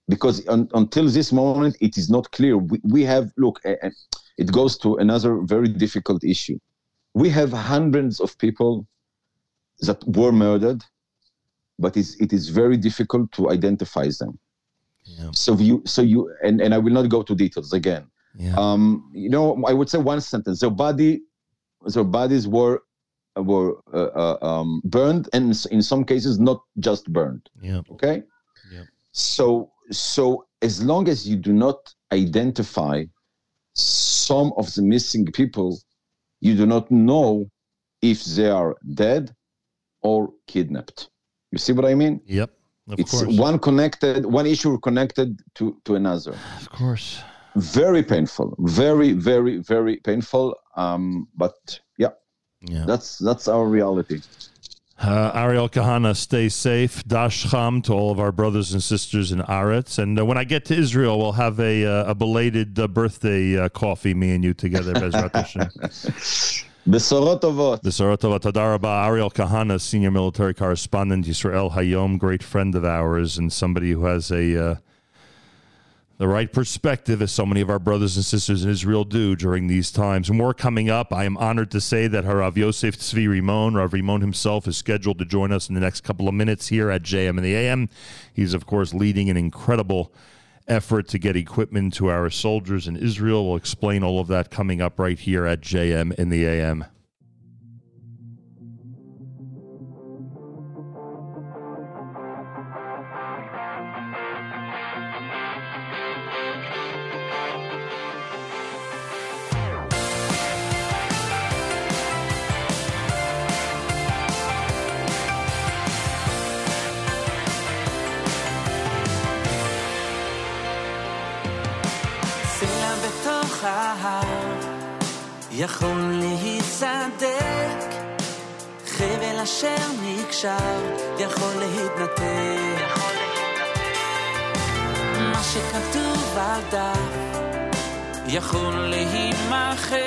because un, until this moment it is not clear. We, we have look, uh, it goes to another very difficult issue. We have hundreds of people that were murdered, but it's, it is very difficult to identify them. So you, so you, and, and I will not go to details again. Um, you know, I would say one sentence: their body, their bodies were were uh, uh, um, burned, and in some cases not just burned. Yeah. Okay. So so as long as you do not identify some of the missing people, you do not know if they are dead or kidnapped. You see what I mean? Yep. Of it's course. one connected, one issue connected to to another. Of course. Very painful. Very, very, very painful. Um, but yeah, Yeah. that's that's our reality. Uh, Ariel Kahana, stay safe. Dash Cham to all of our brothers and sisters in Aretz. And uh, when I get to Israel, we'll have a, uh, a belated uh, birthday uh, coffee, me and you together, Bezrat Hashem. Besorot tovot. Besorot tovot. Tadar. Ariel Kahana, senior military correspondent, Yisrael Hayom, great friend of ours, and somebody who has a uh, the right perspective, as so many of our brothers and sisters in Israel do during these times. More coming up. I am honored to say that Harav Yosef Tzvi Rimon, Rav Rimon himself, is scheduled to join us in the next couple of minutes here at JM in the AM. He's, of course, leading an incredible effort to get equipment to our soldiers in Israel. We'll explain all of that coming up right here at JM in the AM. ההר יכול להיסדק חבל אשר נקשר יכול להתנתק. מה שכתוב על דף יכול להימחק.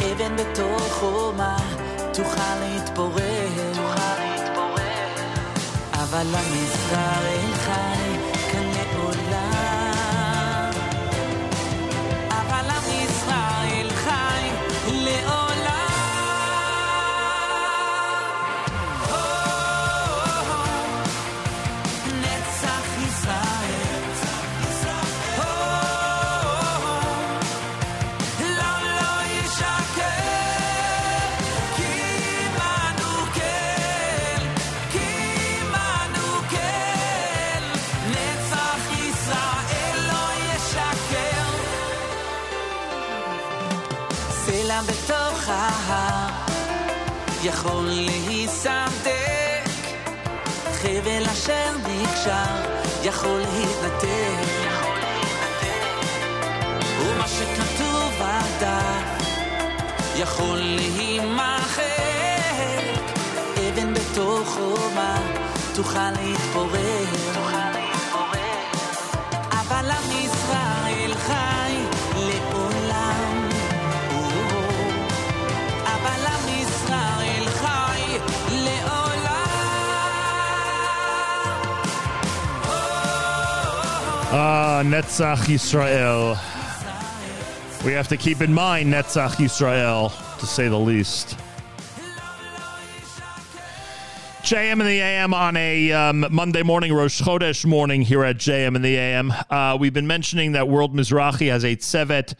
אבן בתוך חומה תוכל להתפורר. אבל עם ההר יכול להיסדק חבל אשר נקשר יכול להתנתק. ומה שכתוב על דף יכול להימחק. אבן בתוך חומה תוכל להתפורר. אבל עם ישראל Ah, Netzach Yisrael. We have to keep in mind Netzach Yisrael, to say the least. JM and the AM on a um, Monday morning, Rosh Chodesh morning here at JM and the AM. Uh, we've been mentioning that World Mizrahi has a Tzevet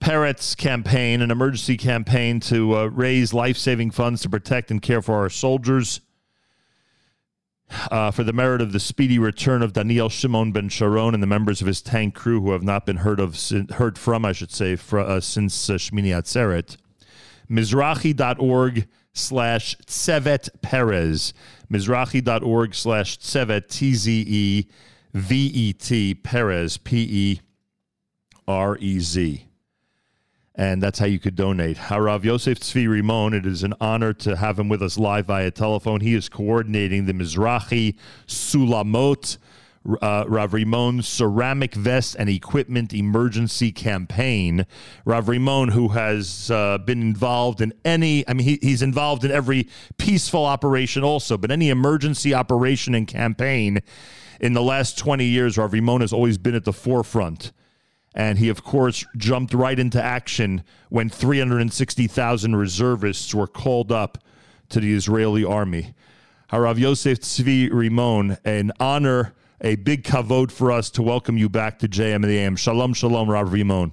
Peretz campaign, an emergency campaign to uh, raise life saving funds to protect and care for our soldiers. Uh, for the merit of the speedy return of Daniel Shimon ben Sharon and the members of his tank crew who have not been heard of, heard from, I should say, fr- uh, since uh, Shmini Atzeret. Mizrahi.org slash Tzevet Perez. Mizrahi.org slash Tzevet, T Z E V E T, Perez, P E R E Z. And that's how you could donate. Harav Yosef Tzvi Rimon, it is an honor to have him with us live via telephone. He is coordinating the Mizrahi Sulamot uh, Rav Rimon Ceramic Vest and Equipment Emergency Campaign. Rav Rimon, who has uh, been involved in any, I mean, he, he's involved in every peaceful operation also, but any emergency operation and campaign in the last 20 years, Rav Rimon has always been at the forefront. And he, of course, jumped right into action when 360,000 reservists were called up to the Israeli army. Harav Yosef Tzvi Rimon, an honor, a big kavod for us to welcome you back to JM and the AM. Shalom, shalom, Rav Rimon.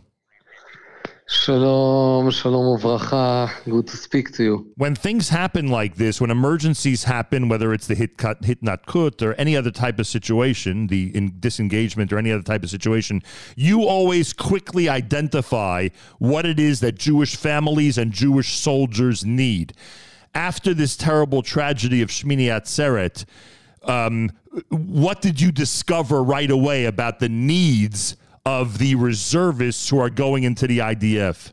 Shalom, shalom uvracha. Good to speak to you. When things happen like this, when emergencies happen, whether it's the hit cut, hitnatkut, or any other type of situation, the in disengagement or any other type of situation, you always quickly identify what it is that Jewish families and Jewish soldiers need. After this terrible tragedy of Shmini Atzeret, um, what did you discover right away about the needs of the reservists who are going into the IDF?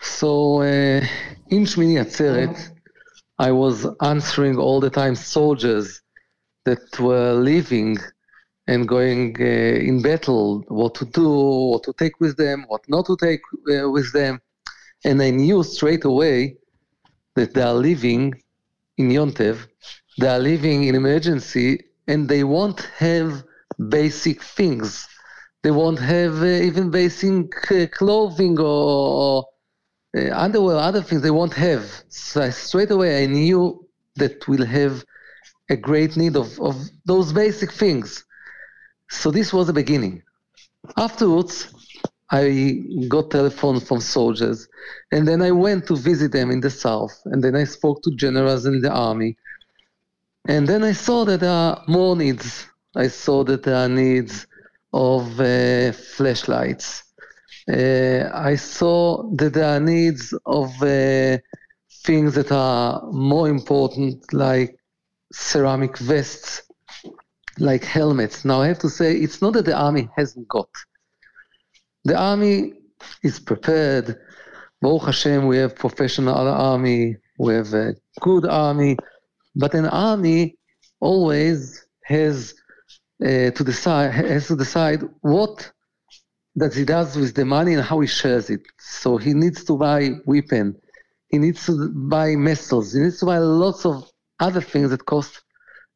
So, uh, in Shmini Atzeret, I was answering all the time soldiers that were leaving and going uh, in battle, what to do, what to take with them, what not to take uh, with them. And I knew straight away that they are living in Yontev, they are living in emergency, and they won't have basic things. They won't have uh, even basic uh, clothing or, or uh, underwear, other things they won't have. So I, straight away I knew that we'll have a great need of, of those basic things. So this was the beginning. Afterwards, I got telephone from soldiers, and then I went to visit them in the south, and then I spoke to generals in the army, and then I saw that there are more needs. I saw that there are needs of uh, flashlights. Uh, I saw that there are needs of uh, things that are more important, like ceramic vests, like helmets. Now, I have to say, it's not that the army hasn't got. The army is prepared. Baruch Hashem, we have professional army, we have a good army, but an army always has uh, to decide has to decide what that he does with the money and how he shares it. So he needs to buy weapon, he needs to buy missiles, he needs to buy lots of other things that cost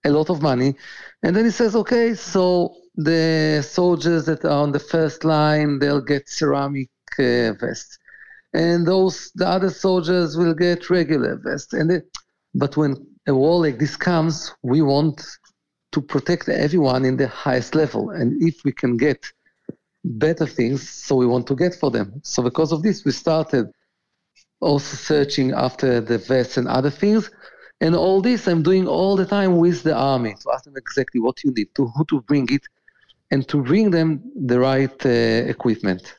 a lot of money, and then he says, okay, so the soldiers that are on the first line they'll get ceramic uh, vests, and those the other soldiers will get regular vests, and they, but when a war like this comes, we want to protect everyone in the highest level. And if we can get better things, so we want to get for them. So because of this, we started also searching after the vests and other things. And all this I'm doing all the time with the army to ask them exactly what you need, to who to bring it, and to bring them the right uh, equipment.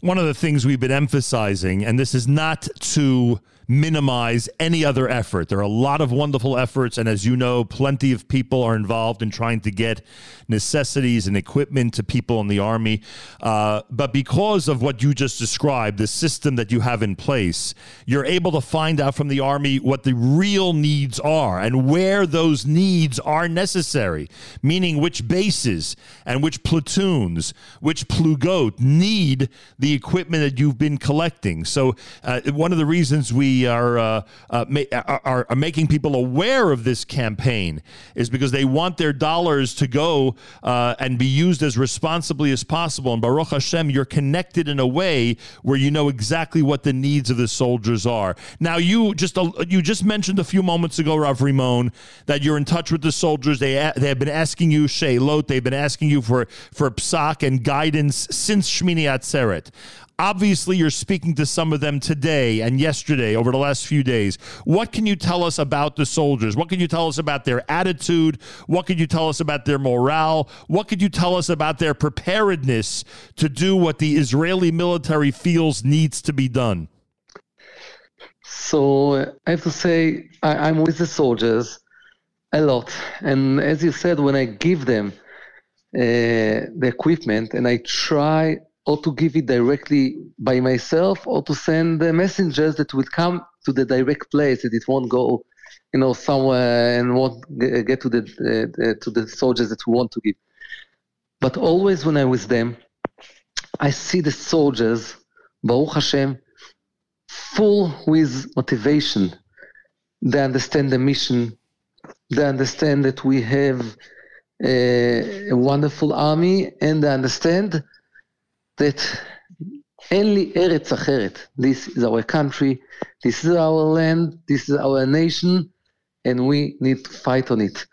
one of the things we've been emphasizing, and this is not to minimize any other effort. There are a lot of wonderful efforts, and as you know, plenty of people are involved in trying to get necessities and equipment to people in the army. Uh, but because of what you just described, the system that you have in place, you're able to find out from the army what the real needs are and where those needs are necessary, meaning which bases and which platoons, which plugot need the equipment that you've been collecting. So, uh, one of the reasons we are, uh, uh, ma- are, are making people aware of this campaign is because they want their dollars to go uh, and be used as responsibly as possible. And Baruch Hashem, you're connected in a way where you know exactly what the needs of the soldiers are. Now, you just uh, you just mentioned a few moments ago, Rav Rimon, that you're in touch with the soldiers. They they have been asking you Sheilot. They've been asking you for for psak and guidance since Shmini Atzeret. Obviously, you're speaking to some of them today and yesterday over the last few days. What can you tell us about the soldiers? What can you tell us about their attitude? What can you tell us about their morale? What could you tell us about their preparedness to do what the Israeli military feels needs to be done? So I have to say, I, I'm with the soldiers a lot. And as you said, when I give them uh, the equipment and I try or to give it directly by myself or to send the messengers that will come to the direct place that it won't go you know somewhere and won't uh, get to the uh, uh, to the soldiers that we want to give. But always when i was with them i see the soldiers baruch hashem full with motivation. They understand the mission. They understand that we have a, a wonderful army and they understand that only Eretz Acheret, this is our country, this is our land, this is our nation, and we need to fight on it.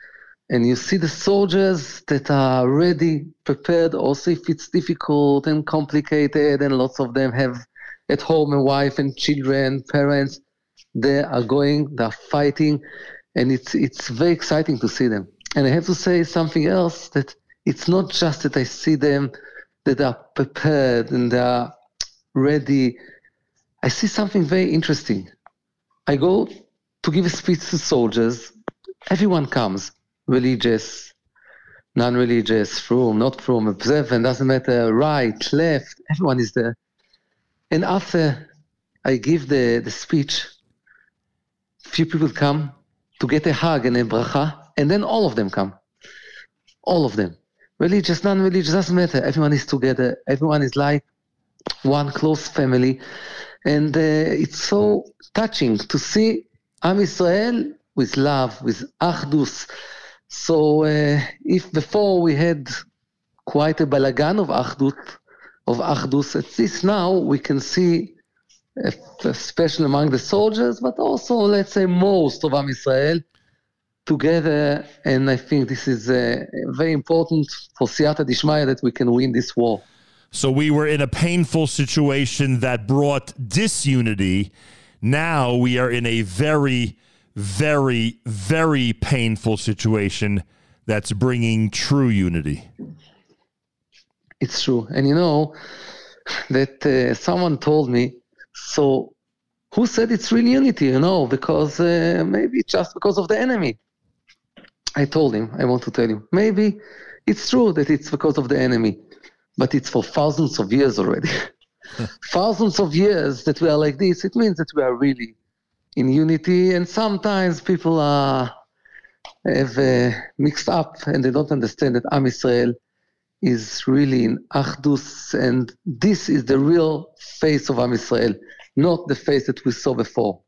And you see the soldiers that are ready, prepared, also if it's difficult and complicated, and lots of them have at home a wife and children, parents, they are going, they are fighting, and it's it's very exciting to see them. And I have to say something else that it's not just that I see them that are prepared and they are ready. I see something very interesting. I go to give a speech to soldiers. Everyone comes, religious, non-religious, from, not from, observant, doesn't matter, right, left, everyone is there. And after I give the, the speech, few people come to get a hug and a bracha, and then all of them come. All of them. Religious, non-religious, doesn't matter. Everyone is together. Everyone is like one close family. And uh, it's so touching to see Am Israel with love, with achdus. So uh, if before we had quite a balagan of achdut, of achdus, at least now we can see, especially among the soldiers, but also let's say most of Am Israel together. And I think this is uh, very important for Siyata Dishmaya that we can win this war. So we were in a painful situation that brought disunity. Now we are in a very, very, very painful situation that's bringing true unity. It's true. And you know that uh, someone told me, so who said it's real unity? You know, because uh, maybe just because of the enemy. I told him, I want to tell you, maybe it's true that it's because of the enemy, but it's for thousands of years already. thousands of years that we are like this, it means that we are really in unity. And sometimes people are have uh, mixed up and they don't understand that Am Israel is really in Achdus, and this is the real face of Am Israel, not the face that we saw before.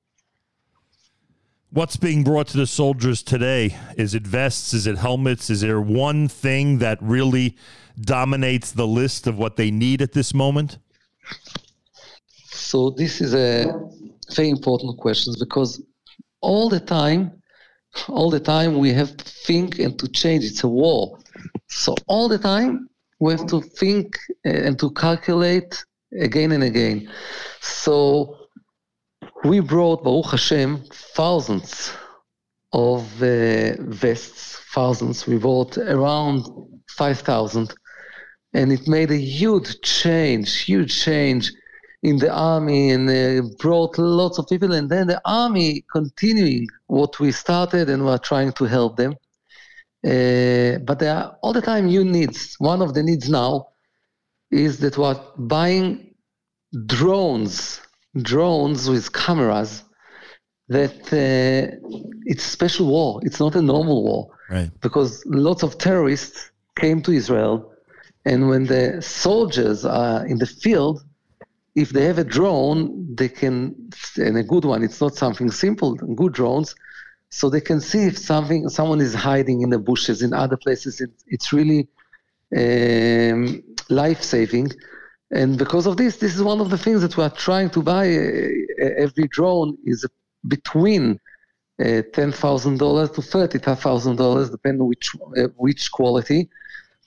What's being brought to the soldiers today? Is it vests? Is it helmets? Is there one thing that really dominates the list of what they need at this moment? So this is a very important question because all the time, all the time we have to think and to change. It's a war. So all the time we have to think uh, and to calculate again and again. So we brought Baruch Hashem thousands of uh, vests, thousands. We bought around 5,000. and it made a huge change, huge change in the army, and uh, brought lots of people. And then the army continuing what we started, and we're trying to help them. Uh, but there are all the time new needs. One of the needs now is that we're buying drones, drones with cameras. That uh, it's special war. It's not a normal war Right. because lots of terrorists came to Israel, and when the soldiers are in the field, if they have a drone, they can, and a good one, it's not something simple, good drones, so they can see if something, someone is hiding in the bushes in other places. It, it's really um, life saving. And because of this, this is one of the things that we are trying to buy. Uh, every drone is between thousand dollars to thirty thousand dollars, depending which uh, which quality.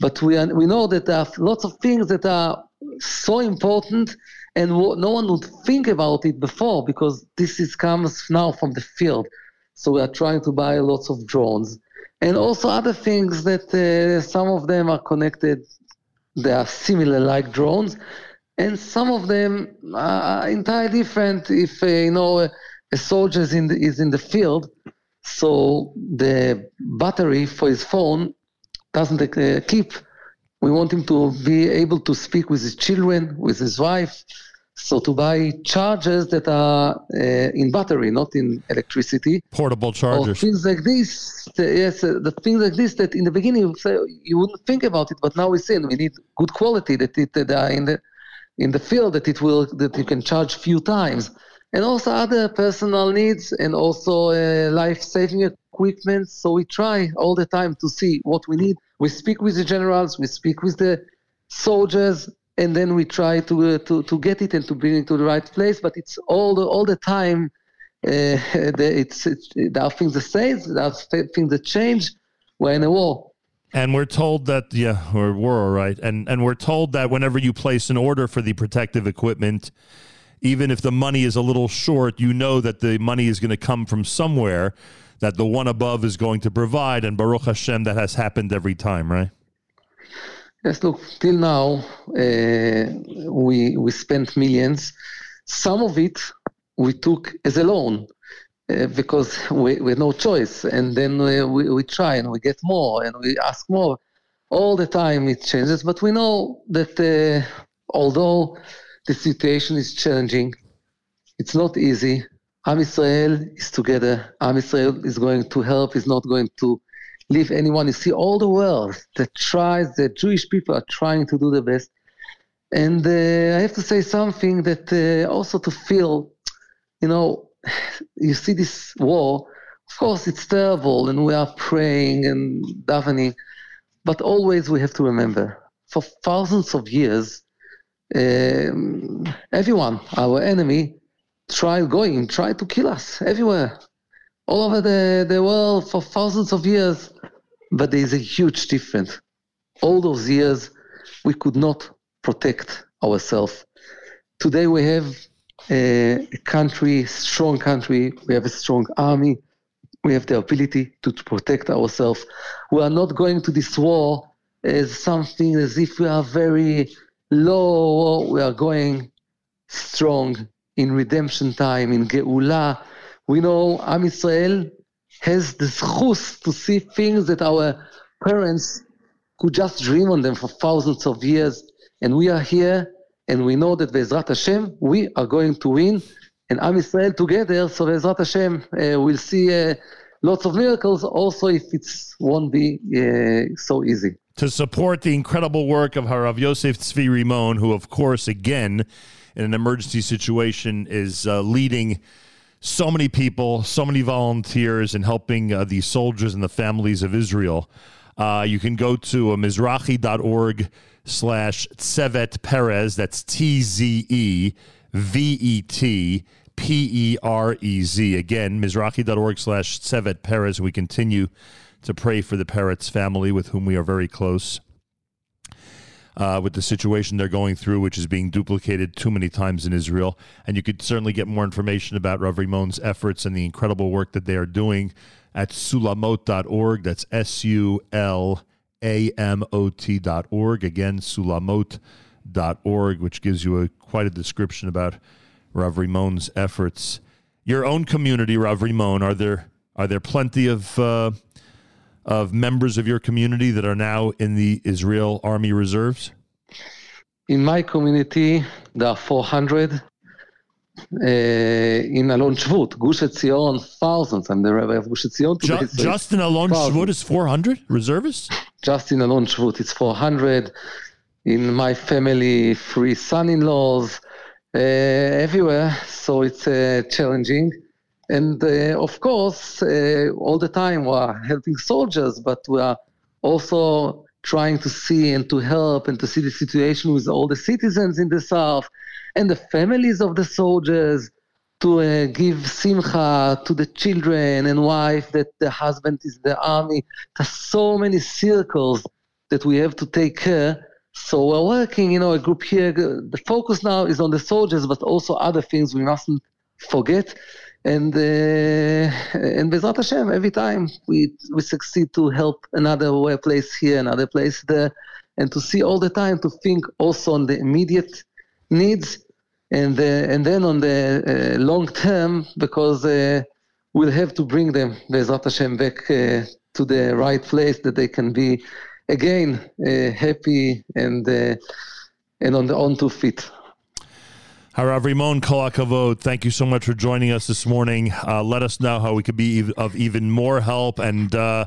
But we are, we know that there are lots of things that are so important, and no one would think about it before because this is comes now from the field. So we are trying to buy lots of drones, and also other things that uh, some of them are connected. They are similar like drones, and some of them are entirely different. If uh, you know a soldier is in the, is in the field, so the battery for his phone doesn't uh, keep. We want him to be able to speak with his children, with his wife. So to buy chargers that are uh, in battery, not in electricity. Portable Or chargers. things like this, yes, uh, the things like this that in the beginning you, say, you wouldn't think about it, but now we see and we need good quality that it that are in the in the field that it will that you can charge few times, and also other personal needs and also uh, life saving equipment. So we try all the time to see what we need. We speak with the generals, we speak with the soldiers, and then we try to uh, to to get it and to bring it to the right place. But it's all the all the time. Uh, the, it's, it's there are things that there are things that change. We're in a war. And we're told that yeah, we're we're all right. And and we're told that whenever you place an order for the protective equipment, even if the money is a little short, you know that the money is going to come from somewhere that the one above is going to provide. And Baruch Hashem, that has happened every time, right? Yes, look, till now, uh, we we spent millions. Some of it we took as a loan uh, because we, we had no choice. And then uh, we, we try and we get more and we ask more. All the time it changes, but we know that uh, although the situation is challenging, it's not easy. Am Israel is together. Am Israel is going to help, is not going to leave anyone. You see all the world that tries, the Jewish people are trying to do the best. And uh, I have to say something that uh, also to feel, you know, you see this war, of course it's terrible and we are praying and davening, but always we have to remember, for thousands of years, um, everyone, our enemy, tried going, tried to kill us everywhere, all over the, the world for thousands of years. But there is a huge difference. All those years, we could not protect ourselves. Today we have a, country, strong country. We have a strong army. We have the ability to, to protect ourselves. We are not going to this war as something as if we are very low. We are going strong in redemption time, in Geula. We know Am Israel has the zchus to see things that our parents could just dream on them for thousands of years. And we are here, and we know that Bezrat Hashem, we are going to win, and Am Israel together. So Bezrat Hashem, uh, we'll see uh, lots of miracles. Also, if it won't be uh, so easy. to support the incredible work of Harav Yosef Tzvi Rimon, who, of course, again, in an emergency situation, is uh, leading so many people, so many volunteers, and helping uh, the soldiers and the families of Israel. Uh, you can go to uh, mizrahi.org slash Tzevet Perez. That's T Z E V E T P E R E Z. Again, mizrahi.org slash Tzevet Perez. We continue to pray for the Peretz family with whom we are very close. Uh, with the situation they're going through, which is being duplicated too many times in Israel. And you could certainly get more information about Rav efforts and the incredible work that they are doing at sulamot.org. That's S U L sulamot.org. Again, sulamot.org, which gives you a quite a description about Rav efforts. Your own community, Rav are there are there plenty of uh, of members of your community that are now in the Israel Army Reserves? In my community, there are 400. Uh, in Alon Shvut, Gush Etzion, thousands. I'm the rabbi of Gush Etzion today. Ju- so just in Alon. Shvut is 400 reservists? Just in Alon Shvut, it's 400. In my family, three son-in-laws, uh, everywhere. So it's uh, challenging. And uh, of course, uh, all the time we are helping soldiers, but we are also trying to see and to help and to see the situation with all the citizens in the south and the families of the soldiers to uh, give simcha to the children and wife that the husband is the army. There's so many circles that we have to take care. So we're working, you know, a group here. The focus now is on the soldiers, but also other things we mustn't forget. And uh, and Bezrat Hashem, every time we we succeed to help another place here, another place there, and to see all the time to think also on the immediate needs, and uh, and then on the uh, long term, because uh, we'll have to bring them Bezrat Hashem back uh, to the right place that they can be again uh, happy and uh, and on the on two feet. Harav Rimon Kol HaKavod, thank you so much for joining us this morning. Uh, let us know how we could be ev- of even more help. And uh,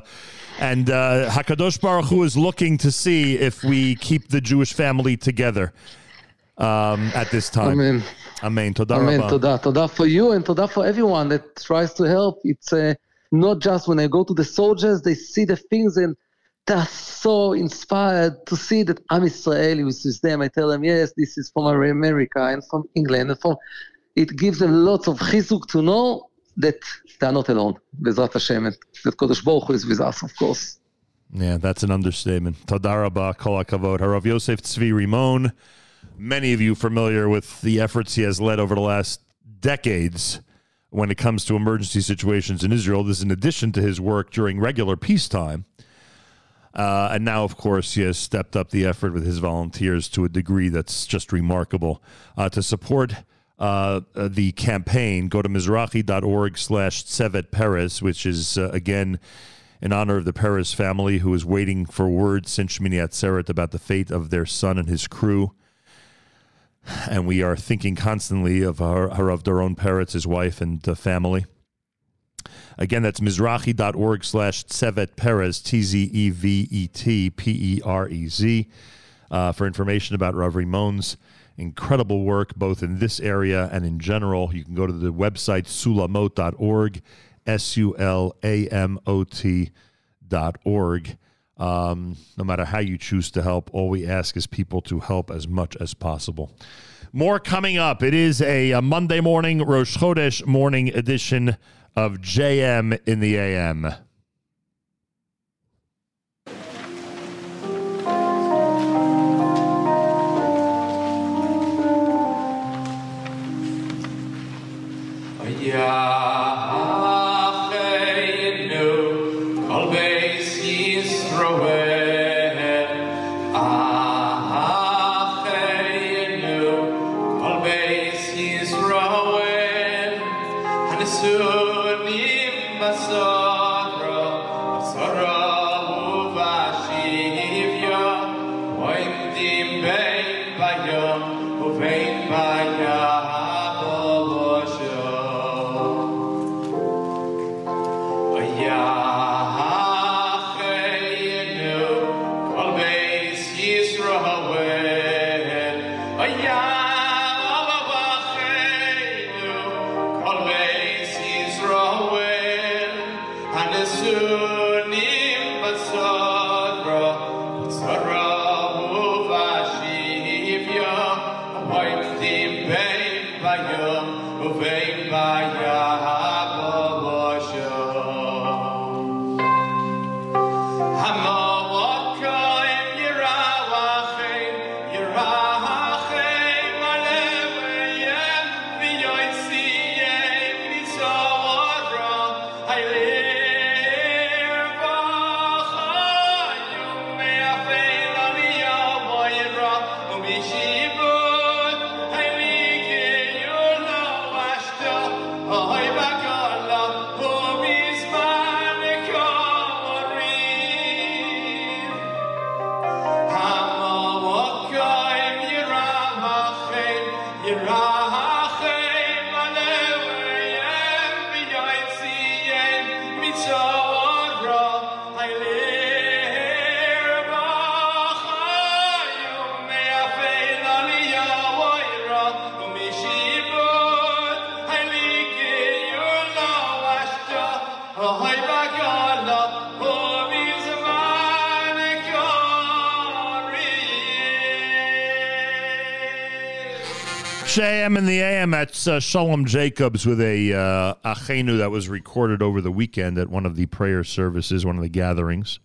and uh, Hakadosh Baruch Hu is looking to see if we keep the Jewish family together um, at this time. Amen. Amen. Toda Amen. rabba. Toda. Toda for you and toda for everyone that tries to help. It's uh, not just when I go to the soldiers, they see the things and they're so inspired to see that I'm Israeli which is them. I tell them, yes, this is from America and from England and from. It gives them lots of chizuk to know that they're not alone. Bezrat Hashem, and that Kodesh Baruch Hu is with us, of course. Yeah, that's an understatement. Tadaraba Kol HaKavod. Harav Yosef Tzvi Rimon. Many of you familiar with the efforts he has led over the last decades when it comes to emergency situations in Israel. This is in addition to his work during regular peacetime. Uh, and now, of course, he has stepped up the effort with his volunteers to a degree that's just remarkable. Uh, to support uh, uh, the campaign, go to mizrahi.org slash Tzevet Perez, which is, uh, again, in honor of the Peretz family who is waiting for word since Shmini Atzeret about the fate of their son and his crew. And we are thinking constantly of Har- Harav Doron Peretz, his wife, and the family. Again, that's mizrahi.org slash Tzevet Perez, T Z E V E T P E R E Z, uh, for information about Rav Rimon's incredible work, both in this area and in general. You can go to the website sulamot.org, S U L A M O T dot org. Um, no matter how you choose to help, all we ask is people to help as much as possible. More coming up. It is a, a Monday morning, Rosh Chodesh morning edition of JM in the AM. Oh, Yacheinu JM in the AM. That's uh, Shalom Jacobs with a uh, Achenu that was recorded over the weekend at one of the prayer services, one of the gatherings.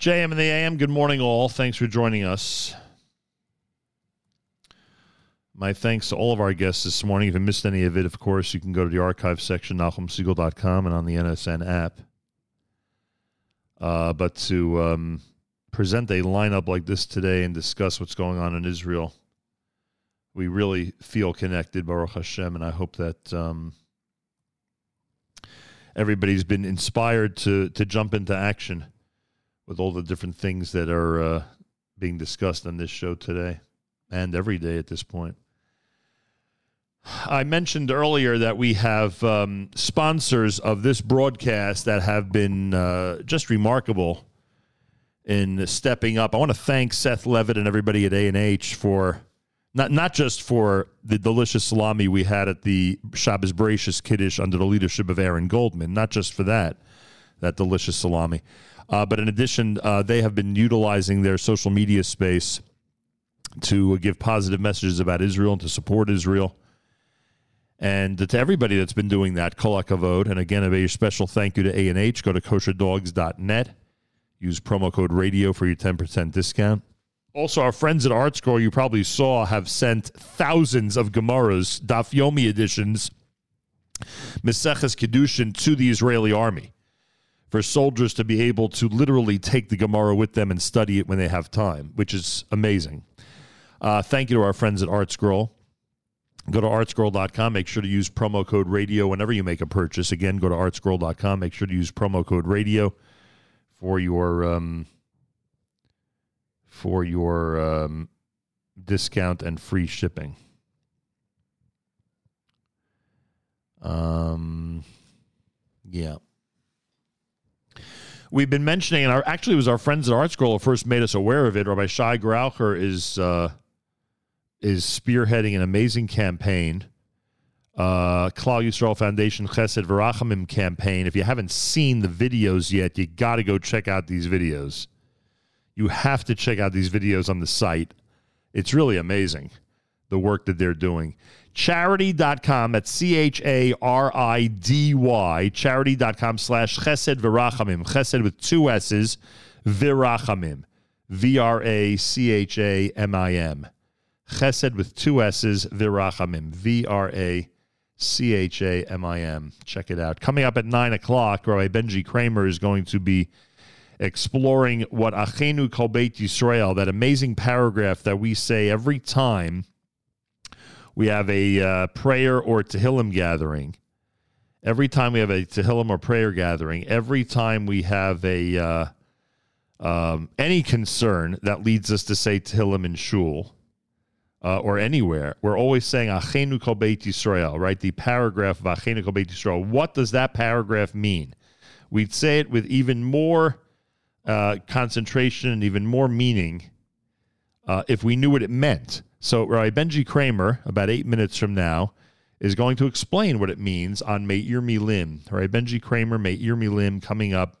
JM in the AM. Good morning, all. Thanks for joining us. My thanks to all of our guests this morning. If you missed any of it, of course, you can go to the archive section, NachumSegal.com, and on the NSN app. Uh, but to um, present a lineup like this today and discuss what's going on in Israel we really feel connected, Baruch Hashem, and I hope that um, everybody's been inspired to to jump into action with all the different things that are uh, being discussed on this show today and every day at this point. I mentioned earlier that we have um, sponsors of this broadcast that have been uh, just remarkable in stepping up. I want to thank Seth Levitt and everybody at A and H for not not just for the delicious salami we had at the Shabbos Bereishis Kiddush under the leadership of Aaron Goldman, not just for that, that delicious salami, uh, but in addition, uh, they have been utilizing their social media space to give positive messages about Israel and to support Israel. And to everybody that's been doing that, Kol HaKavod. And again, a very special thank you to A&H. Go to kosherdogs.net. Use promo code radio for your 10% discount. Also, our friends at ArtScroll, you probably saw, have sent thousands of Gemaras, Daf Yomi editions, Meseches Kiddushin, to the Israeli army for soldiers to be able to literally take the Gemara with them and study it when they have time, which is amazing. Uh, thank you to our friends at ArtScroll. Go to artscroll.com. Make sure to use promo code radio whenever you make a purchase. Again, go to artscroll.com. Make sure to use promo code radio for your um, for your um, discount and free shipping. Um, yeah. We've been mentioning, and our, actually, it was our friends at ArtScroll who first made us aware of it. Rabbi Shai Graucher is uh, is spearheading an amazing campaign, uh, Klal Yisrael Foundation Chesed V'Rachamim campaign. If you haven't seen the videos yet, you got to go check out these videos. You have to check out these videos on the site. It's really amazing the work that they're doing. Charidy.com, that's C H A R I D Y, charidy.com slash chesed virachamim. Chesed with two S's, virachamim. V R A C H A M I M. Chesed with two S's, virachamim. V R A C H A M I M. Check it out. Coming up at 9 o'clock, Rabbi Benji Kramer is going to be exploring what Achenu Kol Beit Yisrael, that amazing paragraph that we say every time we have a uh, prayer or Tehillim gathering. Every time we have a Tehillim or prayer gathering, every time we have a uh, um, any concern that leads us to say Tehillim in shul uh, or anywhere, we're always saying Achenu Kol Beit Yisrael, right? The paragraph of Achenu Kol Beit Yisrael. What does that paragraph mean? We'd say it with even more uh, concentration and even more meaning uh, if we knew what it meant. So, Rabbi Benji Kramer, about eight minutes from now, is going to explain what it means on Meir Milim. Rabbi Benji Kramer, Meir Milim, coming up.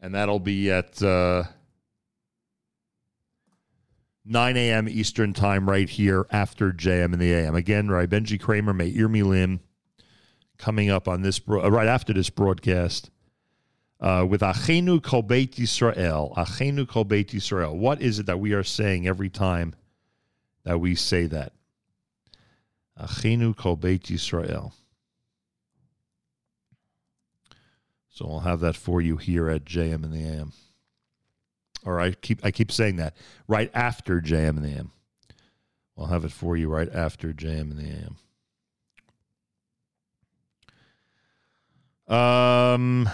And that'll be at uh, 9 a.m. Eastern Time right here after JM in the AM. Again, Rabbi Benji Kramer, Meir Milim, coming up on this, uh, right after this broadcast uh, with Achenu Kol Beit Yisrael. Achenu Kol Beit Yisrael. What is it that we are saying every time that we say that? Achenu Kol Beit Yisrael. So I'll have that for you here at JM and the AM. Or I keep I keep saying that right after JM and the AM. I'll have it for you right after JM and the AM. Um,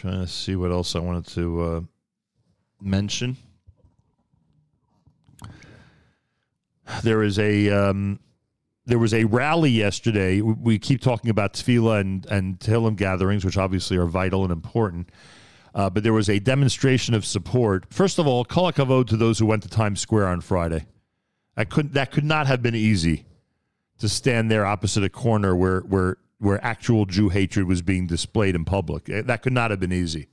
trying to see what else I wanted to uh, mention. There is a um, there was a rally yesterday. We- keep talking about tefillah and and Tehillim gatherings, which obviously are vital and important. Uh, but there was a demonstration of support. First of all, kol hakavod to those who went to Times Square on Friday. That couldn't. that could not have been easy to stand there opposite a corner where where where actual Jew hatred was being displayed in public. Eh, That could not have been easy.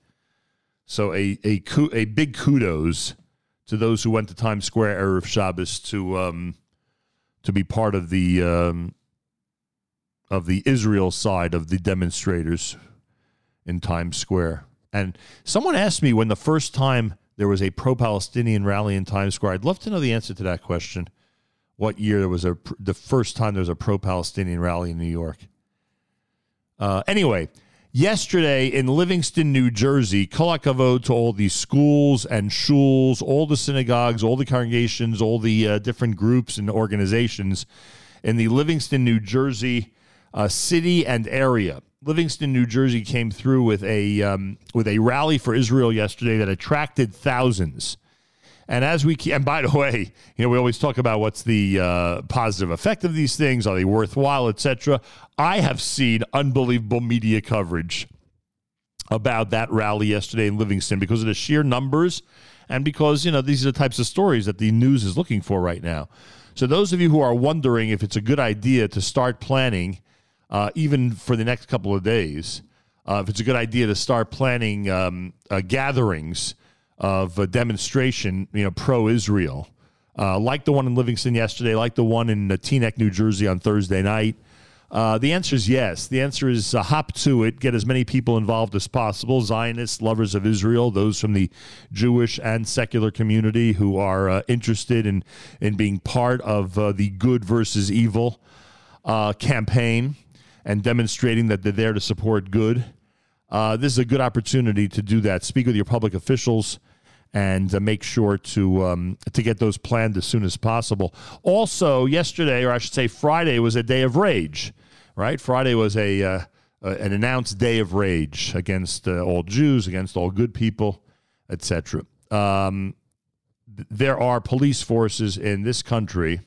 So a a a big kudos to those who went to Times Square erev Shabbos to um, to be part of the um, of the Israel side of the demonstrators in Times Square. And someone asked me when the first time there was a pro-Palestinian rally in Times Square. I'd love to know the answer to that question. What year there was a the first time there was a pro-Palestinian rally in New York? Uh, anyway, yesterday in Livingston, New Jersey, kol hakavod to all these schools and shuls, all the synagogues, all the congregations, all the uh, different groups and organizations in the Livingston, New Jersey uh, city and area. Livingston, New Jersey came through with a um, with a rally for Israel yesterday that attracted thousands. And as we ke- and by the way, you know, we always talk about what's the uh, positive effect of these things, are they worthwhile, etc. I have seen unbelievable media coverage about that rally yesterday in Livingston because of the sheer numbers and because, you know, these are the types of stories that the news is looking for right now. So those of you who are wondering if it's a good idea to start planning uh, even for the next couple of days, uh, if it's a good idea to start planning um, uh, gatherings of a demonstration, you know, pro-Israel, uh, like the one in Livingston yesterday, like the one in Teaneck, New Jersey on Thursday night. Uh, the answer is yes. The answer is uh, hop to it, get as many people involved as possible Zionists, lovers of Israel, those from the Jewish and secular community who are uh, interested in, in being part of uh, the good versus evil uh, campaign and demonstrating that they're there to support good. Uh, this is a good opportunity to do that. Speak with your public officials and uh, make sure to um, to get those planned as soon as possible. Also, yesterday, or I should say Friday, was a day of rage. Right, Friday was a uh, uh, an announced day of rage against uh, all Jews, against all good people, etc. Um, th- there are police forces in this country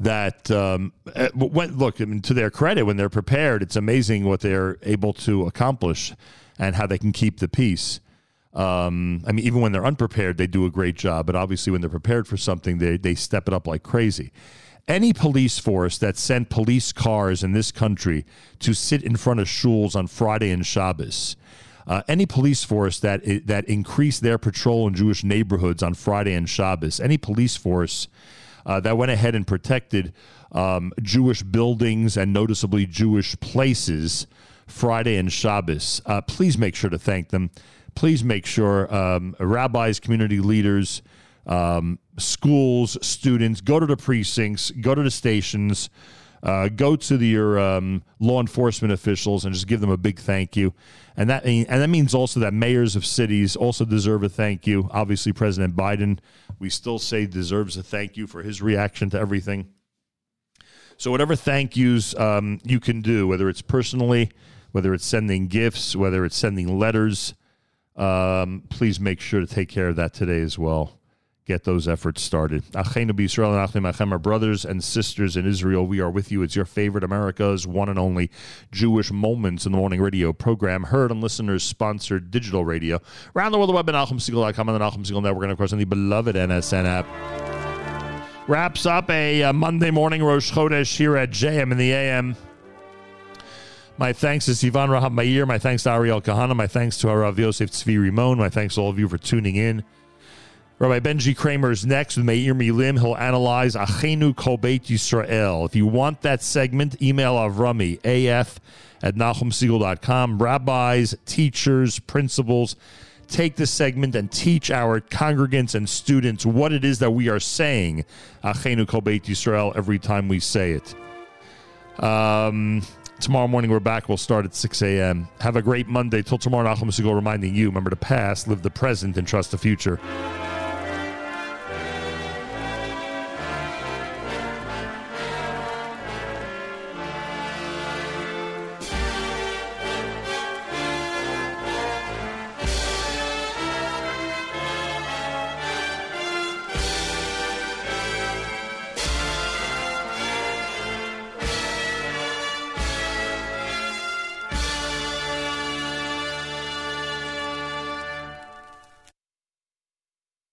that um, uh, when, look I mean, to their credit when they're prepared it's amazing what they're able to accomplish and how they can keep the peace um, i mean even when they're unprepared they do a great job but obviously when they're prepared for something they, they step it up like crazy any police force that sent police cars in this country to sit in front of shuls on friday and shabbos uh, any police force that that increased their patrol in Jewish neighborhoods on Friday and Shabbos, any police force uh, that went ahead and protected um, Jewish buildings and noticeably Jewish places Friday and Shabbos. Uh, please make sure to thank them. Please make sure um, rabbis, community leaders, um, schools, students go to the precincts, go to the stations. Uh, go to the, your um, law enforcement officials and just give them a big thank you, and that and that means also that mayors of cities also deserve a thank you. Obviously, President Biden, we still say deserves a thank you for his reaction to everything. So whatever thank yous um, you can do, whether it's personally, whether it's sending gifts, whether it's sending letters, um, please make sure to take care of that today as well. Get those efforts started. Achenu b'Yisrael and Achim our brothers and sisters in Israel, we are with you. It's your favorite America's one and only Jewish Moments in the Morning radio program, heard on listeners sponsored digital radio around the world, the web at NachumSegal.com and the Nachum Segal Network, and of course on the beloved NSN app wraps up a, uh Monday morning Rosh Chodesh here at JM in the AM. My thanks to Sivan Rahav Meir. My thanks to Ariel Kahana. My thanks to Rav Yosef Tzvi Rimon. My thanks to all of you for tuning in. Rabbi Benji Kramer is next with Meir Milim. He'll analyze Achenu Kol Beit Yisrael. If you want that segment, email Avrami, af at NachumSegal.com. Rabbis, teachers, principals, take this segment and teach our congregants and students what it is that we are saying, Achenu Kol Beit Yisrael, every time we say it. Um, Tomorrow morning, we're back. We'll start at 6 a.m. Have a great Monday. Till tomorrow, Nachum Segal reminding you remember the past, live the present, and trust the future.